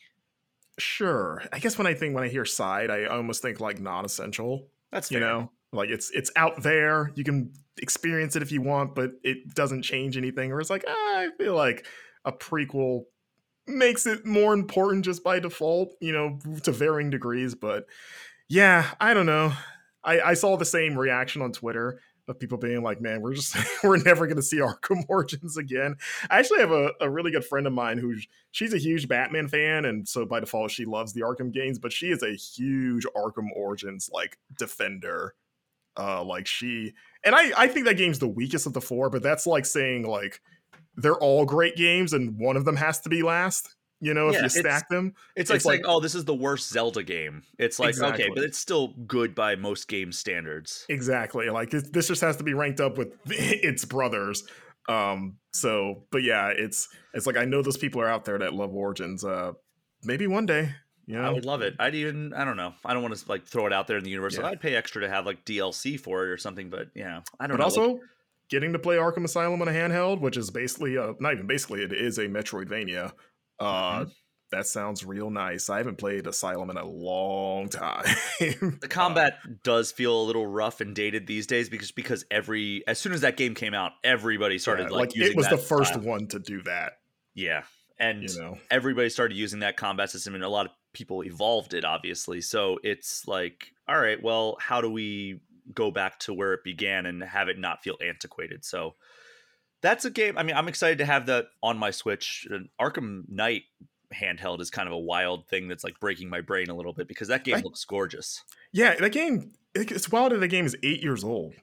Sure. I guess when I think when I hear side, I almost think like non-essential. That's fair. you know, like it's it's out there. You can experience it if you want, but it doesn't change anything. Or it's like ah, I feel like a prequel makes it more important just by default. You know, to varying degrees. But yeah, I don't know. I, I saw the same reaction on Twitter of people being like, man, we're just we're never gonna see Arkham Origins again. I actually have a, a really good friend of mine who's she's a huge Batman fan, and so by default she loves the Arkham games, but she is a huge Arkham Origins like defender. Uh like she and I, I think that game's the weakest of the four, but that's like saying like they're all great games and one of them has to be last you know, if yeah, you stack them. It's, it's like, like, oh, this is the worst Zelda game. It's like, exactly. okay, but it's still good by most game standards. Exactly. Like this just has to be ranked up with its brothers. Um, so, but yeah, it's it's like I know those people are out there that love Origins. Uh, maybe one day. You know? I would love it. I'd even I don't know. I don't want to like throw it out there in the universe. Yeah. I'd pay extra to have like DLC for it or something. But yeah, I don't but know. Also, like, getting to play Arkham Asylum on a handheld, which is basically uh, not even basically, it is a Metroidvania. Uh, mm-hmm. That sounds real nice. I haven't played Asylum in a long time. the uh, combat uh, does feel a little rough and dated these days because because every as soon as that game came out, everybody started yeah, like, like it was the first style. one to do that. Yeah, and you know everybody started using that combat system, and a lot of people evolved it, obviously. So it's like, all right, well, how do we go back to where it began and have it not feel antiquated? So That's a game. I mean, I'm excited to have that on my Switch. Arkham Knight handheld is kind of a wild thing that's like breaking my brain a little bit because that game I, looks gorgeous. Yeah, that game. It's wild that the game is eight years old,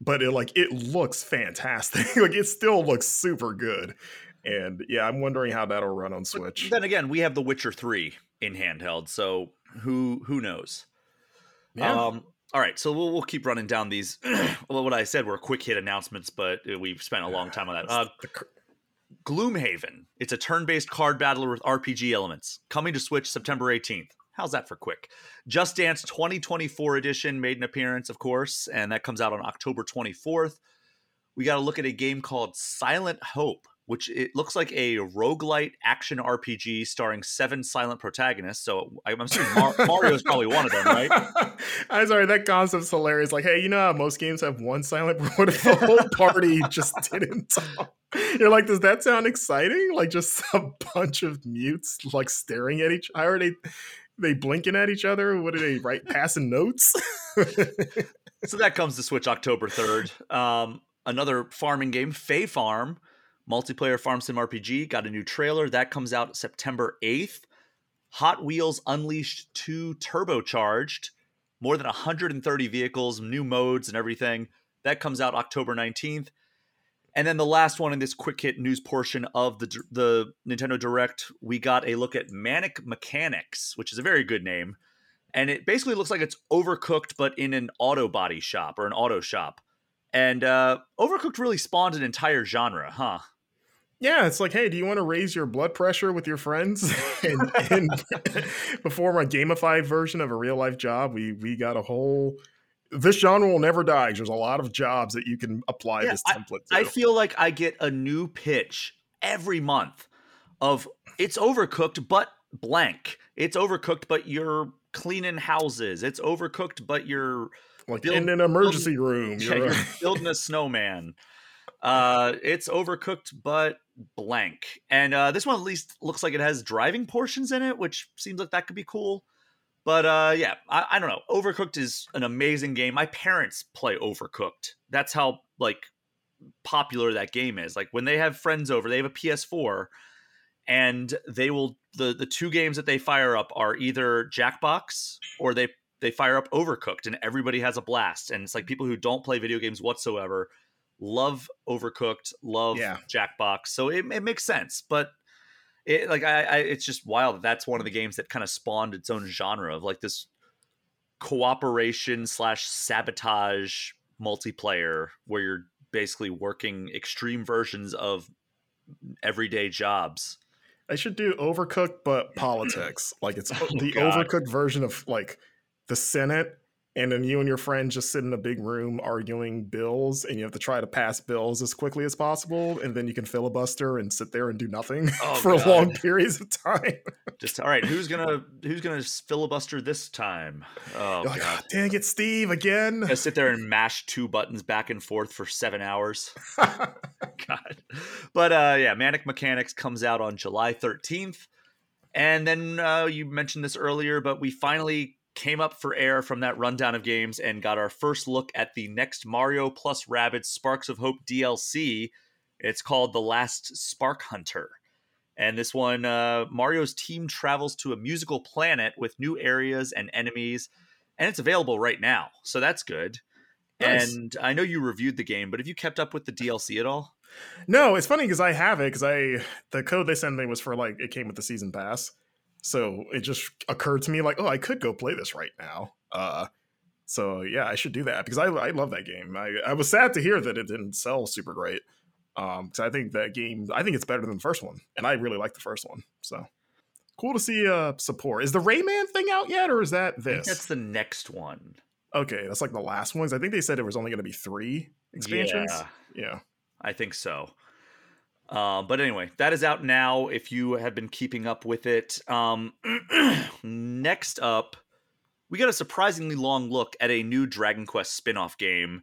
but it like it looks fantastic. like it still looks super good. And yeah, I'm wondering how that'll run on Switch. But then again, we have The Witcher Three in handheld, so who who knows? Yeah. Um, all right, so we'll, we'll keep running down these. well, what I said were quick hit announcements, but uh, we've spent a long time on that. Uh, Gloomhaven. It's a turn-based card battler with RPG elements. Coming to Switch September 18th. How's that for quick? Just Dance 2024 edition made an appearance, of course, and that comes out on October 24th. We got to look at a game called Silent Hope which it looks like a roguelite action RPG starring seven silent protagonists. So I'm assuming Mar- Mario is probably one of them, right? I'm sorry, that concept's hilarious. Like, hey, you know how most games have one silent, what if the whole party just didn't talk? You're like, does that sound exciting? Like just a bunch of mutes like staring at each other. Are they they blinking at each other? What are they write passing notes? so that comes to Switch October 3rd. Um, another farming game, Fae Farm Multiplayer Farm Sim RPG got a new trailer that comes out September 8th. Hot Wheels Unleashed 2 Turbocharged, more than 130 vehicles, new modes, and everything. That comes out October 19th. And then the last one in this quick hit news portion of the the Nintendo Direct, we got a look at Manic Mechanics, which is a very good name. And it basically looks like it's overcooked, but in an auto body shop or an auto shop. And uh, Overcooked really spawned an entire genre, huh? Yeah, it's like, hey, do you want to raise your blood pressure with your friends and, and perform a gamified version of a real life job? We we got a whole. This genre will never die. There's a lot of jobs that you can apply yeah, this template. I, I feel like I get a new pitch every month of it's overcooked, but blank. It's overcooked, but you're cleaning houses. It's overcooked, but you're like build, in an emergency build, room. You're, yeah, you're building a snowman. Uh, it's overcooked, but blank. And uh, this one at least looks like it has driving portions in it, which seems like that could be cool. But uh, yeah, I, I don't know. Overcooked is an amazing game. My parents play Overcooked. That's how like popular that game is. Like when they have friends over, they have a PS4 and they will the the two games that they fire up are either Jackbox or they they fire up Overcooked and everybody has a blast. And it's like people who don't play video games whatsoever love Overcooked, love yeah. Jackbox, so it, it makes sense. But it like I, I, it's just wild that that's one of the games that kind of spawned its own genre of like this cooperation slash sabotage multiplayer where you're basically working extreme versions of everyday jobs. I should do Overcooked, but politics. like it's oh, the God. Overcooked version of like the Senate and then you and your friend just sit in a big room arguing bills and you have to try to pass bills as quickly as possible and then you can filibuster and sit there and do nothing oh, for God. long periods of time. Just all right who's gonna who's gonna filibuster this time? Oh like, God. Oh, dang it steve again. I sit there and mash two buttons back and forth for seven hours? God. But uh yeah manic mechanics comes out on july 13th and then uh, you mentioned this earlier but we finally came up for air from that rundown of games and got our first look at the next Mario plus Rabbids Sparks of Hope DLC. It's called The Last Spark Hunter. And this one, uh, Mario's team travels to a musical planet with new areas and enemies, and it's available right now. So that's good. Nice. And I know you reviewed the game, but have you kept up with the DLC at all? No, it's funny because I have it because I the code they sent me was for like it came with the season pass. So it just occurred to me like, oh, I could go play this right now. Uh, so yeah, I should do that because I, I love that game. I, I was sad to hear that it didn't sell super great. Um, because I think that game, I think it's better than the first one, and I really like the first one. So cool to see uh support. Is the Rayman thing out yet, or is that this? that's the next one. Okay, that's like the last ones. I think they said it was only going to be three expansions. Yeah, yeah, I think so. Uh, but anyway, that is out now if you have been keeping up with it. Um, next up, we got a surprisingly long look at a new Dragon Quest spin off game,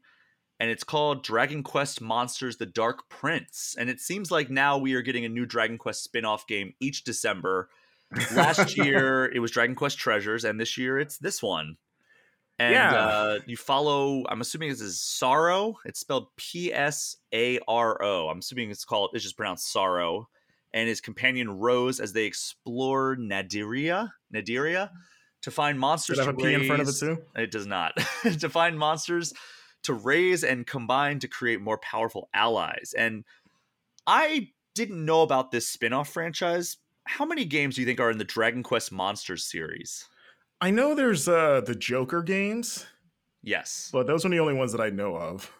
and it's called Dragon Quest Monsters The Dark Prince. And it seems like now we are getting a new Dragon Quest spin off game each December. Last year, it was Dragon Quest Treasures, and this year, it's this one. And Yeah. uh, you follow, I'm assuming this is Sorrow. It's spelled P S A R O. I'm assuming it's called, it's just pronounced Sorrow. And his companion Rose as they explore Nadiria, Nadiria to find monsters. Does it have a to P in front of it raise- too? It does not. to find monsters to raise and combine to create more powerful allies. And I didn't know about this spin off franchise. How many games do you think are in the Dragon Quest Monsters series? I know there's uh the Joker games, Yes. but those are the only ones that I know of.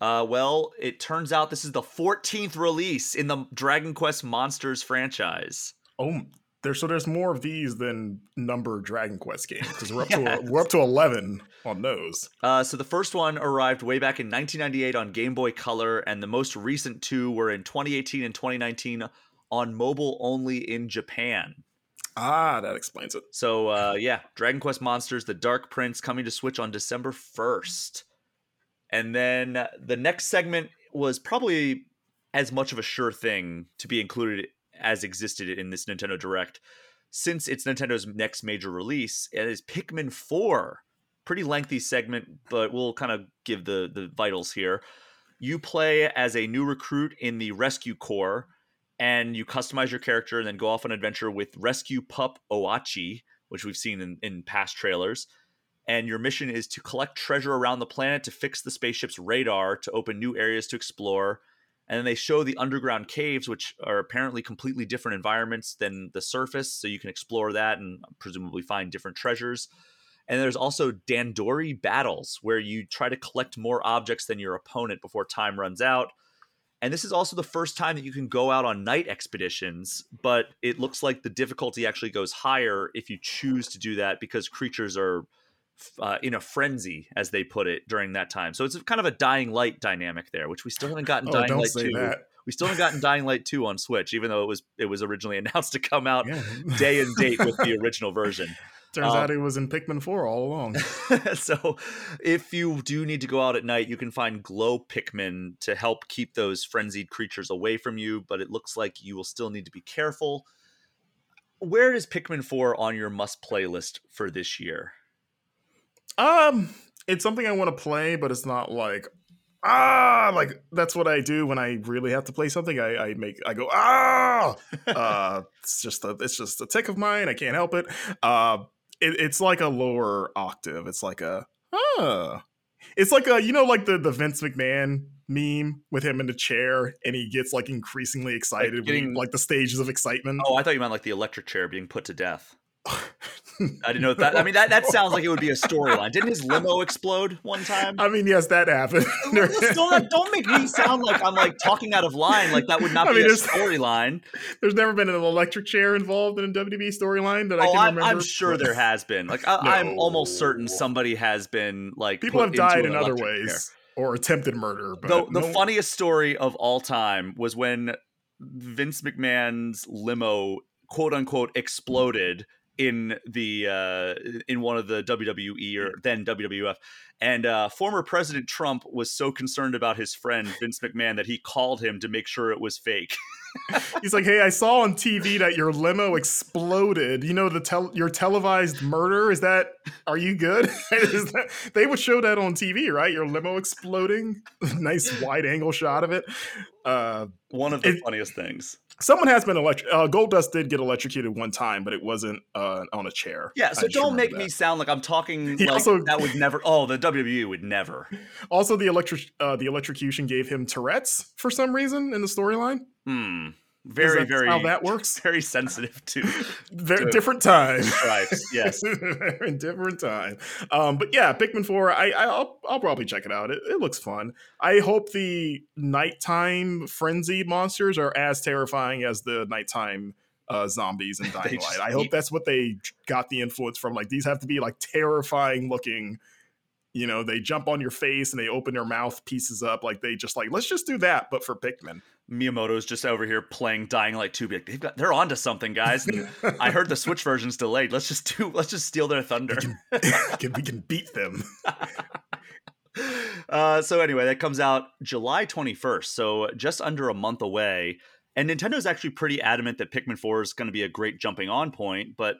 Uh, well, it turns out this is the 14th release in the Dragon Quest Monsters franchise. Oh, there's so there's more of these than number Dragon Quest games because we're up Yes. to we're up to eleven on those. Uh, so the first one arrived way back in 1998 on Game Boy Color, and the most recent two were in 2018 and 2019 on mobile only in Japan. Ah, that explains it. So uh, yeah, Dragon Quest Monsters: The Dark Prince coming to Switch on December 1st. And then the next segment was probably as much of a sure thing to be included as existed in this Nintendo Direct since it's Nintendo's next major release. It is Pikmin 4. Pretty lengthy segment, but we'll kind of give the the vitals here. You play as a new recruit in the Rescue Corps, and you customize your character and then go off on an adventure with Rescue Pup Oatchi, which we've seen in, in past trailers. And your mission is to collect treasure around the planet to fix the spaceship's radar to open new areas to explore. And then they show the underground caves, which are apparently completely different environments than the surface. So you can explore that and presumably find different treasures. And there's also Dandori battles, where you try to collect more objects than your opponent before time runs out. And this is also the first time that you can go out on night expeditions, but it looks like the difficulty actually goes higher if you choose to do that because creatures are uh, in a frenzy, as they put it, during that time. So it's kind of a Dying Light dynamic there, which we still haven't gotten Oh, Dying don't Light say 2. that. We still haven't gotten Dying Light 2 on Switch, even though it was it was originally announced to come out Yeah. day and date with the original version. Turns Um, out it was in Pikmin 4 all along. so if you do need to go out at night, you can find glow Pikmin to help keep those frenzied creatures away from you, but it looks like you will still need to be careful. Where is Pikmin 4 on your must playlist for this year? Um, it's something I want to play, but it's not like ah, like that's what I do when I really have to play something. I, I make I go ah. uh, it's just a it's just a tick of mine. I can't help it. Uh, it, it's like a lower octave. It's like a ah. It's like a you know like the the Vince McMahon meme with him in the chair and he gets like increasingly excited when he- getting- like the stages of excitement. Oh, I thought you meant like the electric chair being put to death. I didn't know that. I mean, that, that sounds like it would be a storyline. Didn't his limo explode one time? I mean, yes, that happened. don't, don't make me sound like I'm like talking out of line. Like that would not I be mean, a storyline. There's never been an electric chair involved in a WWE storyline that I Oh, can I'm, remember. I'm sure there has been. Like I, I'm almost certain somebody has been like People have died in other electric chair. ways or attempted murder. But The, the no- funniest story of all time was when Vince McMahon's limo, quote unquote, exploded in the uh, in one of the WWE or then WWF, and uh, former President Trump was so concerned about his friend Vince McMahon that he called him to make sure it was fake. He's like, "Hey, I saw on TV that your limo exploded. You know the tel- your televised murder. Is that? Are you good? That, they would show that on TV, right? Your limo exploding. nice wide angle shot of it. Uh, One of the It- funniest things. Someone has been electric. Uh, Goldust did get electrocuted one time, but it wasn't uh, on a chair. Yeah, so don't make that. me sound like I'm talking He like also- that would never. Oh, the WWE would never. Also, the electric uh, the electrocution gave him Tourette's for some reason in the storyline. Hmm. Very, very, how that works. very sensitive to Very to- different time. stripes. Yes. Very different time. Um, but yeah, Pikmin Four. I, I I'll I'll probably check it out. It, it looks fun. I hope the nighttime frenzied monsters are as terrifying as the nighttime uh, zombies and Dying Light. I hope eat- that's what they got the influence from. Like these have to be like terrifying looking. You know, they jump on your face and they open their mouth pieces up. Like they just like let's just do that, but for Pikmin. Miyamoto's just over here playing Dying Light 2. Like, they've got, they're onto something, guys. I heard the Switch version's delayed. Let's just do, let's just steal their thunder. we, can, we can beat them. uh, so anyway, that comes out July 21st, so just under a month away. And Nintendo's actually pretty adamant that Pikmin 4 is going to be a great jumping on point, but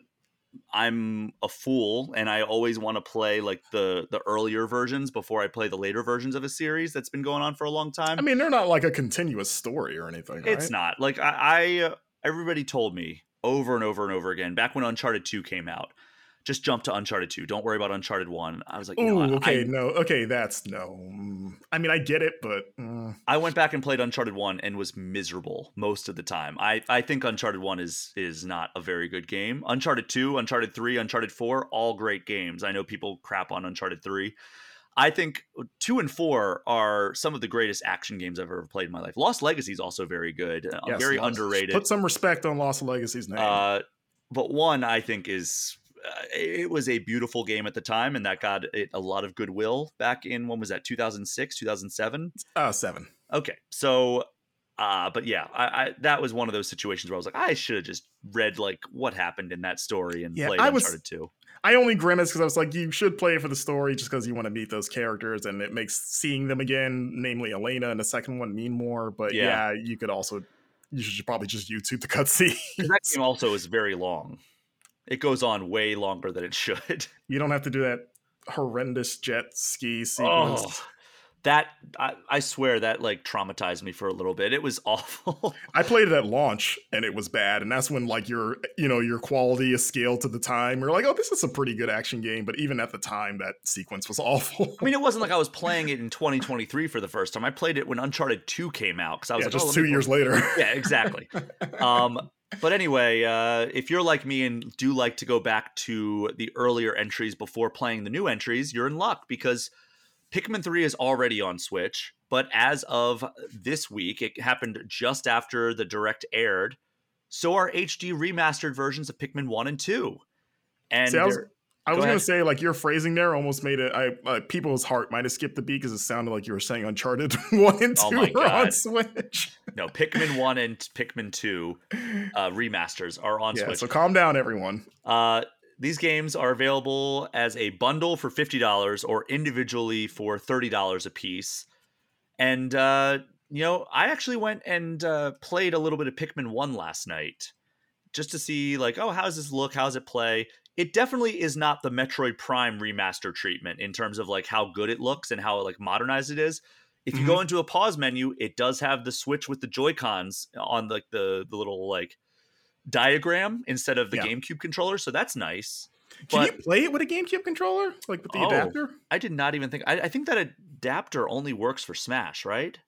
I'm a fool and I always want to play like the the earlier versions before I play the later versions of a series that's been going on for a long time. I mean, they're not like a continuous story or anything. Right? It's not. Like I, I everybody told me over and over and over again back when Uncharted 2 came out just jump to Uncharted 2. Don't worry about Uncharted 1. I was like, oh, okay, I, no, okay, that's no. Mm, I mean, I get it, but uh. I went back and played Uncharted 1 and was miserable most of the time. I, I think Uncharted 1 is is not a very good game. Uncharted 2, Uncharted 3, Uncharted 4, all great games. I know people crap on Uncharted 3. I think two and four are some of the greatest action games I've ever played in my life. Lost Legacy is also very good, uh, yes, very Lost, underrated. Put some respect on Lost Legacy's name. Uh, but one I think is it was a beautiful game at the time, and that got it a lot of goodwill back in when was that 2006, 2007? Uh, seven. Okay, so, uh, but yeah, I, I that was one of those situations where I was like, I should have just read like what happened in that story and yeah, played I Uncharted was, 2. I only grimaced because I was like, you should play for the story just because you want to meet those characters, and it makes seeing them again, namely Elena and the second one, mean more. But yeah, yeah you could also you should probably just YouTube the cutscene. That game also is very long it goes on way longer than it should. You don't have to do that horrendous jet ski sequence. Oh, that I, I, swear that like traumatized me for a little bit. It was awful. I played it at launch and it was bad, and that's when like your you know your quality is scaled to the time. You're like, oh, this is a pretty good action game, but even at the time, that sequence was awful. I mean, it wasn't like I was playing it in 2023 for the first time. I played it when Uncharted 2 came out because I was yeah, like, just oh, two years later. Yeah, exactly. um, but anyway, uh, if you're like me and do like to go back to the earlier entries before playing the new entries, you're in luck because Pikmin 3 is already on Switch. But as of this week, it happened just after the direct aired. So are HD remastered versions of Pikmin 1 and 2. And I was, was Go gonna say like your phrasing there almost made it. I uh, people's heart might have skipped the beat because it sounded like you were saying Uncharted one and oh two oh are on Switch. No, Pikmin one and Pikmin two uh, remasters are on yeah, Switch. So calm down, everyone. Uh, these games are available as a bundle for fifty dollars or individually for thirty dollars a piece. And uh, you know, I actually went and uh, played a little bit of Pikmin one last night just to see like, oh, how does this look? How does it play? It definitely is not the Metroid Prime remaster treatment in terms of like how good it looks and how like modernized it is. If you mm-hmm. go into a pause menu, it does have the switch with the Joy Cons on like the, the little like diagram instead of the yeah. GameCube controller, so that's nice. Can but, you play it with a GameCube controller, like with the oh, adapter? I did not even think. I, I think that adapter only works for Smash, right?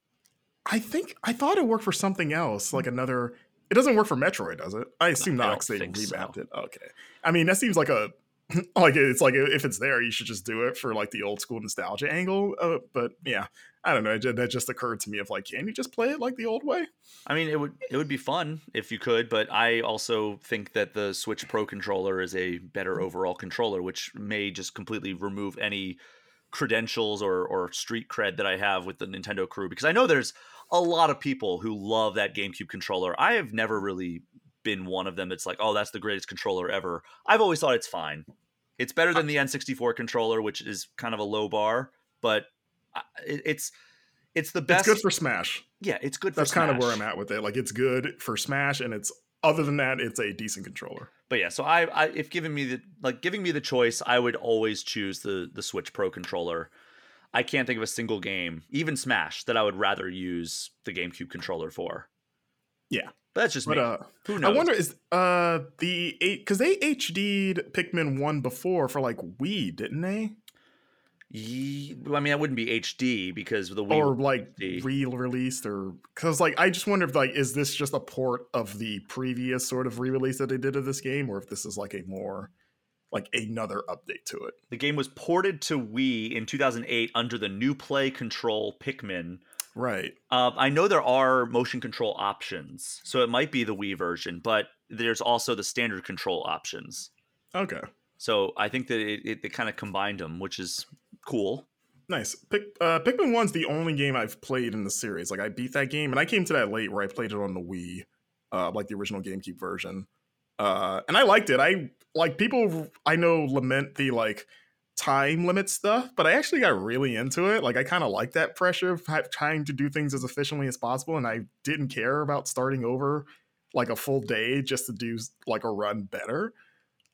I think I thought it worked for something else, like another it doesn't work for Metroid, does it? I assume not because they revamped so. it. Okay. I mean, that seems like a like it's like if it's there, you should just do it for like the old school nostalgia angle. Uh, but yeah, I don't know. That just occurred to me of like, can you just play it like the old way? I mean, it would it would be fun if you could, but I also think that the Switch Pro controller is a better overall controller, which may just completely remove any credentials or or street cred that I have with the Nintendo crew because I know there's a lot of people who love that GameCube controller. I have never really been one of them that's like, oh, that's the greatest controller ever. I've always thought it's fine. It's better than the N64 controller, which is kind of a low bar, but uh, it's it's the best. It's good for Smash. Yeah, it's good. For Smash. That's kind of where I'm at with it. Like, it's good for Smash, and it's other than that, it's a decent controller. But yeah, so I, I if giving me the like giving me the choice, I would always choose the the Switch Pro controller. I can't think of a single game, even Smash, that I would rather use the GameCube controller for. Yeah. But that's just but, me. Uh, Who knows? I wonder is uh the eight because they HD'd Pikmin one before for like Wii, didn't they? Yeah, I mean, that wouldn't be HD because the Wii or like re-released or because like I just wonder if like is this just a port of the previous sort of re-release that they did of this game, or if this is like a more like another update to it. The game was ported to Wii in 2008 under the new play control Pikmin. Right. Uh, I know there are motion control options, so it might be the Wii version, but there's also the standard control options. Okay. So I think that it, it, it kind of combined them, which is cool. Nice. Pick, uh, Pikmin One's the only game I've played in the series. Like I beat that game, and I came to that late where I played it on the Wii, uh, like the original GameCube version. Uh, and I liked it. I like people I know lament the like time limit stuff, but I actually got really into it. Like I kind of like that pressure of trying to do things as efficiently as possible, and I didn't care about starting over like a full day just to do like a run better.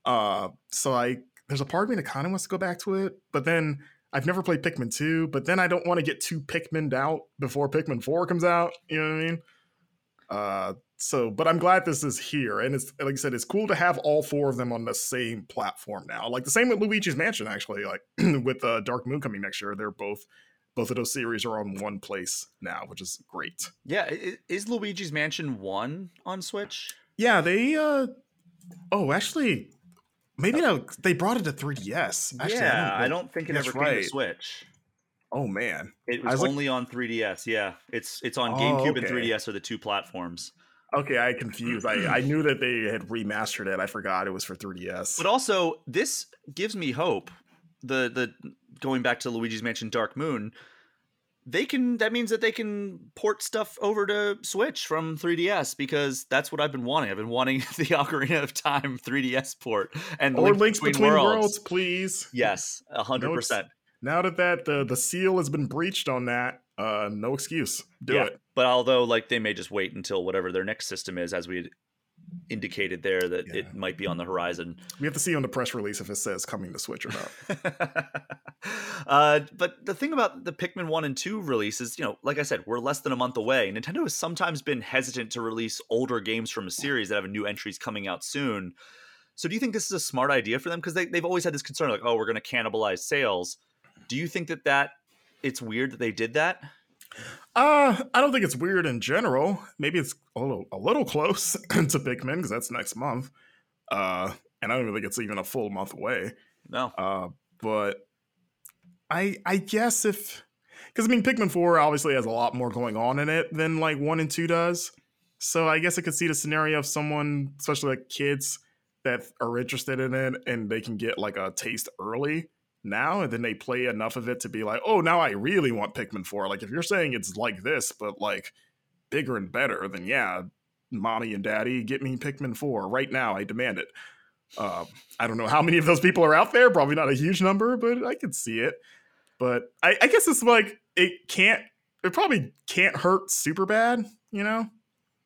Uh, so I there's a part of me that kind of wants to go back to it, but then I've never played Pikmin 2, but then I don't want to get too Pikmin out before Pikmin 4 comes out. You know what I mean? Uh, so, but I'm glad this is here, and it's like I said, it's cool to have all four of them on the same platform now. Like the same with Luigi's Mansion, actually. Like with uh, Dark Moon coming next year, they're both both of those series are on one place now, which is great. Yeah, is Luigi's Mansion one on Switch? Yeah, they. uh Oh, actually, maybe no, they brought it to 3DS. Actually, yeah, I don't, I don't think it ever came right. to Switch. Oh man, it was, was only like... on 3DS. Yeah, it's it's on oh, GameCube okay. and 3DS are the two platforms. Okay, I confused. I, I knew that they had remastered it. I forgot it was for 3DS. But also, this gives me hope. The the going back to Luigi's Mansion Dark Moon, they can that means that they can port stuff over to Switch from 3DS because that's what I've been wanting. I've been wanting the Ocarina of Time 3DS port and or Links, links between, between worlds. worlds. please. Yes, hundred percent now that that the the seal has been breached on that, uh, no excuse. Do yeah, it. But although like they may just wait until whatever their next system is, as we indicated there that yeah. it might be on the horizon. We have to see on the press release if it says coming to Switch or not. uh, but the thing about the Pikmin 1 and 2 releases, you know, like I said, we're less than a month away. Nintendo has sometimes been hesitant to release older games from a series that have new entries coming out soon. So do you think this is a smart idea for them? Because they, they've always had this concern like, oh, we're going to cannibalize sales. Do you think that that it's weird that they did that? Uh, I don't think it's weird in general. Maybe it's a little a little close to Pikmin because that's next month. Uh, and I don't even think it's even a full month away. No. Uh, but I I guess if because I mean Pikmin Four obviously has a lot more going on in it than like one and two does. So I guess I could see the scenario of someone, especially like kids that are interested in it, and they can get like a taste early now and then they play enough of it to be like, oh, now I really want Pikmin 4. Like if you're saying it's like this, but like bigger and better, then yeah, mommy and daddy, get me Pikmin 4 right now. I demand it. Uh, I don't know how many of those people are out there. Probably not a huge number, but I could see it. But I, I guess it's like it can't. It probably can't hurt super bad, you know.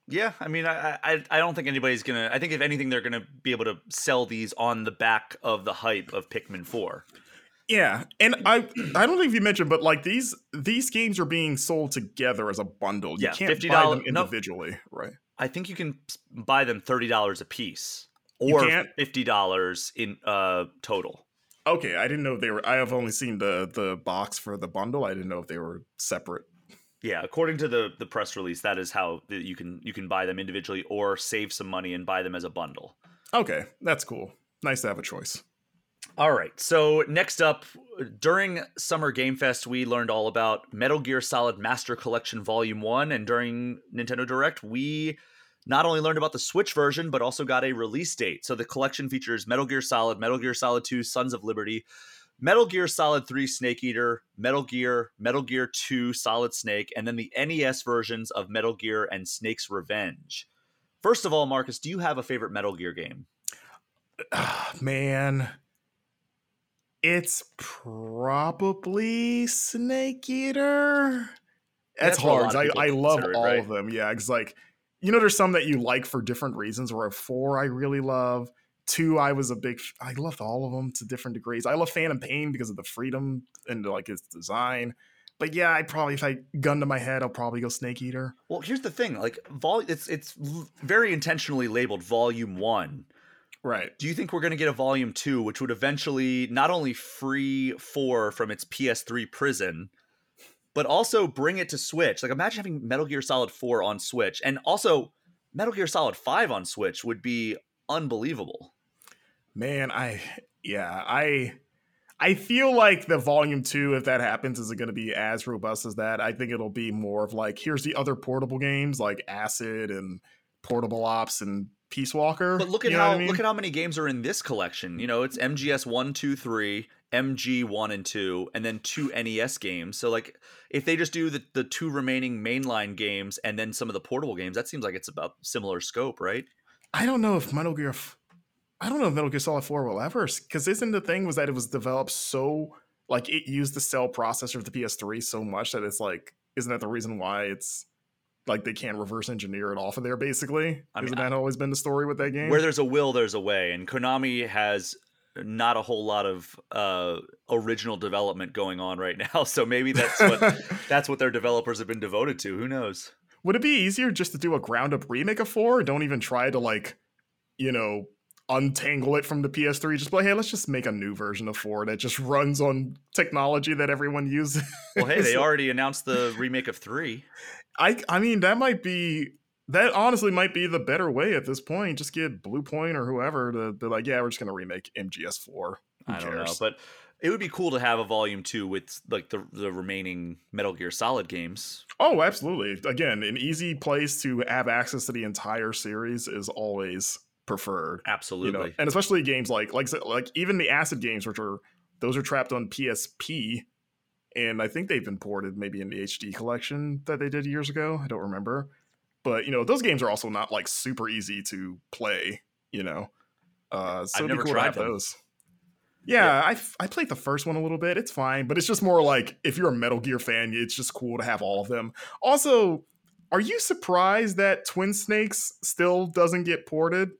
Yeah, I mean, I, I I don't think anybody's gonna. I think if anything, they're gonna be able to sell these on the back of the hype of Pikmin Four. Yeah, and I I don't think you mentioned, but like these these games are being sold together as a bundle. You yeah, can't 50, buy them individually, no, right? I think you can buy them thirty dollars a piece, or fifty dollars in uh total. Okay, I didn't know they were. I have only seen the the box for the bundle. I didn't know if they were separate. Yeah, according to the the press release, that is how you can you can buy them individually or save some money and buy them as a bundle. Okay, that's cool. Nice to have a choice. All right. So next up, during Summer Game Fest, we learned all about Metal Gear Solid Master Collection Volume One, and during Nintendo Direct, we not only learned about the Switch version, but also got a release date. So the collection features Metal Gear Solid, Metal Gear Solid 2, Sons of Liberty, Metal Gear Solid 3 Snake Eater, Metal Gear, Metal Gear 2 Solid Snake, and then the NES versions of Metal Gear and Snake's Revenge. First of all, Marcus, do you have a favorite Metal Gear game? man, it's probably Snake Eater. That's, That's hard. I, I love all right? of them. Yeah, because like you know, there's some that you like for different reasons. Where four, I really love. Two, I was a big. I loved all of them to different degrees. I love Phantom Pain because of the freedom and like its design. But yeah, I probably if I gun to my head, I'll probably go Snake Eater. Well, here's the thing: like, vol, it's it's very intentionally labeled Volume One Right. Do you think we're going to get a volume two, which would eventually not only free four from its PS3 prison, but also bring it to Switch? Like, imagine having Metal Gear Solid 4 on Switch, and also Metal Gear Solid 5 on Switch would be unbelievable. Man, I, yeah, I. I feel like the volume two, if that happens, isn't going to be as robust as that. I think it'll be more of like, here's the other portable games like Acid and Portable Ops and Peace Walker. But look at how I mean? look at how many games are in this collection. You know, it's MGS one, two, three, MG one and two, and then two NES games. So like, if they just do the the two remaining mainline games and then some of the portable games, that seems like it's about similar scope, right? I don't know if Metal Gear. I don't know if Metal Gear Solid Four will ever, because isn't the thing was that it was developed so like it used the cell processor of the PS3 so much that it's like, isn't that the reason why it's like they can't reverse engineer it off of there. Basically, I mean, isn't that always been the story with that game? Where there's a will, there's a way, and Konami has not a whole lot of uh, original development going on right now. So maybe that's what that's what their developers have been devoted to. Who knows? Would it be easier just to do a ground up remake of four? Don't even try to like, you know, untangle it from the PS3. Just like, hey, let's just make a new version of four that just runs on technology that everyone uses. Well, hey, they already announced the remake of three. I I mean that might be that honestly might be the better way at this point. Just get Bluepoint or whoever to be like, yeah, we're just gonna remake MGS4. I don't cares? know, but it would be cool to have a volume two with like the the remaining Metal Gear Solid games. Oh, absolutely. Again, an easy place to have access to the entire series is always preferred. Absolutely. You know, and especially games like like like even the Acid games, which are those are trapped on PSP, and I think they've been ported maybe in the HD collection that they did years ago. I don't remember, but you know those games are also not like super easy to play. You know, uh, so I've it'd never be cool to have them. those. Yeah, I I played the first one a little bit. It's fine, but it's just more like if you're a Metal Gear fan, it's just cool to have all of them. Also, are you surprised that Twin Snakes still doesn't get ported?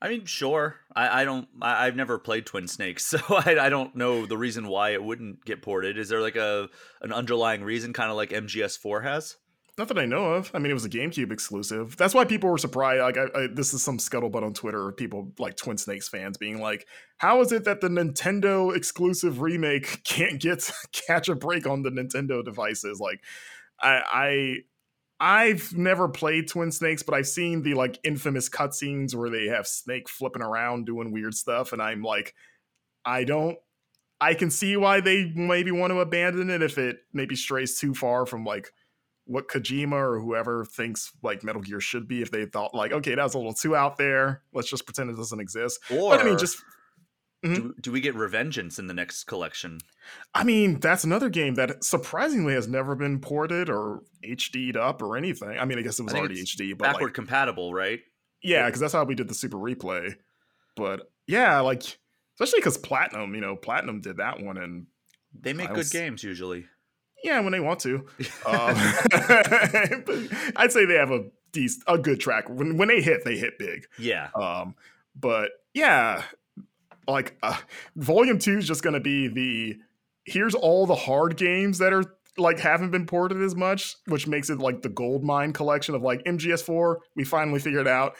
I mean, sure. I, I don't. I, I've never played Twin Snakes, so I, I don't know the reason why it wouldn't get ported. Is there like a an underlying reason, kind of like MGS4 has? Not that I know of. I mean, it was a GameCube exclusive. That's why people were surprised. Like, I, I, this is some scuttlebutt on Twitter of people like Twin Snakes fans being like, "How is it that the Nintendo exclusive remake can't get catch a break on the Nintendo devices?" Like, I I've never played Twin Snakes, but I've seen the like infamous cutscenes where they have Snake flipping around doing weird stuff, and I'm like, I don't. I can see why they maybe want to abandon it if it maybe strays too far from like what Kojima or whoever thinks like Metal Gear should be. If they thought like, okay, that was a little too out there, let's just pretend it doesn't exist. Or But I mean, just do, do we get Revengeance in the next collection? I mean, that's another game that surprisingly has never been ported or HD'd up or anything. I mean, I guess it was already HD, but Backward like, compatible, right? yeah, because that's how we did the Super Replay. But yeah, like especially because Platinum, you know, Platinum did that one, and They make I good games usually. yeah, when they want to, um, but I'd say they have a decent, a good track. When when they hit, they hit big. yeah. Um, but yeah, like uh, Volume Two is just gonna be the here's all the hard games that are like haven't been ported as much, which makes it like the gold mine collection of like MGS4. We finally figured out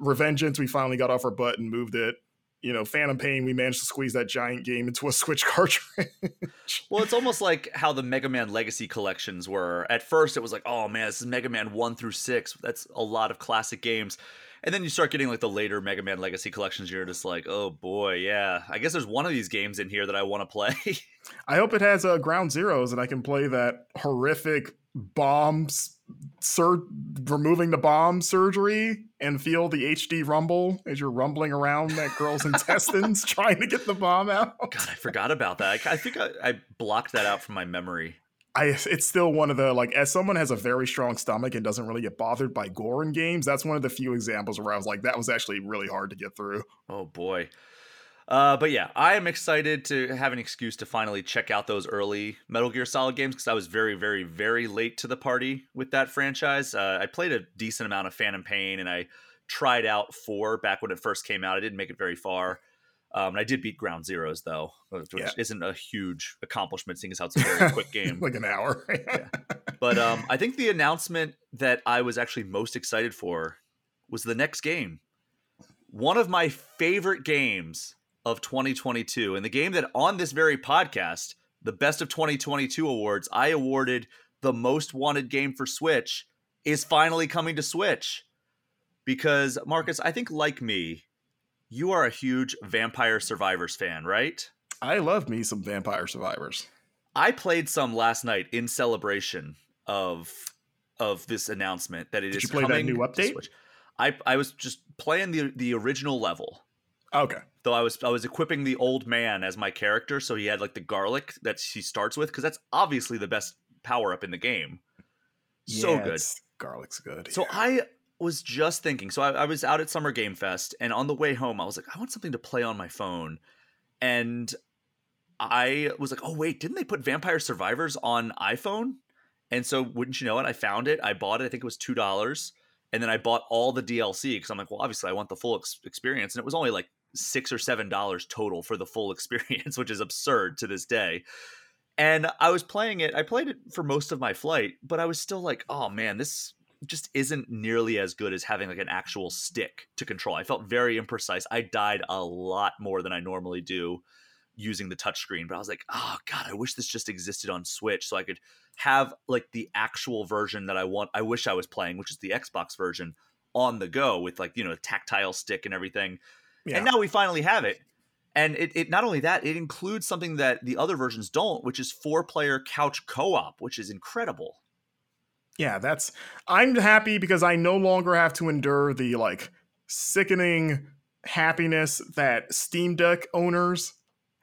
Revengeance. We finally got off our butt and moved it. You know, Phantom Pain. We managed to squeeze that giant game into a Switch cartridge. Well, it's almost like how the Mega Man Legacy collections were. At first, it was like, oh man, this is Mega Man 1 through 6. That's a lot of classic games. And then you start getting like the later Mega Man Legacy collections. You're just like, oh boy, yeah. I guess there's one of these games in here that I want to play. I hope it has uh, Ground Zeroes and I can play that horrific bombs sur- removing the bomb surgery and feel the HD rumble as you're rumbling around that girl's intestines trying to get the bomb out. God, I forgot about that. I, I think I, I blocked that out from my memory. I it's still one of the like as someone has a very strong stomach and doesn't really get bothered by gore in games, that's one of the few examples where I was like that was actually really hard to get through. Oh boy. Uh, but yeah, I am excited to have an excuse to finally check out those early Metal Gear Solid games because I was very, very, very late to the party with that franchise. Uh, I played a decent amount of Phantom Pain and I tried out four back when it first came out. I didn't make it very far. Um, and I did beat Ground Zeroes though, which Yeah. isn't a huge accomplishment seeing as how it's a very quick game. like an hour. But um, I think the announcement that I was actually most excited for was the next game. One of my favorite games of 2022, and the game that on this very podcast, the Best of 2022 awards, I awarded the most wanted game for Switch, is finally coming to Switch. Because, Marcus, I think like me, you are a huge Vampire Survivors fan, right? I love me some Vampire Survivors. I played some last night in celebration of of this announcement that it is Did you play that coming new update? I I was just playing the the original level. Okay. Though I was I was equipping the old man as my character, so he had like the garlic that he starts with because that's obviously the best power up in the game. so good. Garlic's good. So I was just thinking. So I, I was out at Summer Game Fest, and on the way home, I was like, I want something to play on my phone, and I was like, oh wait, didn't they put Vampire Survivors on iPhone? And so, wouldn't you know it? I found it. I bought it. I think it was two dollars, and then I bought all the DLC because I'm like, well, obviously, I want the full ex- experience, and it was only like six or seven dollars total for the full experience, which is absurd to this day. And I was playing it. I played it for most of my flight, but I was still like, oh man, this just isn't nearly as good as having like an actual stick to control. I felt very imprecise. I died a lot more than I normally do using the touchscreen, but I was like, oh god, I wish this just existed on Switch so I could have like the actual version that I want. I wish I was playing, which is the Xbox version on the go with like, you know, a tactile stick and everything. Yeah. And now we finally have it. And it, it not only that, it includes something that the other versions don't, which is four player couch co op, which is incredible. Yeah, that's I'm happy because I no longer have to endure the like sickening happiness that Steam Deck owners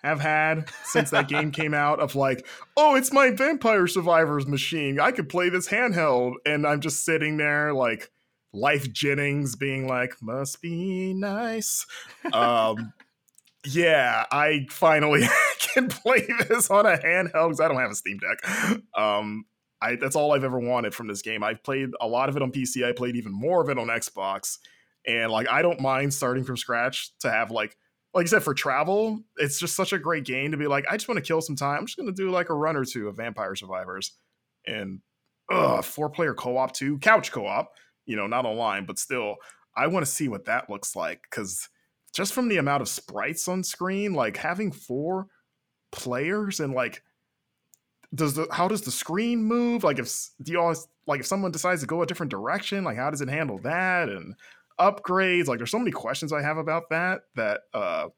have had since that game came out of like, oh, it's my Vampire Survivors machine. I could play this handheld. And I'm just sitting there like Lyfe Jennings being like, must be nice. Um, yeah, I finally can play this on a handheld because I don't have a Steam Deck. Um, I, that's all I've ever wanted from this game. I've played a lot of it on PC. I played even more of it on Xbox, and like I don't mind starting from scratch to have like like I said for travel. It's just such a great game to be like I just want to kill some time. I'm just gonna do like a run or two of Vampire Survivors, and uh, four player co op too, couch co op. You know, not online, but still, I want to see what that looks like because just from the amount of sprites on screen, like having four players and like does the how does the screen move? Like if do you all like if someone decides to go a different direction, like how does it handle that and upgrades? Like there's so many questions I have about that that uh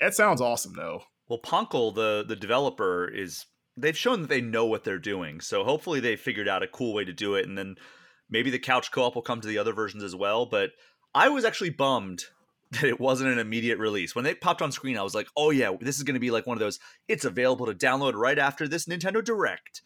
it sounds awesome though. Well, poncle, the the developer, is they've shown that they know what they're doing. So hopefully they figured out a cool way to do it, and then maybe the couch co-op will come to the other versions as well. But I was actually bummed that it wasn't an immediate release. When they popped on screen, I was like, oh yeah, this is going to be like one of those, it's available to download right after this Nintendo Direct.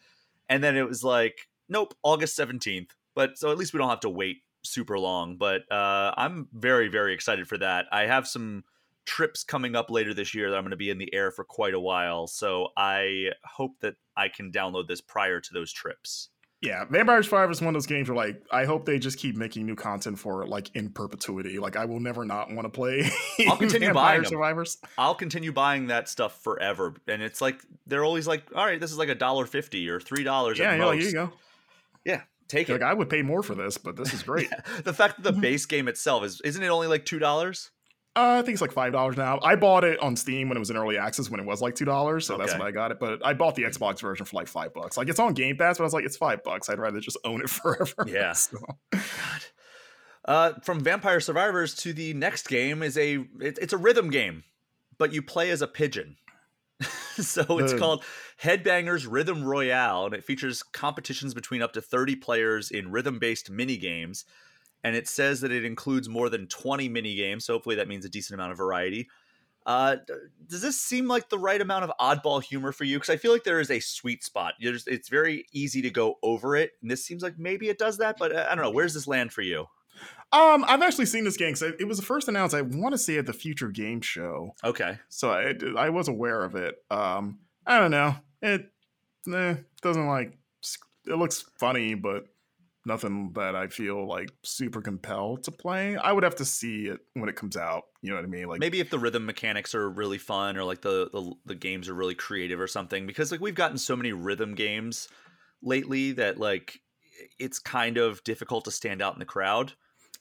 And then it was like, nope, August 17th. But so at least we don't have to wait super long. But uh, I'm very, very excited for that. I have some trips coming up later this year that I'm going to be in the air for quite a while. So I hope that I can download this prior to those trips yeah, Vampire Survivors is one of those games where like I hope they just keep making new content for like in perpetuity. Like I will never not want to play. I'll continue Vampire buying Survivors. Them. I'll continue buying that stuff forever, and it's like they're always like, all right, this is like a dollar fifty or three dollars. Yeah, yeah, here you go. Yeah, take You're it. Like I would pay more for this, but this is great. yeah. The fact that the base game itself is isn't it only like two dollars? Uh, I think it's like five dollars now. I bought it on Steam when it was in early access when it was like two dollars, so okay. that's when I got it. But I bought the Xbox version for like five bucks. Like it's on Game Pass, but I was like, it's five bucks. I'd rather just own it forever. Yeah. so. God. Uh, from Vampire Survivors to the next game is a it, it's a rhythm game, but you play as a pigeon. so it's called Headbangers Rhythm Royale, and it features competitions between up to 30 players in rhythm based mini games and it says that it includes more than 20 mini games. So hopefully that means a decent amount of variety. Uh, does this seem like the right amount of oddball humor for you? Because I feel like there is a sweet spot. There's, it's very easy to go over it, and this seems like maybe it does that. But uh, I don't know. Where's this land for you? Um, I've actually seen this game. So it was the first announced. I want to say at the Future Game Show. Okay. So I I was aware of it. Um, I don't know. It eh, doesn't like. It looks funny, but nothing that I feel like super compelled to play. I would have to see it when it comes out. You know what I mean? Like maybe if the rhythm mechanics are really fun or like the the, the games are really creative or something. Because like we've gotten so many rhythm games lately that like it's kind of difficult to stand out in the crowd.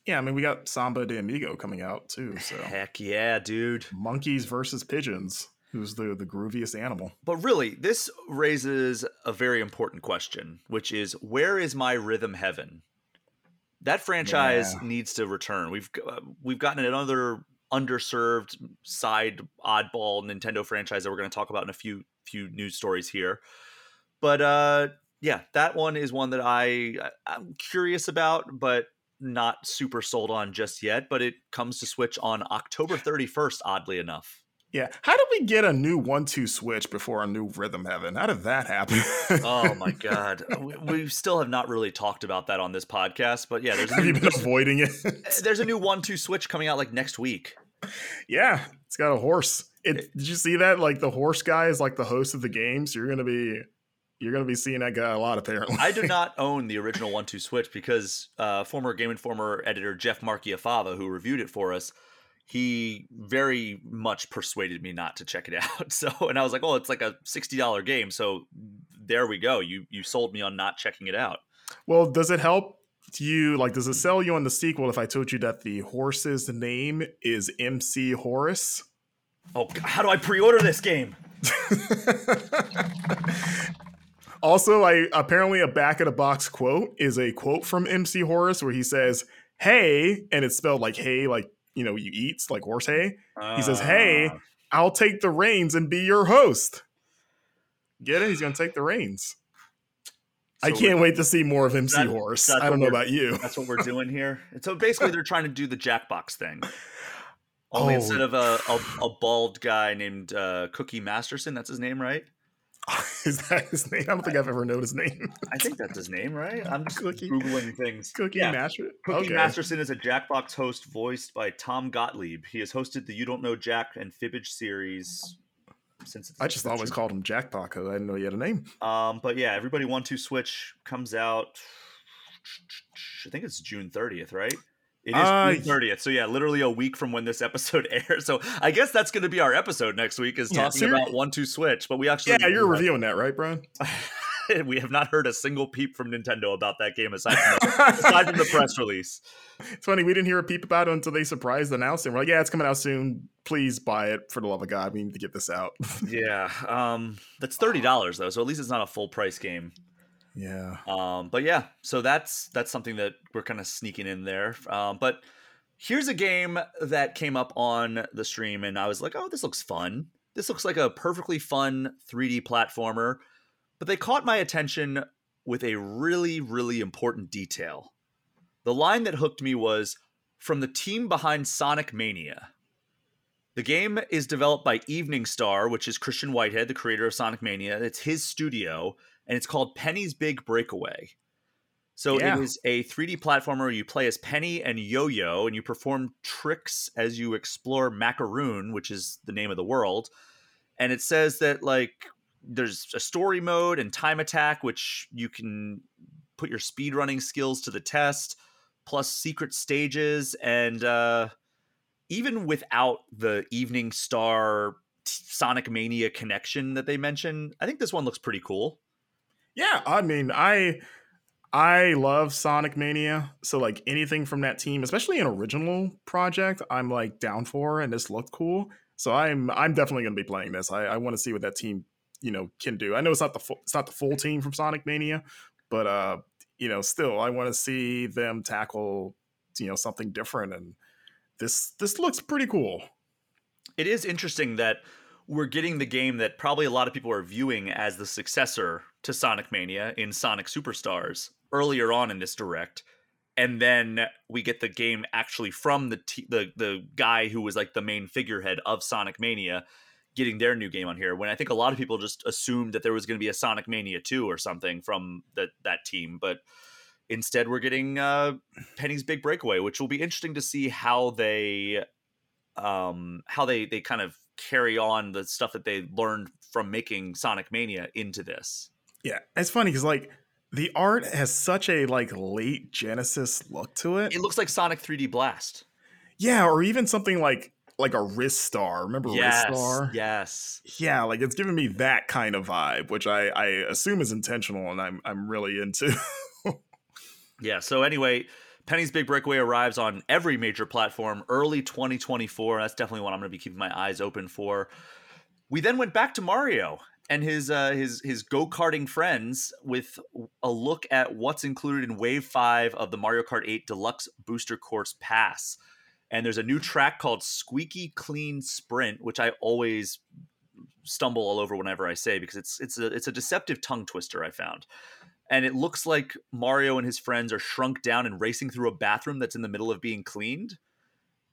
Yeah, I mean we got Samba de Amigo coming out too. So heck yeah, dude! Monkeys versus pigeons who's the the grooviest animal. But really, this raises a very important question, which is where is my rhythm heaven? That franchise yeah. needs to return. We've uh, we've gotten another underserved side oddball Nintendo franchise that we're going to talk about in a few few news stories here. But uh yeah, that one is one that I I'm curious about, but not super sold on just yet, but it comes to Switch on October 31st oddly enough. Yeah. How did we get a new one-two switch before a new rhythm heaven? How did that happen? oh my god, we, we, still have not really talked about that on this podcast. But yeah, there's have new, you been avoiding it? there's a new one-two switch coming out like next week. Yeah, it's got a horse. It, did you see that? Like the horse guy is like the host of the game, so you're gonna be you're gonna be seeing that guy a lot apparently. I do not own the original One Two Switch because uh, former Game Informer editor Jeff Marchiafava, who reviewed it for us, he very much persuaded me not to check it out. So, and I was like, "Oh, it's like a sixty dollar game." So, there we go. You you sold me on not checking it out. Well, does it help you? Like, does it mm-hmm. sell you on the sequel if I told you that the horse's name is MC Horse? Oh, how do I pre-order this game? also, I apparently a back of the box quote is a quote from MC Horse where he says, "Hey," and it's spelled like "hey," like you know you eat like horse hay. Uh, he says, "Hey, ah. I'll take the reins and be your host." Get it? He's gonna take the reins. So I can't wait to see more of MC that, Horse. I don't know about you. That's what we're doing here. And so basically, they're trying to do the Jackbox thing. Only oh. instead of a, a, a, bald guy named uh, Cookie Masterson, that's his name, right? Is that his name? I don't think I, have ever known his name. I think that's his name, right? I'm just Cookie, googling things. Cookie yeah. Masterson. Cookie okay. Masterson is a Jackbox host voiced by Tom Gottlieb. He has hosted the You Don't Know Jack and Fibbage series since I just always called him Jackbox. Because I didn't know he had a name. Um, but yeah, everybody one two switch comes out. I think it's June 30th, right? It is uh, June 30th. So yeah, literally a week from when this episode airs. So I guess that's going to be our episode next week is yeah, talking about one two switch. But we actually yeah, you're reviewing that, right, Brian? we have not heard a single peep from Nintendo about that game aside from the, aside from the press release. It's funny we didn't hear a peep about it until they surprised announced it. We're like, yeah, it's coming out soon. Please buy it for the love of God. We need to get this out. yeah, um, that's thirty dollars though, so at least it's not a full price game. Yeah. Um, but yeah, so that's that's something that we're kind of sneaking in there. Um, but here's a game that came up on the stream, and I was like, oh, this looks fun. This looks like a perfectly fun 3D platformer. But they caught my attention with a really, really important detail. The line that hooked me was from the team behind Sonic Mania. The game is developed by Evening Star, which is Christian Whitehead, the creator of Sonic Mania. It's his studio, and it's called Penny's Big Breakaway. So yeah. it is a 3D platformer where you play as Penny and Yo Yo, and you perform tricks as you explore Macaroon, which is the name of the world. And it says that like there's a story mode and time attack, which you can put your speed running skills to the test, plus secret stages, and uh, even without the Evening Star Sonic Mania connection that they mentioned, I think this one looks pretty cool. Yeah, I mean, I I love Sonic Mania, so like anything from that team, especially an original project, I'm like down for, and this looked cool. So I'm I'm definitely going to be playing this. I, I want to see what that team you know can do. I know it's not the full, it's not the full team from Sonic Mania, but uh, you know, still I want to see them tackle you know something different, and this this looks pretty cool. It is interesting that we're getting the game that probably a lot of people are viewing as the successor to Sonic Mania in Sonic Superstars earlier on in this direct. And then we get the game actually from the t- the the guy who was like the main figurehead of Sonic Mania getting their new game on here when I think a lot of people just assumed that there was going to be a Sonic Mania 2 or something from that that team. But instead we're getting uh, Penny's Big Breakaway which will be interesting to see how they um how they they kind of carry on the stuff that they learned from making Sonic Mania into this. Yeah, it's funny cuz like the art has such a like late Genesis look to it. It looks like Sonic 3D Blast. Yeah, or even something like like a Ristar. Remember yes, Ristar? Yes. Yeah, like it's giving me that kind of vibe, which I, I assume is intentional and I'm I'm really into. yeah, so anyway, Penny's Big Breakaway arrives on every major platform early 2024. That's definitely one I'm going to be keeping my eyes open for. We then went back to Mario and his uh, his his go karting friends with a look at what's included in Wave Five of the Mario Kart 8 Deluxe Booster Course Pass and there's a new track called Squeaky Clean Sprint, which I always stumble all over whenever I say because it's it's a it's a deceptive tongue twister I found. And it looks like Mario and his friends are shrunk down and racing through a bathroom that's in the middle of being cleaned.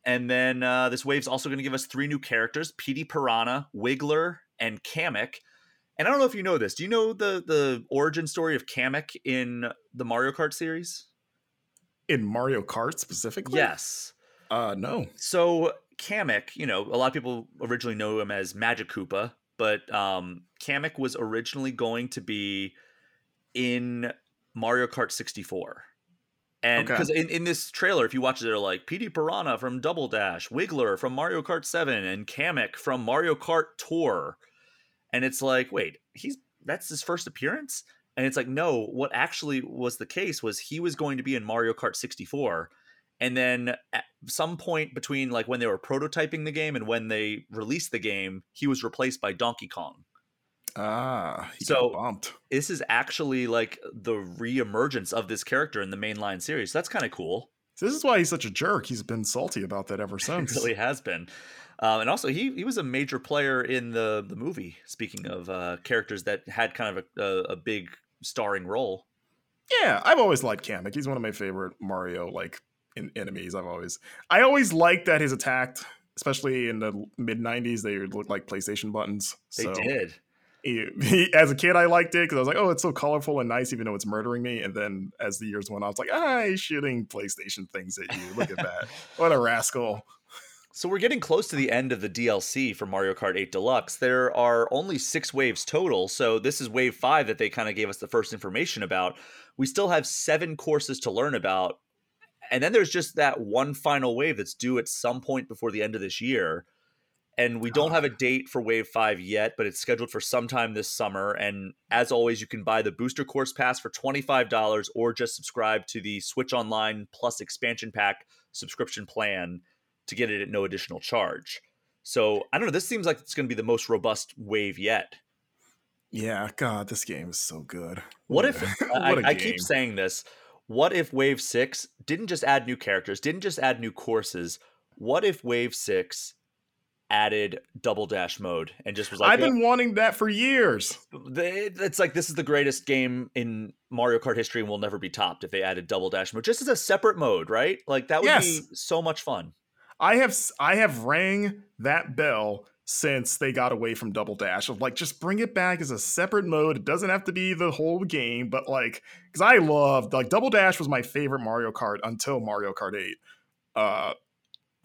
And then uh, this wave's also going to give us three new characters: Petey Piranha, Wiggler, and Kamek. And I don't know if you know this. Do you know the the origin story of Kamek in the Mario Kart series? In Mario Kart specifically? Yes. Uh, no. So Kamek, you know, a lot of people originally know him as Magic Koopa but um, Kamek was originally going to be in Mario Kart 64. And Okay. because in, in this trailer, if you watch it, they're like Petey Piranha from Double Dash, Wiggler from Mario Kart 7, and Kamek from Mario Kart Tour. And it's like, wait, he's that's his first appearance? And it's like, no, what actually was the case was he was going to be in Mario Kart 64. And then at some point between like when they were prototyping the game and when they released the game, he was replaced by Donkey Kong. Ah, he So- bumped. This is actually like the reemergence of this character in the mainline series. That's kind of cool. This is why he's such a jerk. He's been salty about that ever since. really has been. Um, and also, he he was a major player in the the movie. Speaking of uh, characters that had kind of a, a, a big starring role. Yeah, I've always liked Kamek. He's one of my favorite Mario like in, enemies. I've always, I always liked that his attack, especially in the mid '90s, they looked like PlayStation buttons. They so did. As a kid, I liked it because I was like, "Oh, it's so colorful and nice," even though it's murdering me. And then as the years went on, I was like, "Ah, shooting PlayStation things at you. Look at that! what a rascal!" So we're getting close to the end of the DLC for Mario Kart 8 Deluxe. There are only six waves total, so this is wave five that they kind of gave us the first information about. We still have seven courses to learn about, and then there's just that one final wave that's due at some point before the end of this year. And we don't oh. have a date for wave five yet, but it's scheduled for sometime this summer. And as always, you can buy the booster course pass for $25 or just subscribe to the Switch Online Plus expansion pack subscription plan to get it at no additional charge. So I don't know. This seems like it's going to be the most robust wave yet. Yeah, God, this game is so good. What a- if what I, I keep saying this? What if Wave Six didn't just add new characters, didn't just add new courses? What if Wave Six added double dash mode and just was like, I've been wanting that for years. it's like this is the greatest game in Mario Kart history and will never be topped if they added double dash mode just as a separate mode, right? Like that would Yes. be so much fun. I have I have rang that bell since they got away from Double Dash of like just bring it back as a separate mode. It doesn't have to be the whole game, but like because I loved like Double Dash was my favorite Mario Kart until Mario Kart 8. Uh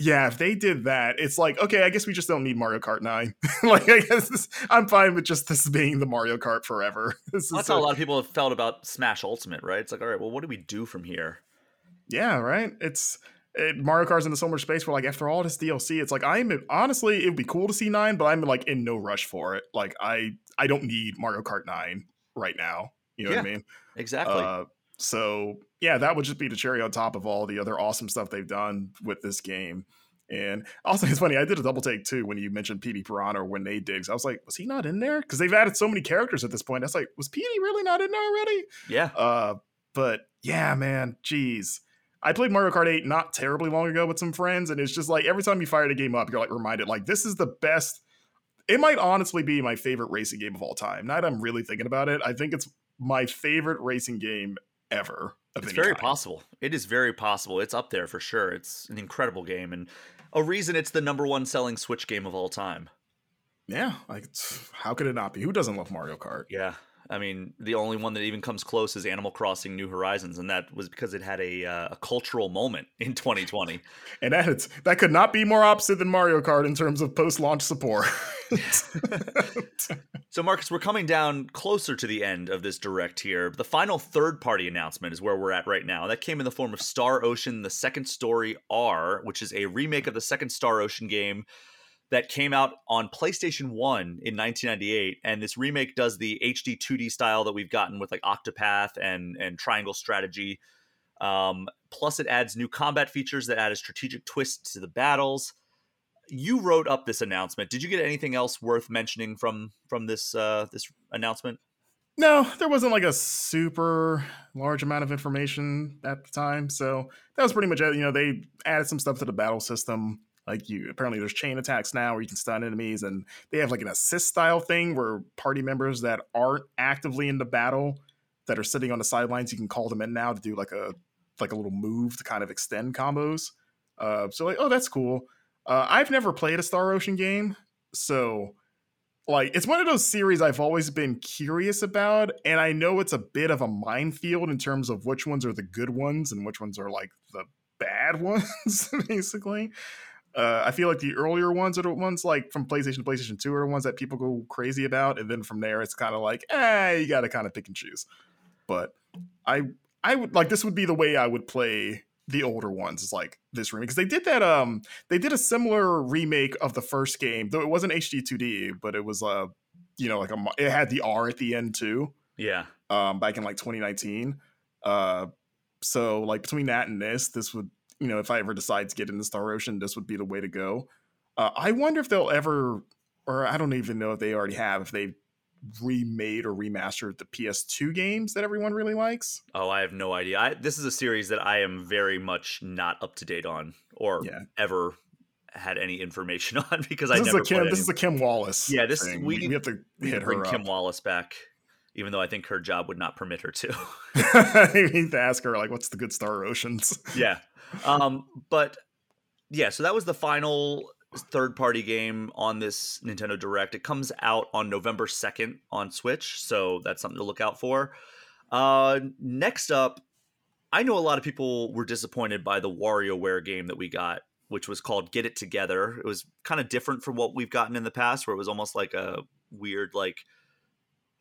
yeah, if they did that, it's like okay, I guess we just don't need Mario Kart 9. like I guess this, I'm fine with just this being the Mario Kart forever. This is That's a- how a lot of people have felt about Smash Ultimate, right? It's like, all right, well, what do we do from here? Yeah, right. It's it, Mario Kart's in the similar space where, like, after all this DLC, it's like I'm honestly, it would be cool to see nine, but I'm like in no rush for it. Like, I I don't need Mario Kart nine right now. You know what I mean? Exactly. Uh, so yeah, that would just be the cherry on top of all the other awesome stuff they've done with this game. And also, it's funny. I did a double take too when you mentioned Petey Piranha or when they digs. I was like, was he not in there? Because they've added so many characters at this point. I was like, was Petey really not in there already? yeah. Uh, but yeah, man, jeez. I played Mario Kart 8 not terribly long ago with some friends, and it's just like every time you fire the game up, you're like reminded, like, this is the best. It might honestly be my favorite racing game of all time. Now that I'm really thinking about it, I think it's my favorite racing game ever. It's very kind. possible. It is very possible. It's up there for sure. It's an incredible game and a reason it's the number one selling Switch game of all time. Yeah, like it's- how could it not be? Who doesn't love Mario Kart? Yeah. I mean, the only one that even comes close is Animal Crossing New Horizons, and that was because it had a, uh, a cultural moment in 2020. And that that could not be more opposite than Mario Kart in terms of post-launch support. So, Marcus, we're coming down closer to the end of this direct here. The final third party announcement is where we're at right now. That came in the form of Star Ocean The Second Story R, which is a remake of the second Star Ocean game that came out on PlayStation 1 in 1998. And this remake does the HD 2D style that we've gotten with like Octopath and, and Triangle Strategy. Um, plus, it adds new combat features that add a strategic twist to the battles you wrote up this announcement. Did you get anything else worth mentioning from from this uh this announcement? No, there wasn't like a super large amount of information at the time, so that was pretty much it. You know, they added some stuff to the battle system. Like you, apparently there's chain attacks now where you can stun enemies, and they have like an assist style thing where party members that aren't actively in the battle that are sitting on the sidelines, you can call them in now to do like a like a little move to kind of extend combos. Uh, so like, oh, that's cool. Uh, I've never played a Star Ocean game, so like it's one of those series I've always been curious about, and I know it's a bit of a minefield in terms of which ones are the good ones and which ones are like the bad ones, basically. Uh, I feel like the earlier ones are the ones like from PlayStation to PlayStation 2 are the ones that people go crazy about. And then from there, it's kind of like, eh, you got to kind of pick and choose. But I, I would like this would be the way I would play the older ones is like this remake because they did that um they did a similar remake of the first game though it wasn't HD 2D but it was uh you know like a it had the R at the end too Yeah. um back in like 2019 uh so like between that and this this would you know if I ever decide to get into Star Ocean this would be the way to go uh, I wonder if they'll ever or I don't even know if they already have if they've remade or remastered the PS2 games that everyone really likes Oh, I have no idea. I, this is a series that I am very much not up to date on, or Yeah. ever had any information on because I this is never. a Kim. This is a Kim Wallace. Yeah, this- thing. we we, have to we hit bring her Kim up. Wallace back, even though I think her job would not permit her to. we need to ask her like, what's the good Star Oceans? yeah. Um, but yeah, so that was the final third party game on this Nintendo Direct. It comes out on November 2nd on Switch, so that's something to look out for. Uh, next up, I know a lot of people were disappointed by the WarioWare game that we got, which was called Get It Together. It was kind of different from what we've gotten in the past, where it was almost like a weird, like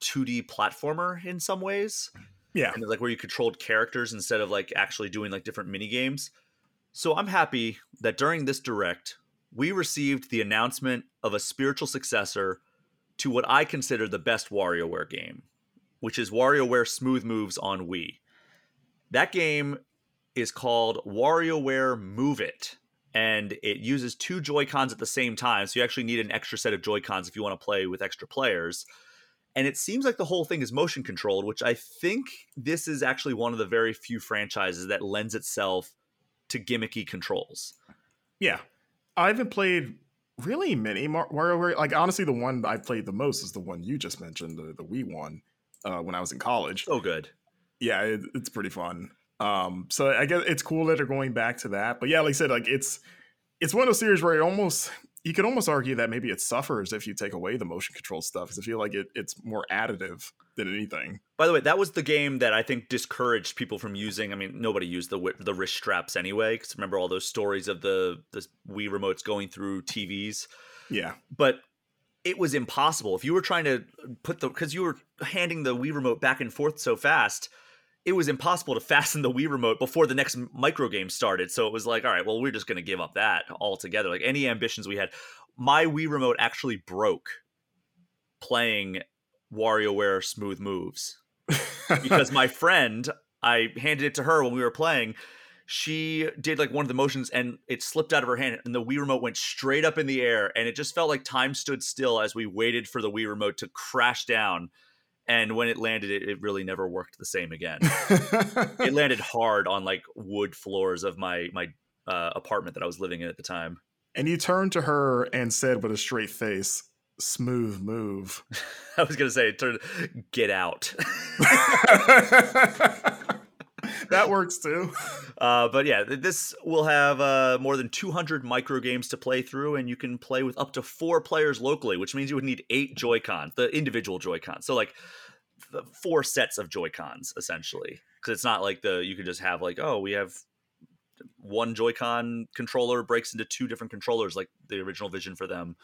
2D platformer in some ways Yeah, and like where you controlled characters instead of like actually doing like different mini games. So I'm happy that during this direct, we received the announcement of a spiritual successor to what I consider the best WarioWare game, which is WarioWare Smooth Moves on Wii. That game is called WarioWare Move It, and it uses two Joy Cons at the same time. So you actually need an extra set of Joy Cons if you want to play with extra players and it seems like the whole thing is motion controlled which i think this is actually one of the very few franchises that lends itself to gimmicky controls yeah. I haven't played really many Mar- WarioWare. Like honestly, the one I played the most is the one you just mentioned, the, the Wii one, uh, when I was in college. Oh, good Yeah, it, it's pretty fun. Um, so I guess it's cool that they're going back to that. But yeah, like I said, like it's it's one of those series where it almost you could almost argue that maybe it suffers if you take away the motion control stuff because I feel like it, it's more additive than anything. by the way that was the game that i think discouraged people from using i mean nobody used the the wrist straps anyway because remember all those stories of the the wii remotes going through tvs Yeah, but it was impossible if you were trying to put the because you were handing the Wii remote back and forth so fast. It was impossible to fasten the Wii remote before the next micro game started. So it was like, all right, well, we're just going to give up that altogether. Like any ambitions we had, my Wii remote actually broke playing WarioWare Smooth Moves because my friend, I handed it to her when we were playing. She did like one of the motions and it slipped out of her hand, and the Wii remote went straight up in the air. And it just felt like time stood still as we waited for the Wii remote to crash down. And when it landed, it, it really never worked the same again. it landed hard on like wood floors of my my uh, apartment that I was living in at the time. and you turned to her and said with a straight face, "Smooth move." I was gonna say, it turned, get out. that works too. Uh, but yeah, this will have uh, more than 200 micro games to play through, and you can play with up to four players locally, which means you would need eight Joy Cons, the individual Joy Cons. So like four sets of Joy Cons essentially, because it's not like the you can just have like oh we have one Joy-Con controller breaks into two different controllers like the original vision for them.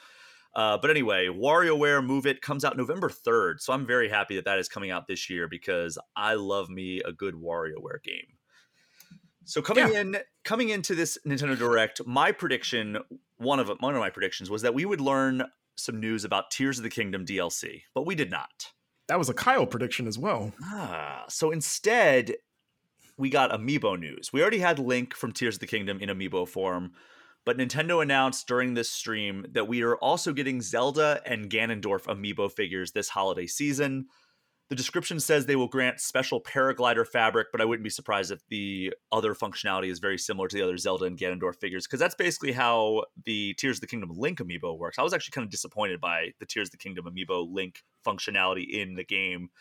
Uh, but anyway, WarioWare Move It comes out November 3rd. So I'm very happy that that is coming out this year because I love me a good WarioWare game. So coming in coming into this Nintendo Direct, my prediction, one of one of my predictions was that we would learn some news about Tears of the Kingdom DLC, but we did not. That was a Kyle prediction as well. Ah, so instead, we got amiibo news. We already had Link from Tears of the Kingdom in amiibo form, but Nintendo announced during this stream that we are also getting Zelda and Ganondorf amiibo figures this holiday season. The description says they will grant special paraglider fabric, but I wouldn't be surprised if the other functionality is very similar to the other Zelda and Ganondorf figures, because that's basically how the Tears of the Kingdom Link amiibo works. I was actually kind of disappointed by the Tears of the Kingdom amiibo Link functionality in the game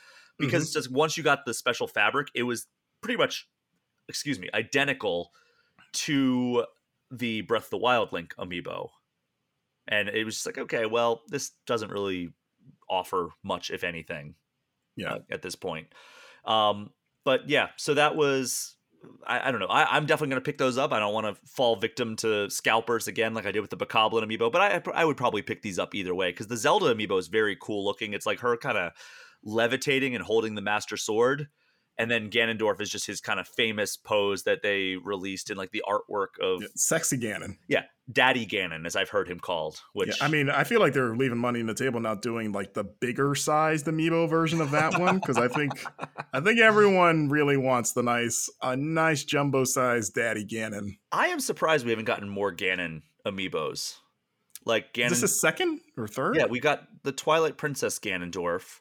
because mm-hmm. it's just once you got the special fabric, it was pretty much, excuse me, identical to the Breath of the Wild Link amiibo. And it was just like, okay, well, this doesn't really offer much, if anything, Yeah. uh, at this point. Um, but yeah, so that was I, I don't know. I, am definitely going to pick those up. I don't want to fall victim to scalpers again, like I did with the Bokoblin amiibo. But I, I would probably pick these up either way because the Zelda amiibo is very cool looking. It's like her kind of levitating and holding the Master Sword, and then Ganondorf is just his kind of famous pose that they released in like the artwork of yeah, sexy Ganon. Yeah, Daddy Ganon, as I've heard him called. Which yeah, I mean, I feel like they're leaving money on the table, not doing like the bigger sized amiibo version of that one because I think I think everyone really wants the nice a nice jumbo sized Daddy Ganon. I am surprised we haven't gotten more Ganon amiibos. Like Ganon. Is this a second or third? Yeah, we got the Twilight Princess Ganondorf.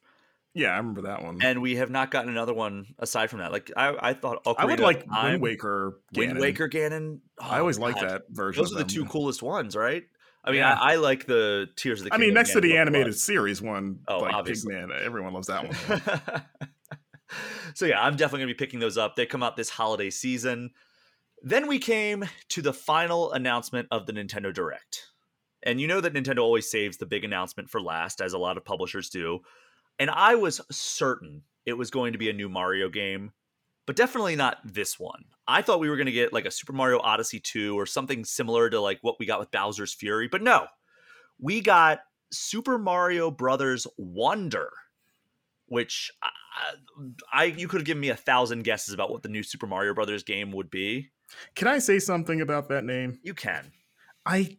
Yeah, I remember that one. And we have not gotten another one aside from that. Like I, I thought Ocarina I would like Wind Waker. Ganon. Wind Waker Ganon. Oh, I always like that version. Those are the two coolest ones, right? I mean, yeah. I, I, like the Tears of the. I mean, next to the animated series one, oh, like obviously. Pigman, everyone loves that one. so yeah, I'm definitely gonna be picking those up. They come out this holiday season. Then we came to the final announcement of the Nintendo Direct. And you know that Nintendo always saves the big announcement for last, as a lot of publishers do. And I was certain it was going to be a new Mario game, but definitely not this one. I thought we were going to get like a Super Mario Odyssey 2 or something similar to like what we got with Bowser's Fury, but no. We got Super Mario Brothers Wonder, which I, I you could have given me a thousand guesses about what the new Super Mario Brothers game would be. Can I say something about that name? You can. I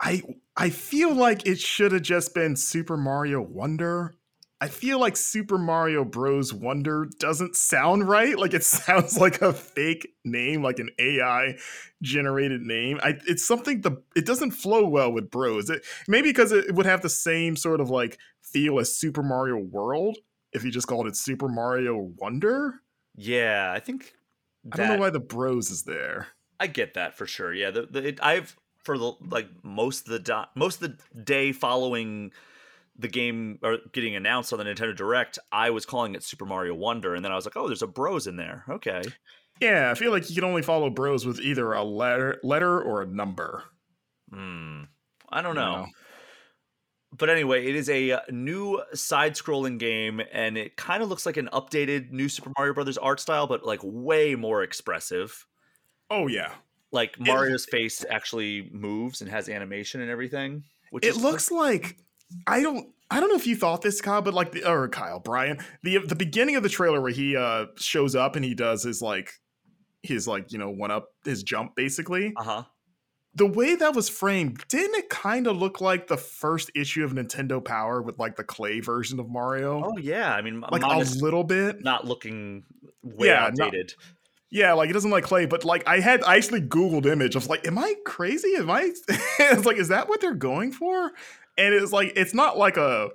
I I feel like it should have just been Super Mario Wonder. I feel like Super Mario Bros. Wonder doesn't sound right. Like it sounds like a fake name, like an AI generated name. I, it's something the it doesn't flow well with Bros. It, maybe because it would have the same sort of like feel as Super Mario World if you just called it Super Mario Wonder. Yeah, I think that, I don't know why the Bros is there. I get that for sure. Yeah, the, the it, I've for the like most of the do- most of the day following the game or getting announced on the Nintendo Direct, I was calling it Super Mario Wonder, and then I was like, oh, there's a Bros in there. Okay. Yeah, I feel like you can only follow Bros with either a letter, letter or a number. Hmm. I don't know. I don't know. But anyway, it is a uh, new side-scrolling game, and it kind of looks like an updated new Super Mario Brothers art style, but like way more expressive. Oh yeah, like Mario's it, face actually moves and has animation and everything. Which it looks like I don't I don't know if you thought this, Kyle, but like the or Kyle Brian, the the beginning of the trailer where he uh shows up and he does his like his like you know one up his jump basically. Uh huh. The way that was framed, didn't it kind of look like the first issue of Nintendo Power with like the clay version of Mario? Oh yeah, I mean, like a little bit, not looking way yeah, outdated. Not, yeah, like it doesn't like clay, but like I had I actually Googled image. I was like, am I crazy? Am I it's like, is that what they're going for? And it's like it's not like a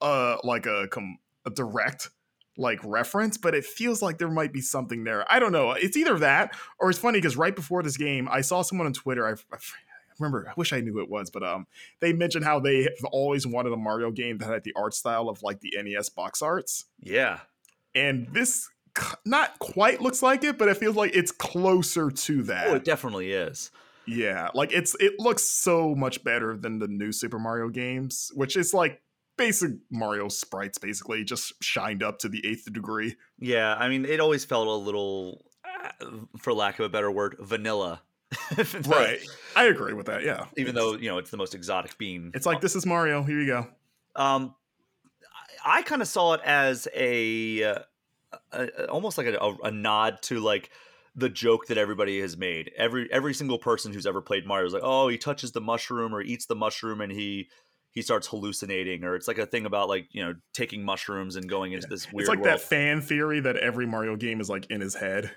uh like a, com- a direct like reference, but it feels like there might be something there. I don't know. It's either that or it's funny because right before this game, I saw someone on Twitter. I, I remember. I wish I knew who it was, but um, they mentioned how they have always wanted a Mario game that had the art style of like the NES box arts. Yeah, and this not quite looks like it, but it feels like it's closer to that. Oh, it definitely is. Yeah, like it's it looks so much better than the new Super Mario games, which is like basic Mario sprites, basically just shined up to the eighth degree. Yeah, I mean, it always felt a little, uh, for lack of a better word, vanilla. right, I agree with that. Yeah, even though you know it's the most exotic bean. It's like this is Mario. Here you go. Um, I, I kind of saw it as a. A, almost like a, a, nod to like the joke that everybody has made. Every every single person who's ever played Mario is like, oh, he touches the mushroom or eats the mushroom and he he starts hallucinating, or it's like a thing about like you know taking mushrooms and going into this weird. It's like world. that fan theory that every Mario game is like in his head.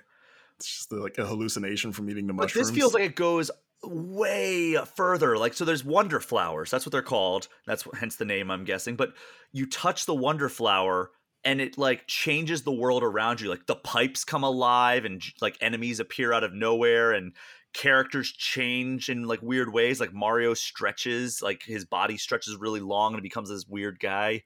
It's just like a hallucination from eating the but mushrooms. This feels like it goes way further. Like so, there's wonder flowers. That's what they're called. That's what, hence the name, I'm guessing. But you touch the wonder flower and it like changes the world around you like the pipes come alive and like enemies appear out of nowhere and characters change in like weird ways like mario stretches like his body stretches really long and becomes this weird guy.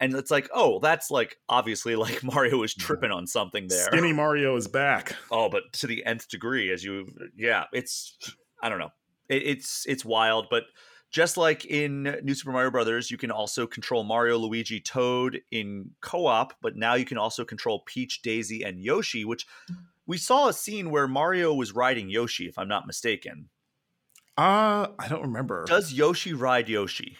And it's like oh that's like obviously like mario is tripping on something there. Skinny mario is back. Oh but to the nth degree as you yeah it's i don't know. It, it's it's wild but just like in New Super Mario Brothers, you can also control Mario, Luigi, Toad in co-op, but now you can also control Peach, Daisy, and Yoshi, which we saw a scene where Mario was riding Yoshi, if I'm not mistaken. Uh, I don't remember. Does Yoshi ride Yoshi?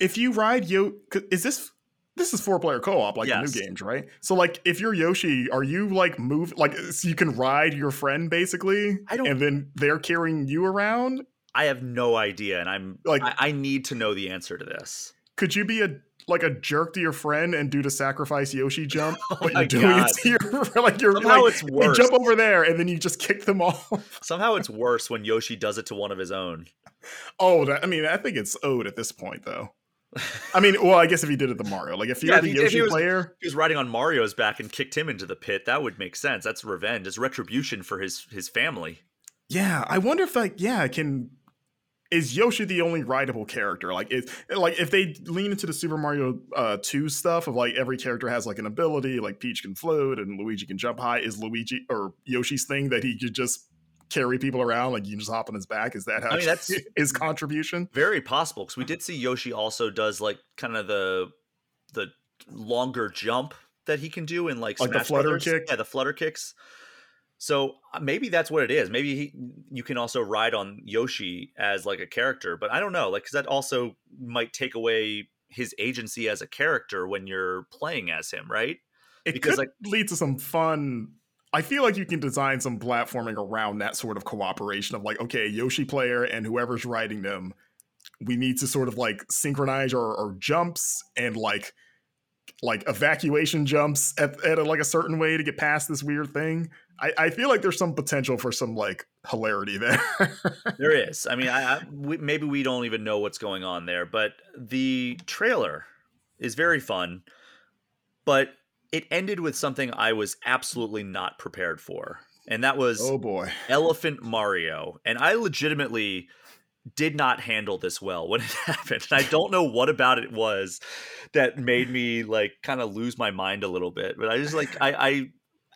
if you ride Yo, is this this is four player co op like Yes. the new games, right? So like, if you're Yoshi, are you like move like so you can ride your friend basically, I don't- and then they're carrying you around? I have no idea, and I'm Like- I, I need to know the answer to this. Could you be a like a jerk to your friend and do the sacrifice Yoshi jump? Oh but you're doing God. it to your like you're Somehow like it's "Hey, worse. jump over there, and then you just kick them off. Somehow it's worse when Yoshi does it to one of his own. oh, that, I mean, I think it's owed at this point though. I mean, well, I guess if he did it to Mario, like if you're Yeah, the he- if Yoshi he was- player, he was riding on Mario's back and kicked him into the pit, that would make sense. That's revenge. It's retribution for his his family. Yeah, I wonder if like yeah, can is Yoshi the only rideable character? Like is like if they lean into the Super Mario uh 2 stuff of like every character has like an ability, like Peach can float and Luigi can jump high, is Luigi or Yoshi's thing that he could just carry people around like you can just hop on his back? Is that how I mean, that's- his contribution? Very possible because we did see Yoshi also does like kind of the the longer jump that he can do in like Like the flutter Brothers. kick? Yeah, the flutter kicks. So uh, maybe that's what it is. Maybe he, you can also ride on Yoshi as like a character, but I don't know, like because that also might take away his agency as a character when you're playing as him, right? It Because, could like- lead to some fun. I feel like you can design some platforming around that sort of cooperation of like, okay, Yoshi player and whoever's riding them, we need to sort of like synchronize our, our jumps and like like evacuation jumps at, at a, like a certain way to get past this weird thing. I, I feel like there's some potential for some like hilarity there. There is. I mean, I, I we, maybe we don't even know what's going on there, but the trailer is very fun. But it ended with something I was absolutely not prepared for, and that was oh boy. Elephant Mario. And I legitimately did not handle this well when it happened. And I don't know what about it was that made me like kind of lose my mind a little bit. But I just like I, I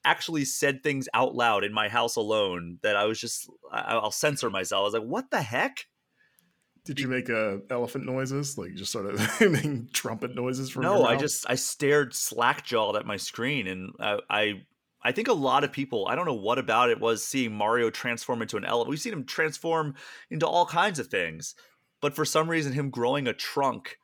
actually said things out loud in my house alone that I was just I, I'll censor myself. I was like, what the heck? Did you make uh, elephant noises? Like just sort of making trumpet noises from No, I just I stared slack jawed at my screen and I, I I think a lot of people, I don't know what about it was seeing Mario transform into an elephant. We've seen him transform into all kinds of things. But for some reason him growing a trunk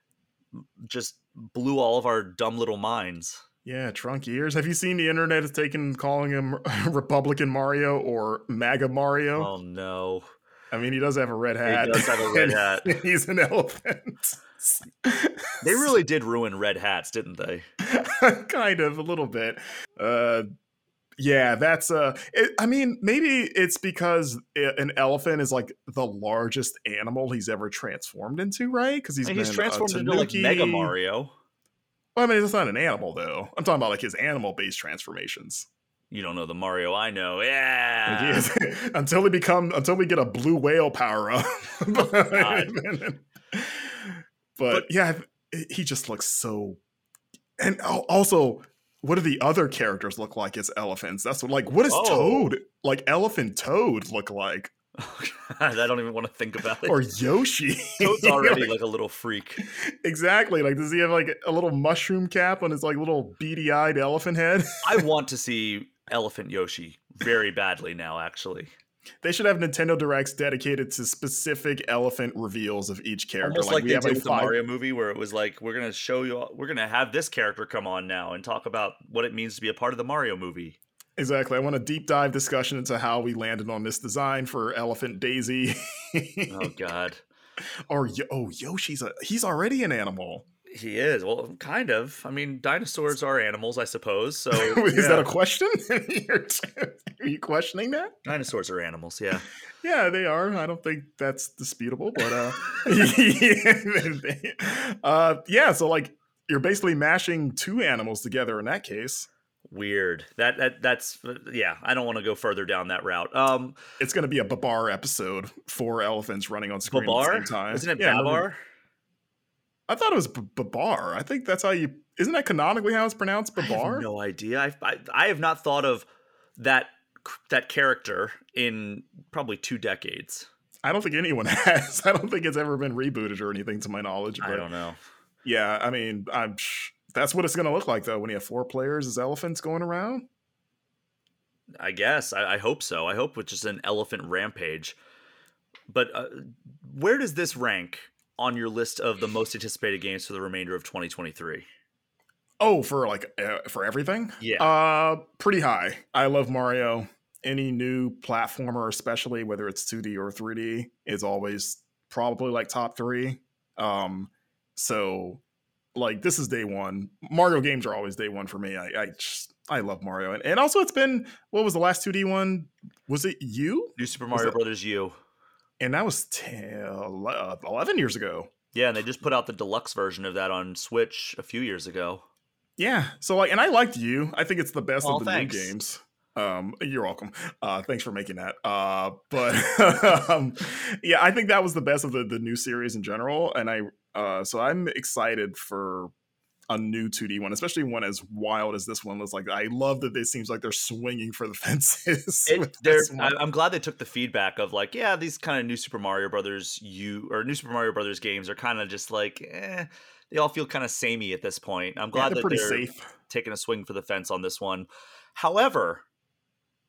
just blew all of our dumb little minds. Yeah, trunk ears. Have you seen the internet is taking calling him Republican Mario or MAGA Mario? Oh no. I mean, he does have a red hat. He does have a red hat. He's an elephant. They really did ruin red hats, didn't they? kind of a little bit. Uh, yeah, that's uh. It, I mean, maybe it's because i- an elephant is like the largest animal he's ever transformed into, right? Because he's he's been, transformed uh, into like Mega Mario. Well, I mean, it's not an animal though. I'm talking about like his animal-based transformations. You don't know the Mario I know. Yeah. until we become until we get a blue whale power up. But, But- yeah, he just looks so. And also, what do the other characters look like as elephants? That's what like what does Oh. Toad like elephant Toad look like I don't even want to think about it. or Yoshi? Toad's already like a little freak. exactly like does he have like a little mushroom cap on his like little beady eyed elephant head? I want to see Elephant Yoshi very badly now, actually. They should have Nintendo Directs dedicated to specific elephant reveals of each character. Almost like, we they have like the five Mario movie, where it was like, we're gonna show you, all, we're gonna have this character come on now and talk about what it means to be a part of the Mario movie. Exactly. I want a deep dive discussion into how we landed on this design for Elephant Daisy. Oh God, or oh, Yoshi's a he's already an animal. He is. Well, kind of. I mean, dinosaurs are animals, I suppose. So Is yeah, that a question? You're- you questioning that? dinosaurs are animals? Yeah. Yeah, they are. I don't think that's disputable, but uh, uh, yeah. So like, you're basically mashing two animals together in that case. Weird. That that that's yeah. I don't want to go further down that route. Um, It's going to be a Babar episode. Four elephants running on screen at the same time. isn't it Yeah, Babar? I thought it was Babar. I think that's how you. Isn't that canonically how it's pronounced? I Babar. have no idea. I, I I have not thought of that that character in probably two decades. I don't think anyone has. I don't think it's ever been rebooted or anything, to my knowledge. I don't know. yeah, I mean, I'm. That's what it's going to look like though when you have four players as elephants going around. I guess. I, I hope so. I hope it's just an elephant rampage. But uh, where does this rank on your list of the most anticipated games for the remainder of 2023? Oh, for like uh, for everything? Yeah. Uh pretty high. I love Mario. Any new platformer, especially whether it's 2D or 3D, is always probably like top 3. Um so like this is day 1. Mario games are always day 1 for me. I I just I love Mario. And, and also it's been what was the last 2D one? Was it you? New Super Mario Brothers U. And that was 10, uh, 11 years ago. Yeah, and they just put out the deluxe version of that on Switch a few years ago. Yeah. So like, and I liked you. I think it's the best Oh, of the thanks. new games. Um, you're welcome. Uh, thanks for making that. Uh, but um, yeah, I think that was the best of the the new series in general. And I, uh, so I'm excited for a new 2D one, especially one as wild as this one was. Like, I love that it seems like they're swinging for the fences. It, with they're, this I, one. I'm glad they took the feedback of like, yeah, these kind of new Super Mario Brothers U or new Super Mario Brothers games are kind of just like, eh, they all feel kind of samey at this point. I'm Yeah, glad they're that they're safe. taking a swing for the fence on this one. However,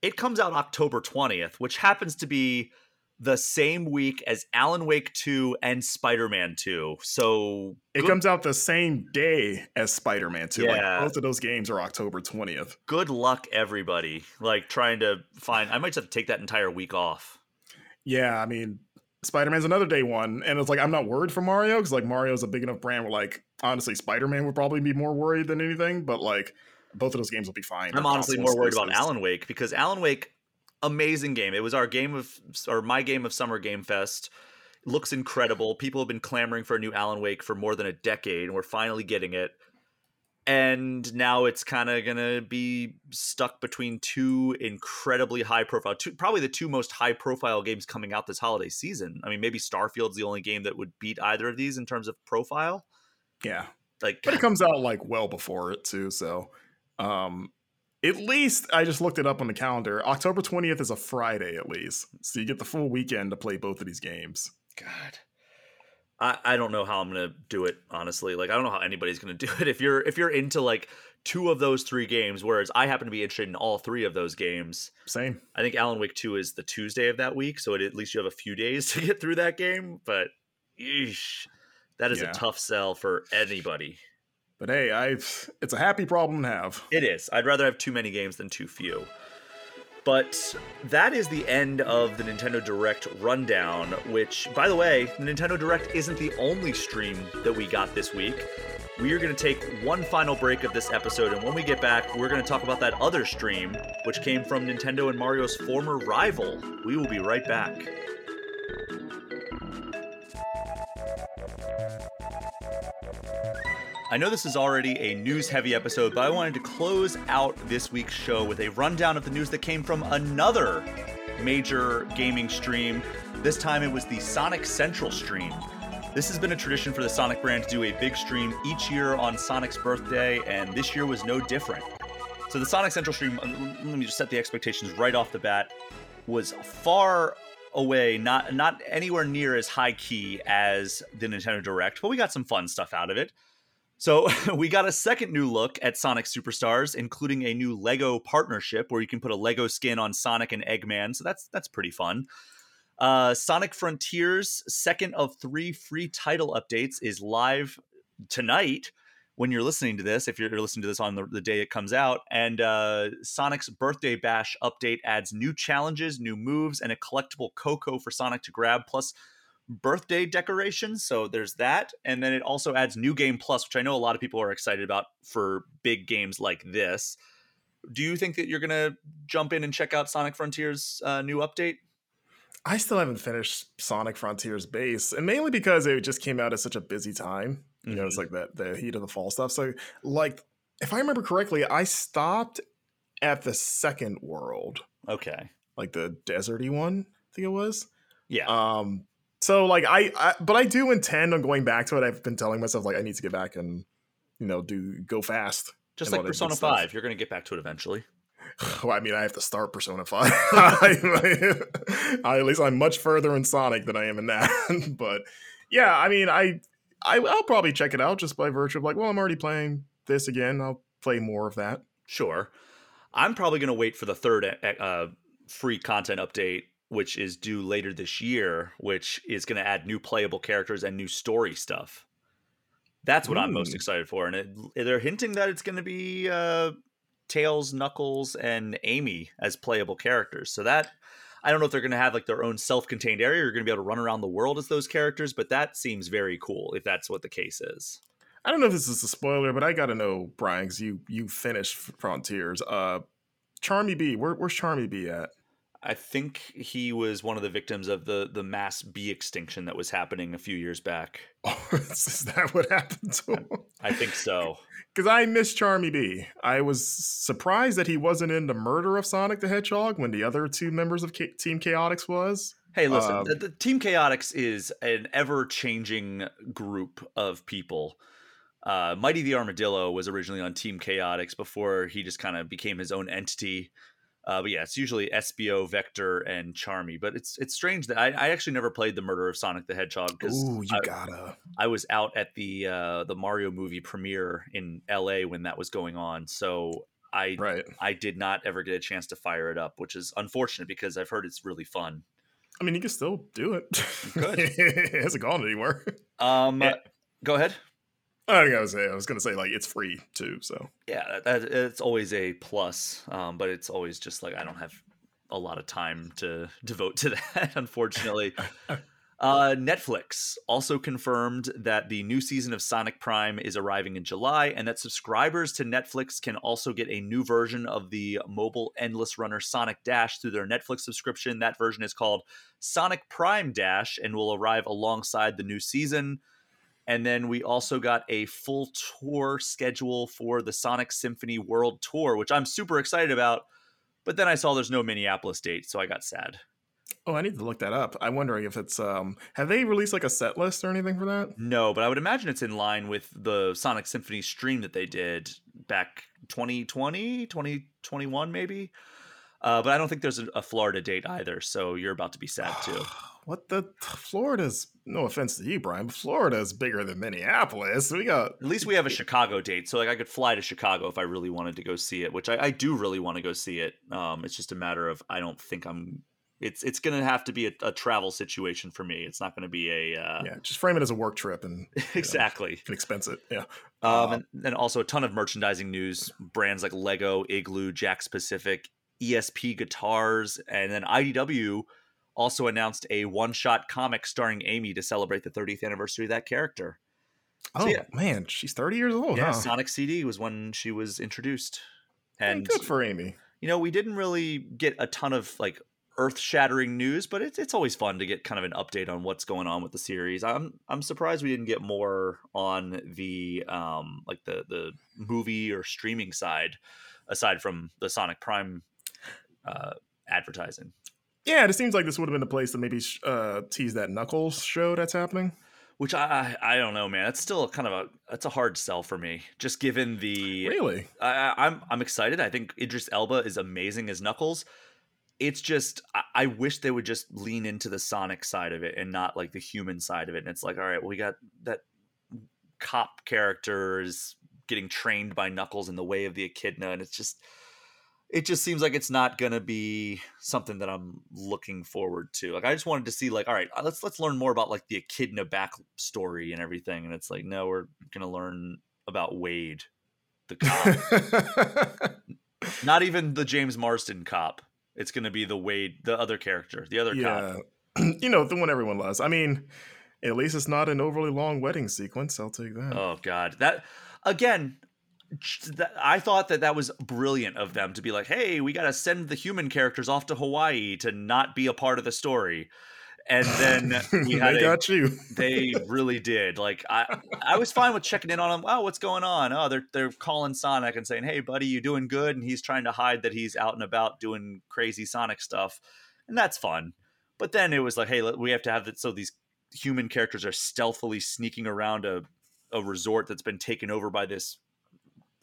it comes out October 20th, which happens to be the same week as Alan Wake 2 and Spider-Man 2. So It good, comes out the same day as Spider Man 2. Yeah. Like, both of those games are October 20th. good luck, everybody. Like trying to find. I might just have to take that entire week off. Yeah, I mean, Spider Man's another day one, and it's like I'm not worried for Mario because like Mario's a big enough brand where like honestly Spider Man would probably be more worried than anything, but like both of those games will be fine. I'm honestly more worried about. Alan Wake because Alan Wake, amazing game. It was our game of or my game of Summer Game Fest. Looks incredible. People have been clamoring for a new Alan Wake for more than a decade, and we're finally getting it. And now it's kind of gonna be stuck between two incredibly high profile, two, probably the two most high profile games coming out this holiday season. I mean, maybe Starfield's the only game that would beat either of these in terms of profile. Yeah, Like, but it comes out like well before it too. So, um, at least I just looked it up on the calendar. October 20th is a Friday at least, so you get the full weekend to play both of these games. God. I, I don't know how I'm gonna do it, honestly. Like I don't know how anybody's gonna do it. If you're if you're into like two of those three games, whereas I happen to be interested in all three of those games. Same. I think Alan Wake 2 is the Tuesday of that week, so it, at least you have a few days to get through that game. But eesh, that is Yeah. a tough sell for anybody. But hey, I've it's a happy problem to have. It is. I'd rather have too many games than too few. But that is the end of the Nintendo Direct rundown, which, by the way, the Nintendo Direct isn't the only stream that we got this week. We are going to take one final break of this episode, and when we get back, we're going to talk about that other stream, which came from Nintendo and Mario's former rival. We will be right back. I know this is already a news heavy episode, but I wanted to close out this week's show with a rundown of the news that came from another major gaming stream. This time it was the Sonic Central stream. This has been a tradition for the Sonic brand to do a big stream each year on Sonic's birthday, and this year was no different. So the Sonic Central stream, uh, let me just set the expectations right off the bat, was far away, not not anywhere near as high key as the Nintendo Direct, but we got some fun stuff out of it. So we got a second new look at Sonic Superstars, including a new Lego partnership where you can put a Lego skin on Sonic and Eggman. So that's that's pretty fun. Uh, Sonic Frontiers' second of three free title updates is live tonight. When you're listening to this, if you're listening to this on the, the day it comes out, and uh, Sonic's Birthday Bash update adds new challenges, new moves, and a collectible Koco for Sonic to grab, plus birthday decorations. So there's that. And then it also adds New Game Plus, which I know a lot of people are excited about for big games like this. Do you think that you're going to jump in and check out Sonic Frontiers' uh, new update? I still haven't finished Sonic Frontiers base, and mainly because it just came out at such a busy time. You know, it's like that the heat of the fall stuff. So, like, if I remember correctly, I stopped at the second world, Okay. like the deserty one. I think it was. Yeah. Um. So, like, I, I, but I do intend on going back to it. I've been telling myself like I need to get back and, you know, do go fast. Just like Persona. 5, you're going to get back to it eventually. Well, I mean, I have to start Persona Five. I, I- at least I'm much further in Sonic than I am in that. but yeah, I mean, I, I I'll probably check it out just by virtue of like, well, I'm already playing this again. I'll play more of that. Sure. I'm probably going to wait for the third uh, free content update, which is due later this year, which is going to add new playable characters and new story stuff. That's what Ooh. I'm most hmm. excited for, and it, they're hinting that it's going to be uh, Tails, Knuckles, and Amy as playable characters. So that I don't know if they're going to have like their own self-contained area. You're going to be able to run around the world as those characters, but that seems very cool if that's what the case is. I don't know if this is a spoiler, but I got to know, Brian, because you you finished Frontiers. Uh, Charmy Bee, where, where's Charmy Bee at? I think he was one of the victims of the the mass bee extinction that was happening a few years back. Oh, is that what happened to him? I think so. Because I miss Charmy Bee. I was surprised that he wasn't in the murder of Sonic the Hedgehog when the other two members of K- Team Chaotix was. Hey, listen, um, the, the Team Chaotix is an ever changing group of people. Uh, Mighty the Armadillo was originally on Team Chaotix before he just kind of became his own entity uh, but yeah, it's usually Espio, Vector, and Charmy. But it's it's strange that I, I actually never played the Murder of Sonic the Hedgehog because you I, gotta. I was out at the uh, the Mario movie premiere in L.A. when that was going on, so I right. I did not ever get a chance to fire it up, which is unfortunate because I've heard it's really fun. I mean, you can still do it. Good. it hasn't gone anywhere. Um, yeah. go ahead. I think I was I was gonna say like it's free too. So yeah, that, it's always a plus. Um, but it's always just like I don't have a lot of time to devote to that, unfortunately. Uh, Netflix also confirmed that the new season of Sonic Prime is arriving in July, and that subscribers to Netflix can also get a new version of the mobile endless runner Sonic Dash through their Netflix subscription. That version is called Sonic Prime Dash and will arrive alongside the new season. And then we also got a full tour schedule for the Sonic Symphony World Tour, which I'm super excited about. But then I saw there's no Minneapolis date, so I got sad. Oh, I need to look that up. I'm wondering if it's um have they released like a set list or anything for that? No, but I would imagine it's in line with the Sonic Symphony stream that they did back 2020, 2021 maybe. Uh, but I don't think there's a, a Florida date either, so you're about to be sad too. what the Florida's no offense to you, Brian, but Florida is bigger than Minneapolis. We got at least we have a Chicago date, so like I could fly to Chicago if I really wanted to go see it, which I, I do really want to go see it. Um, it's just a matter of I don't think I'm. It's it's gonna have to be a, a travel situation for me. It's not gonna be a uh, yeah. Just frame it as a work trip and exactly know, can expense it. Yeah. Um, uh, and also a ton of merchandising news. Brands like Lego, Igloo, Jakks Pacific, ESP guitars, and then IDW also announced a one shot comic starring Amy to celebrate the 30th anniversary of that character. Oh so, yeah. man, she's 30 years old. Yeah, huh? Sonic CD was when she was introduced. And hey, good for Amy. You know, we didn't really get a ton of like earth-shattering news, but it's it's always fun to get kind of an update on what's going on with the series. I'm I'm surprised we didn't get more on the um like the the movie or streaming side aside from the Sonic Prime uh advertising. Yeah, it seems like this would have been the place to maybe uh, tease that Knuckles show that's happening. Which I, I don't know, man. It's still kind of a that's a hard sell for me. Just given the really, I, I'm I'm excited. I think Idris Elba is amazing as Knuckles. It's just I, I wish they would just lean into the Sonic side of it and not like the human side of it. And it's like, all right, well, we got that cop character is getting trained by Knuckles in the way of the Echidna, and it's just it just seems like it's not going to be something that I'm looking forward to. Like I just wanted to see like all right, uh, let's let's learn more about like the Echidna backstory and everything and it's like no, we're going to learn about Wade the cop. not even the James Marsden cop. It's going to be the Wade, the other character, the other yeah. cop. you know, the one everyone loves. I mean, at least it's not an overly long wedding sequence. I'll take that. Oh god. That again, I thought that that was brilliant of them to be like, "Hey, we got to send the human characters off to Hawaii to not be a part of the story." And then we had they got you. they really did. Like I, I was fine with checking in on them. Oh, what's going on? Oh, they're they're calling Sonic and saying, "Hey, buddy, you doing good?" And he's trying to hide that he's out and about doing crazy Sonic stuff, and that's fun. But then it was like, "Hey, we have to have that." so these human characters are stealthily sneaking around a a resort that's been taken over by this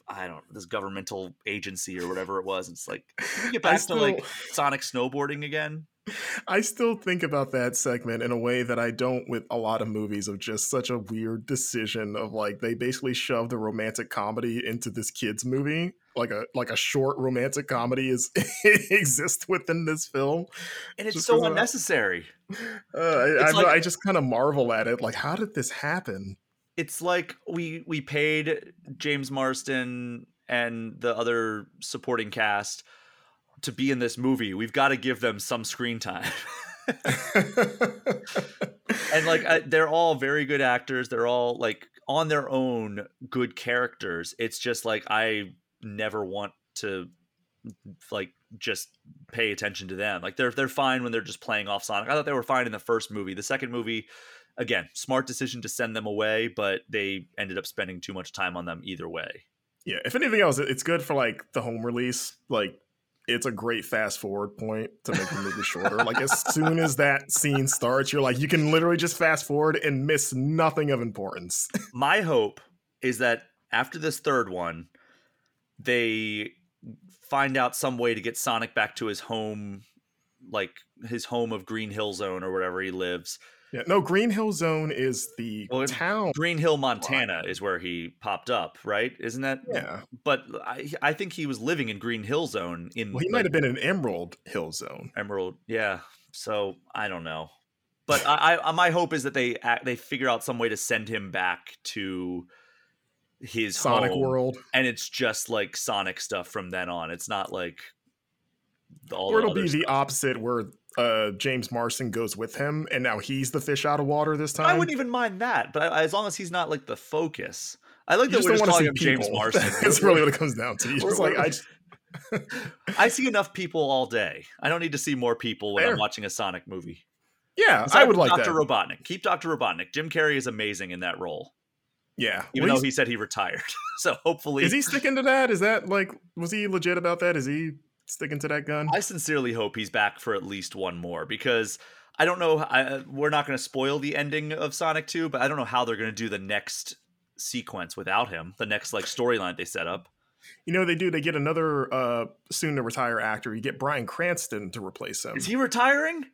I don't this governmental agency or whatever it was. It's like get back still, to like Sonic snowboarding again. I still think about that segment in a way that I don't with a lot of movies of just such a weird decision of like they basically shoved a romantic comedy into this kids movie. like a like a short romantic comedy is exists within this film, and it's so unnecessary. Uh, I, I, like, I just kind of marvel at it. Like, how did this happen? It's like we we paid James Marsden and the other supporting cast to be in this movie. We've got to give them some screen time. and like I, they're all very good actors. They're all like on their own good characters. It's just like I never want to like just pay attention to them. Like they're they're fine when they're just playing off Sonic. I thought they were fine in the first movie. The second movie, again, smart decision to send them away, but they ended up spending too much time on them either way. Yeah, if anything else, it's good for like the home release. Like it's a great fast forward point to make the movie shorter. like as soon as that scene starts, you're like, you can literally just fast forward and miss nothing of importance. My hope is that after this third one, they find out some way to get Sonic back to his home, like his home of Green Hill Zone or wherever he lives, yeah, no, Green Hill Zone is the well, town. Green Hill, Montana is where he popped up, right? Isn't that? Yeah. But I, I think he was living in Green Hill Zone. In well, he might have been in Emerald Hill Zone. Emerald, yeah. So I don't know, but I, I uh, my hope is that they act, they figure out some way to send him back to his Sonic home, world, and it's just like Sonic stuff from then on. It's not like all or it'll be stuff. the opposite where uh, James Marsden goes with him, and now he's the fish out of water this time. I wouldn't even mind that, but as long as he's not like the focus. I like you that we're just calling him people. James Marsden. That's really what it comes down to. Just like I, just... I see enough people all day. I don't need to see more people when Fair. I'm watching a Sonic movie. Yeah, I would like Dr. that. Robotnik. Keep Dr. Robotnik. Jim Carrey is amazing in that role. Yeah, even well, though he said he retired. so hopefully, is he sticking to that? Is that like was he legit about that? Is he sticking to that gun. I sincerely hope he's back for at least one more because I don't know. I, we're not going to spoil the ending of Sonic 2, but I don't know how they're going to do the next sequence without him, the next like storyline they set up. You know they do. They get another uh, soon to retire actor. You get Bryan Cranston to replace him. Is he retiring?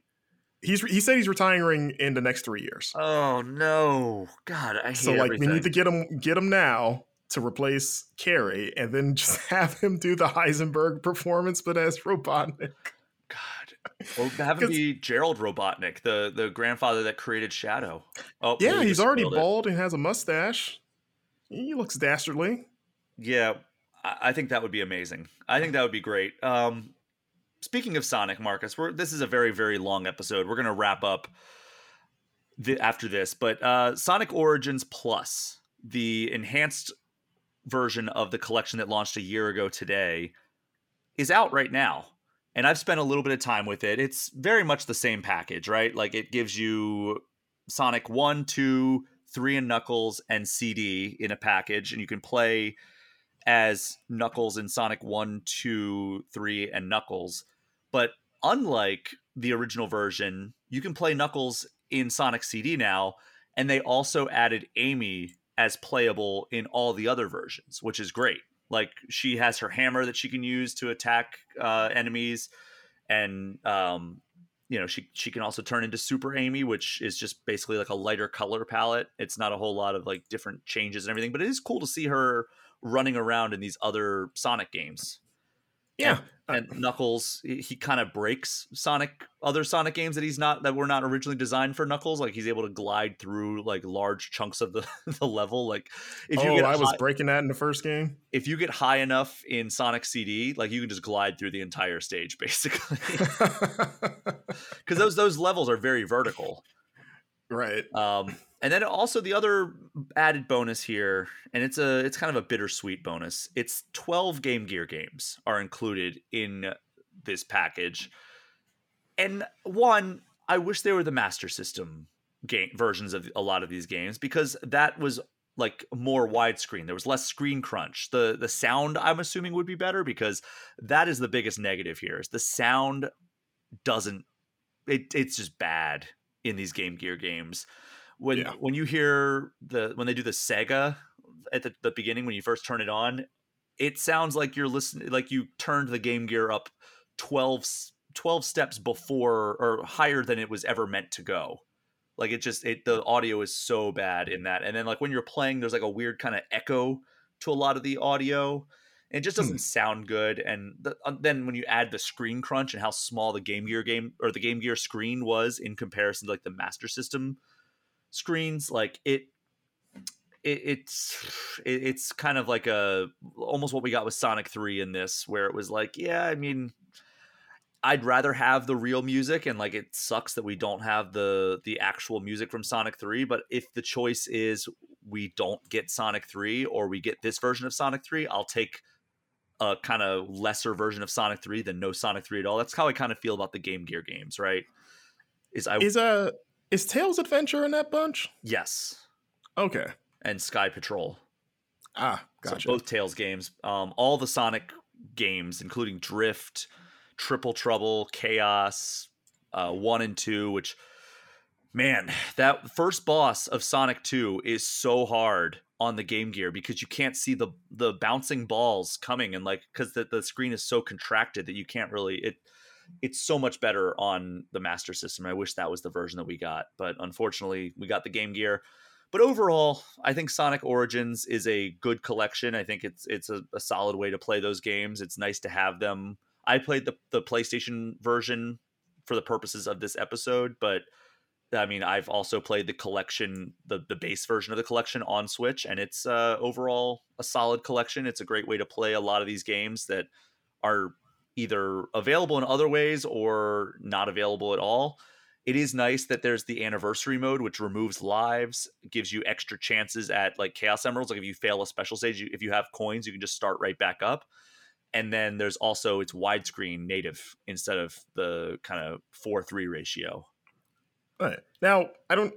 He's he said he's retiring in the next three years. Oh no, God! I hate so like everything. we need to get him get him now to replace Carrey and then just have him do the Heisenberg performance, but as Robotnik. God. Or have him be Gerald Robotnik, the, the grandfather that created Shadow. Oh, yeah, he's already bald it. and has a mustache. He looks dastardly. Yeah, I think that would be amazing. I think that would be great. Um, speaking of Sonic, Marcus, we're, this is a very, very long episode. We're going to wrap up the, after this, but uh, Sonic Origins Plus, the enhanced version of the collection that launched a year ago today is out right now. And I've spent a little bit of time with it. It's very much the same package, right? Like it gives you Sonic 1, 2, 3, and Knuckles and CD in a package, and you can play as Knuckles in Sonic 1, 2, 3, and Knuckles. But unlike the original version, you can play Knuckles in Sonic CD now, and they also added Amy as playable in all the other versions, which is great. Like she has her hammer that she can use to attack uh, enemies, and um, you know she she can also turn into Super Amy, which is just basically like a lighter color palette. It's not a whole lot of like different changes and everything, but it is cool to see her running around in these other Sonic games. Yeah, and Knuckles he, he kind of breaks Sonic other Sonic games that he's not that were not originally designed for Knuckles. Like he's able to glide through like large chunks of the, the level. Like if you oh, get I high, was breaking that in the first game. If you get high enough in Sonic CD, like you can just glide through the entire stage basically. Because those those levels are very vertical. Right. Um, and then also the other added bonus here, and it's a it's kind of a bittersweet bonus. It's 12 Game Gear games are included in this package. And one, I wish they were the Master System game versions of a lot of these games because that was like more widescreen. There was less screen crunch. The the sound I'm assuming would be better because that is the biggest negative here. Is the sound doesn't it, it's just bad in these Game Gear games when yeah. when you hear the when they do the Sega at the, the beginning when you first turn it on, it sounds like you're listening like you turned the Game Gear up 12, 12 steps before or higher than it was ever meant to go. Like it just it the audio is so bad in that. And then like when you're playing, there's like a weird kind of echo to a lot of the audio. It just doesn't sound good. And the, uh, then when you add the screen crunch and how small the Game Gear game or the Game Gear screen was in comparison to like the Master System screens, like it it, it's it, it's kind of like a almost what we got with Sonic 3 in this where it was like, yeah, I mean I'd rather have the real music and like it sucks that we don't have the the actual music from Sonic 3, but if the choice is we don't get Sonic 3 or we get this version of Sonic 3, I'll take a kind of lesser version of Sonic 3 than no Sonic 3 at all. That's how I kind of feel about the Game Gear games, right? Is I Is uh is Tails Adventure in that bunch? Yes. Okay. And Sky Patrol. Ah, gotcha. So both Tails games. Um all the Sonic games including Drift, Triple Trouble, Chaos, uh, one and two, which man, that first boss of Sonic 2 is so hard on the Game Gear because you can't see the the bouncing balls coming and like because the, the screen is so contracted that you can't really it it's so much better on the Master System. I wish that was the version that we got, but unfortunately, we got the Game Gear. But overall, I think Sonic Origins is a good collection. I think it's it's a, a solid way to play those games. It's nice to have them I played the the PlayStation version for the purposes of this episode, but I mean, I've also played the collection, the the base version of the collection on Switch, and it's uh, overall a solid collection. It's a great way to play a lot of these games that are either available in other ways or not available at all. It is nice that there's the anniversary mode, which removes lives, gives you extra chances at like Chaos Emeralds. Like if you fail a special stage, if you have coins, you can just start right back up and then there's also it's widescreen native instead of the kind of 4-3 ratio right now i don't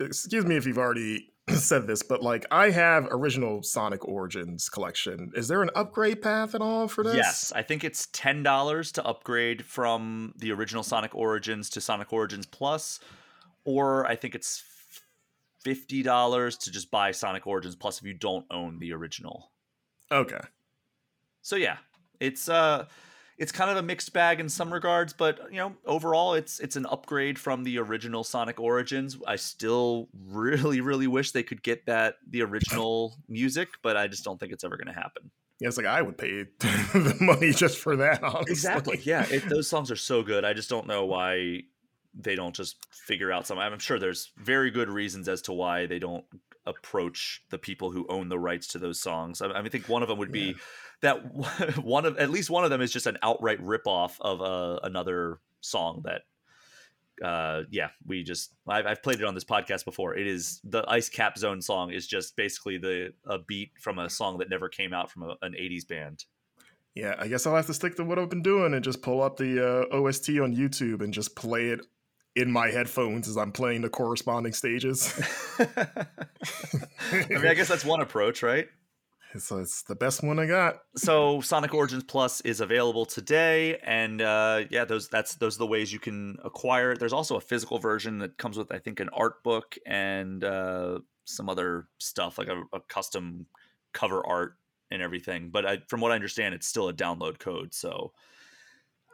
excuse me if you've already said this but like i have original sonic origins collection. Is there an upgrade path at all for this? Yes i think it's $10 to upgrade from the original sonic origins to sonic origins plus or i think it's $50 to just buy sonic origins plus if you don't own the original. Okay. So yeah, it's uh it's kind of a mixed bag in some regards, but you know, overall it's it's an upgrade from the original Sonic Origins. I still really really wish they could get that the original music, but I just don't think it's ever going to happen. Yeah, it's like I would pay the money just for that. Honestly. Exactly. Yeah, it, those songs are so good. I just don't know why they don't just figure out some. I'm sure there's very good reasons as to why they don't approach the people who own the rights to those songs. I, I mean, I think one of them would be that one of at least one of them is just an outright ripoff of uh, another song that uh yeah we just I've, I've played it on this podcast before. It is the ice cap zone song is just basically the a beat from a song that never came out from a, an 80s band. Yeah i guess i'll have to stick to what i've been doing and just pull up the uh, ost on youtube and just play it in my headphones as i'm playing the corresponding stages i mean i guess that's one approach right so it's the best one I got. So Sonic Origins Plus is available today, and uh, yeah, those that's those are the ways you can acquire it. There's also a physical version that comes with I think an art book and uh, some other stuff like a, a, custom cover art and everything. But I, from what I understand, it's still a download code. So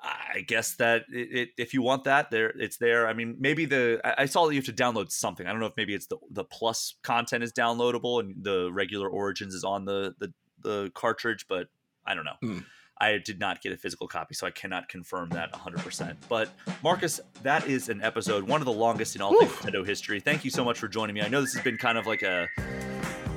I guess that it, it, if you want that, there it's there. I mean, maybe the I, I saw that you have to download something. I don't know if maybe it's the the plus content is downloadable and the regular Origins is on the the, the cartridge, but I don't know. Mm. I did not get a physical copy, so I cannot confirm that 100%. But Marcus, that is an episode, one of the longest in all. Nintendo history. Thank you so much for joining me. I know this has been kind of like a,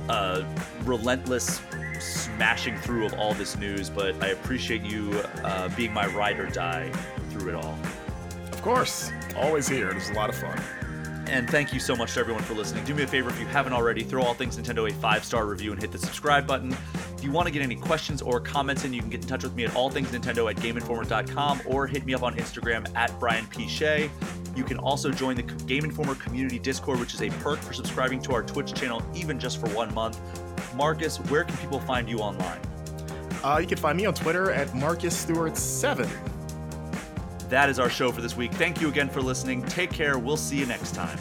a relentless smashing through of all this news, but I appreciate you uh, being my ride or die through it all. Of course, always here. It was a lot of fun. And thank you so much to everyone for listening. Do me a favor if you haven't already, throw All Things Nintendo a five star review and hit the subscribe button. If you want to get any questions or comments in, you can get in touch with me at allthingsnintendo at gameinformer.com or hit me up on Instagram at Brian P. Shea. You can also join the Game Informer community Discord, which is a perk for subscribing to our Twitch channel, even just for one month. Marcus, where can people find you online? Uh, you can find me on Twitter at Marcus Stewart7. That is our show for this week. Thank you again for listening. Take care. We'll see you next time.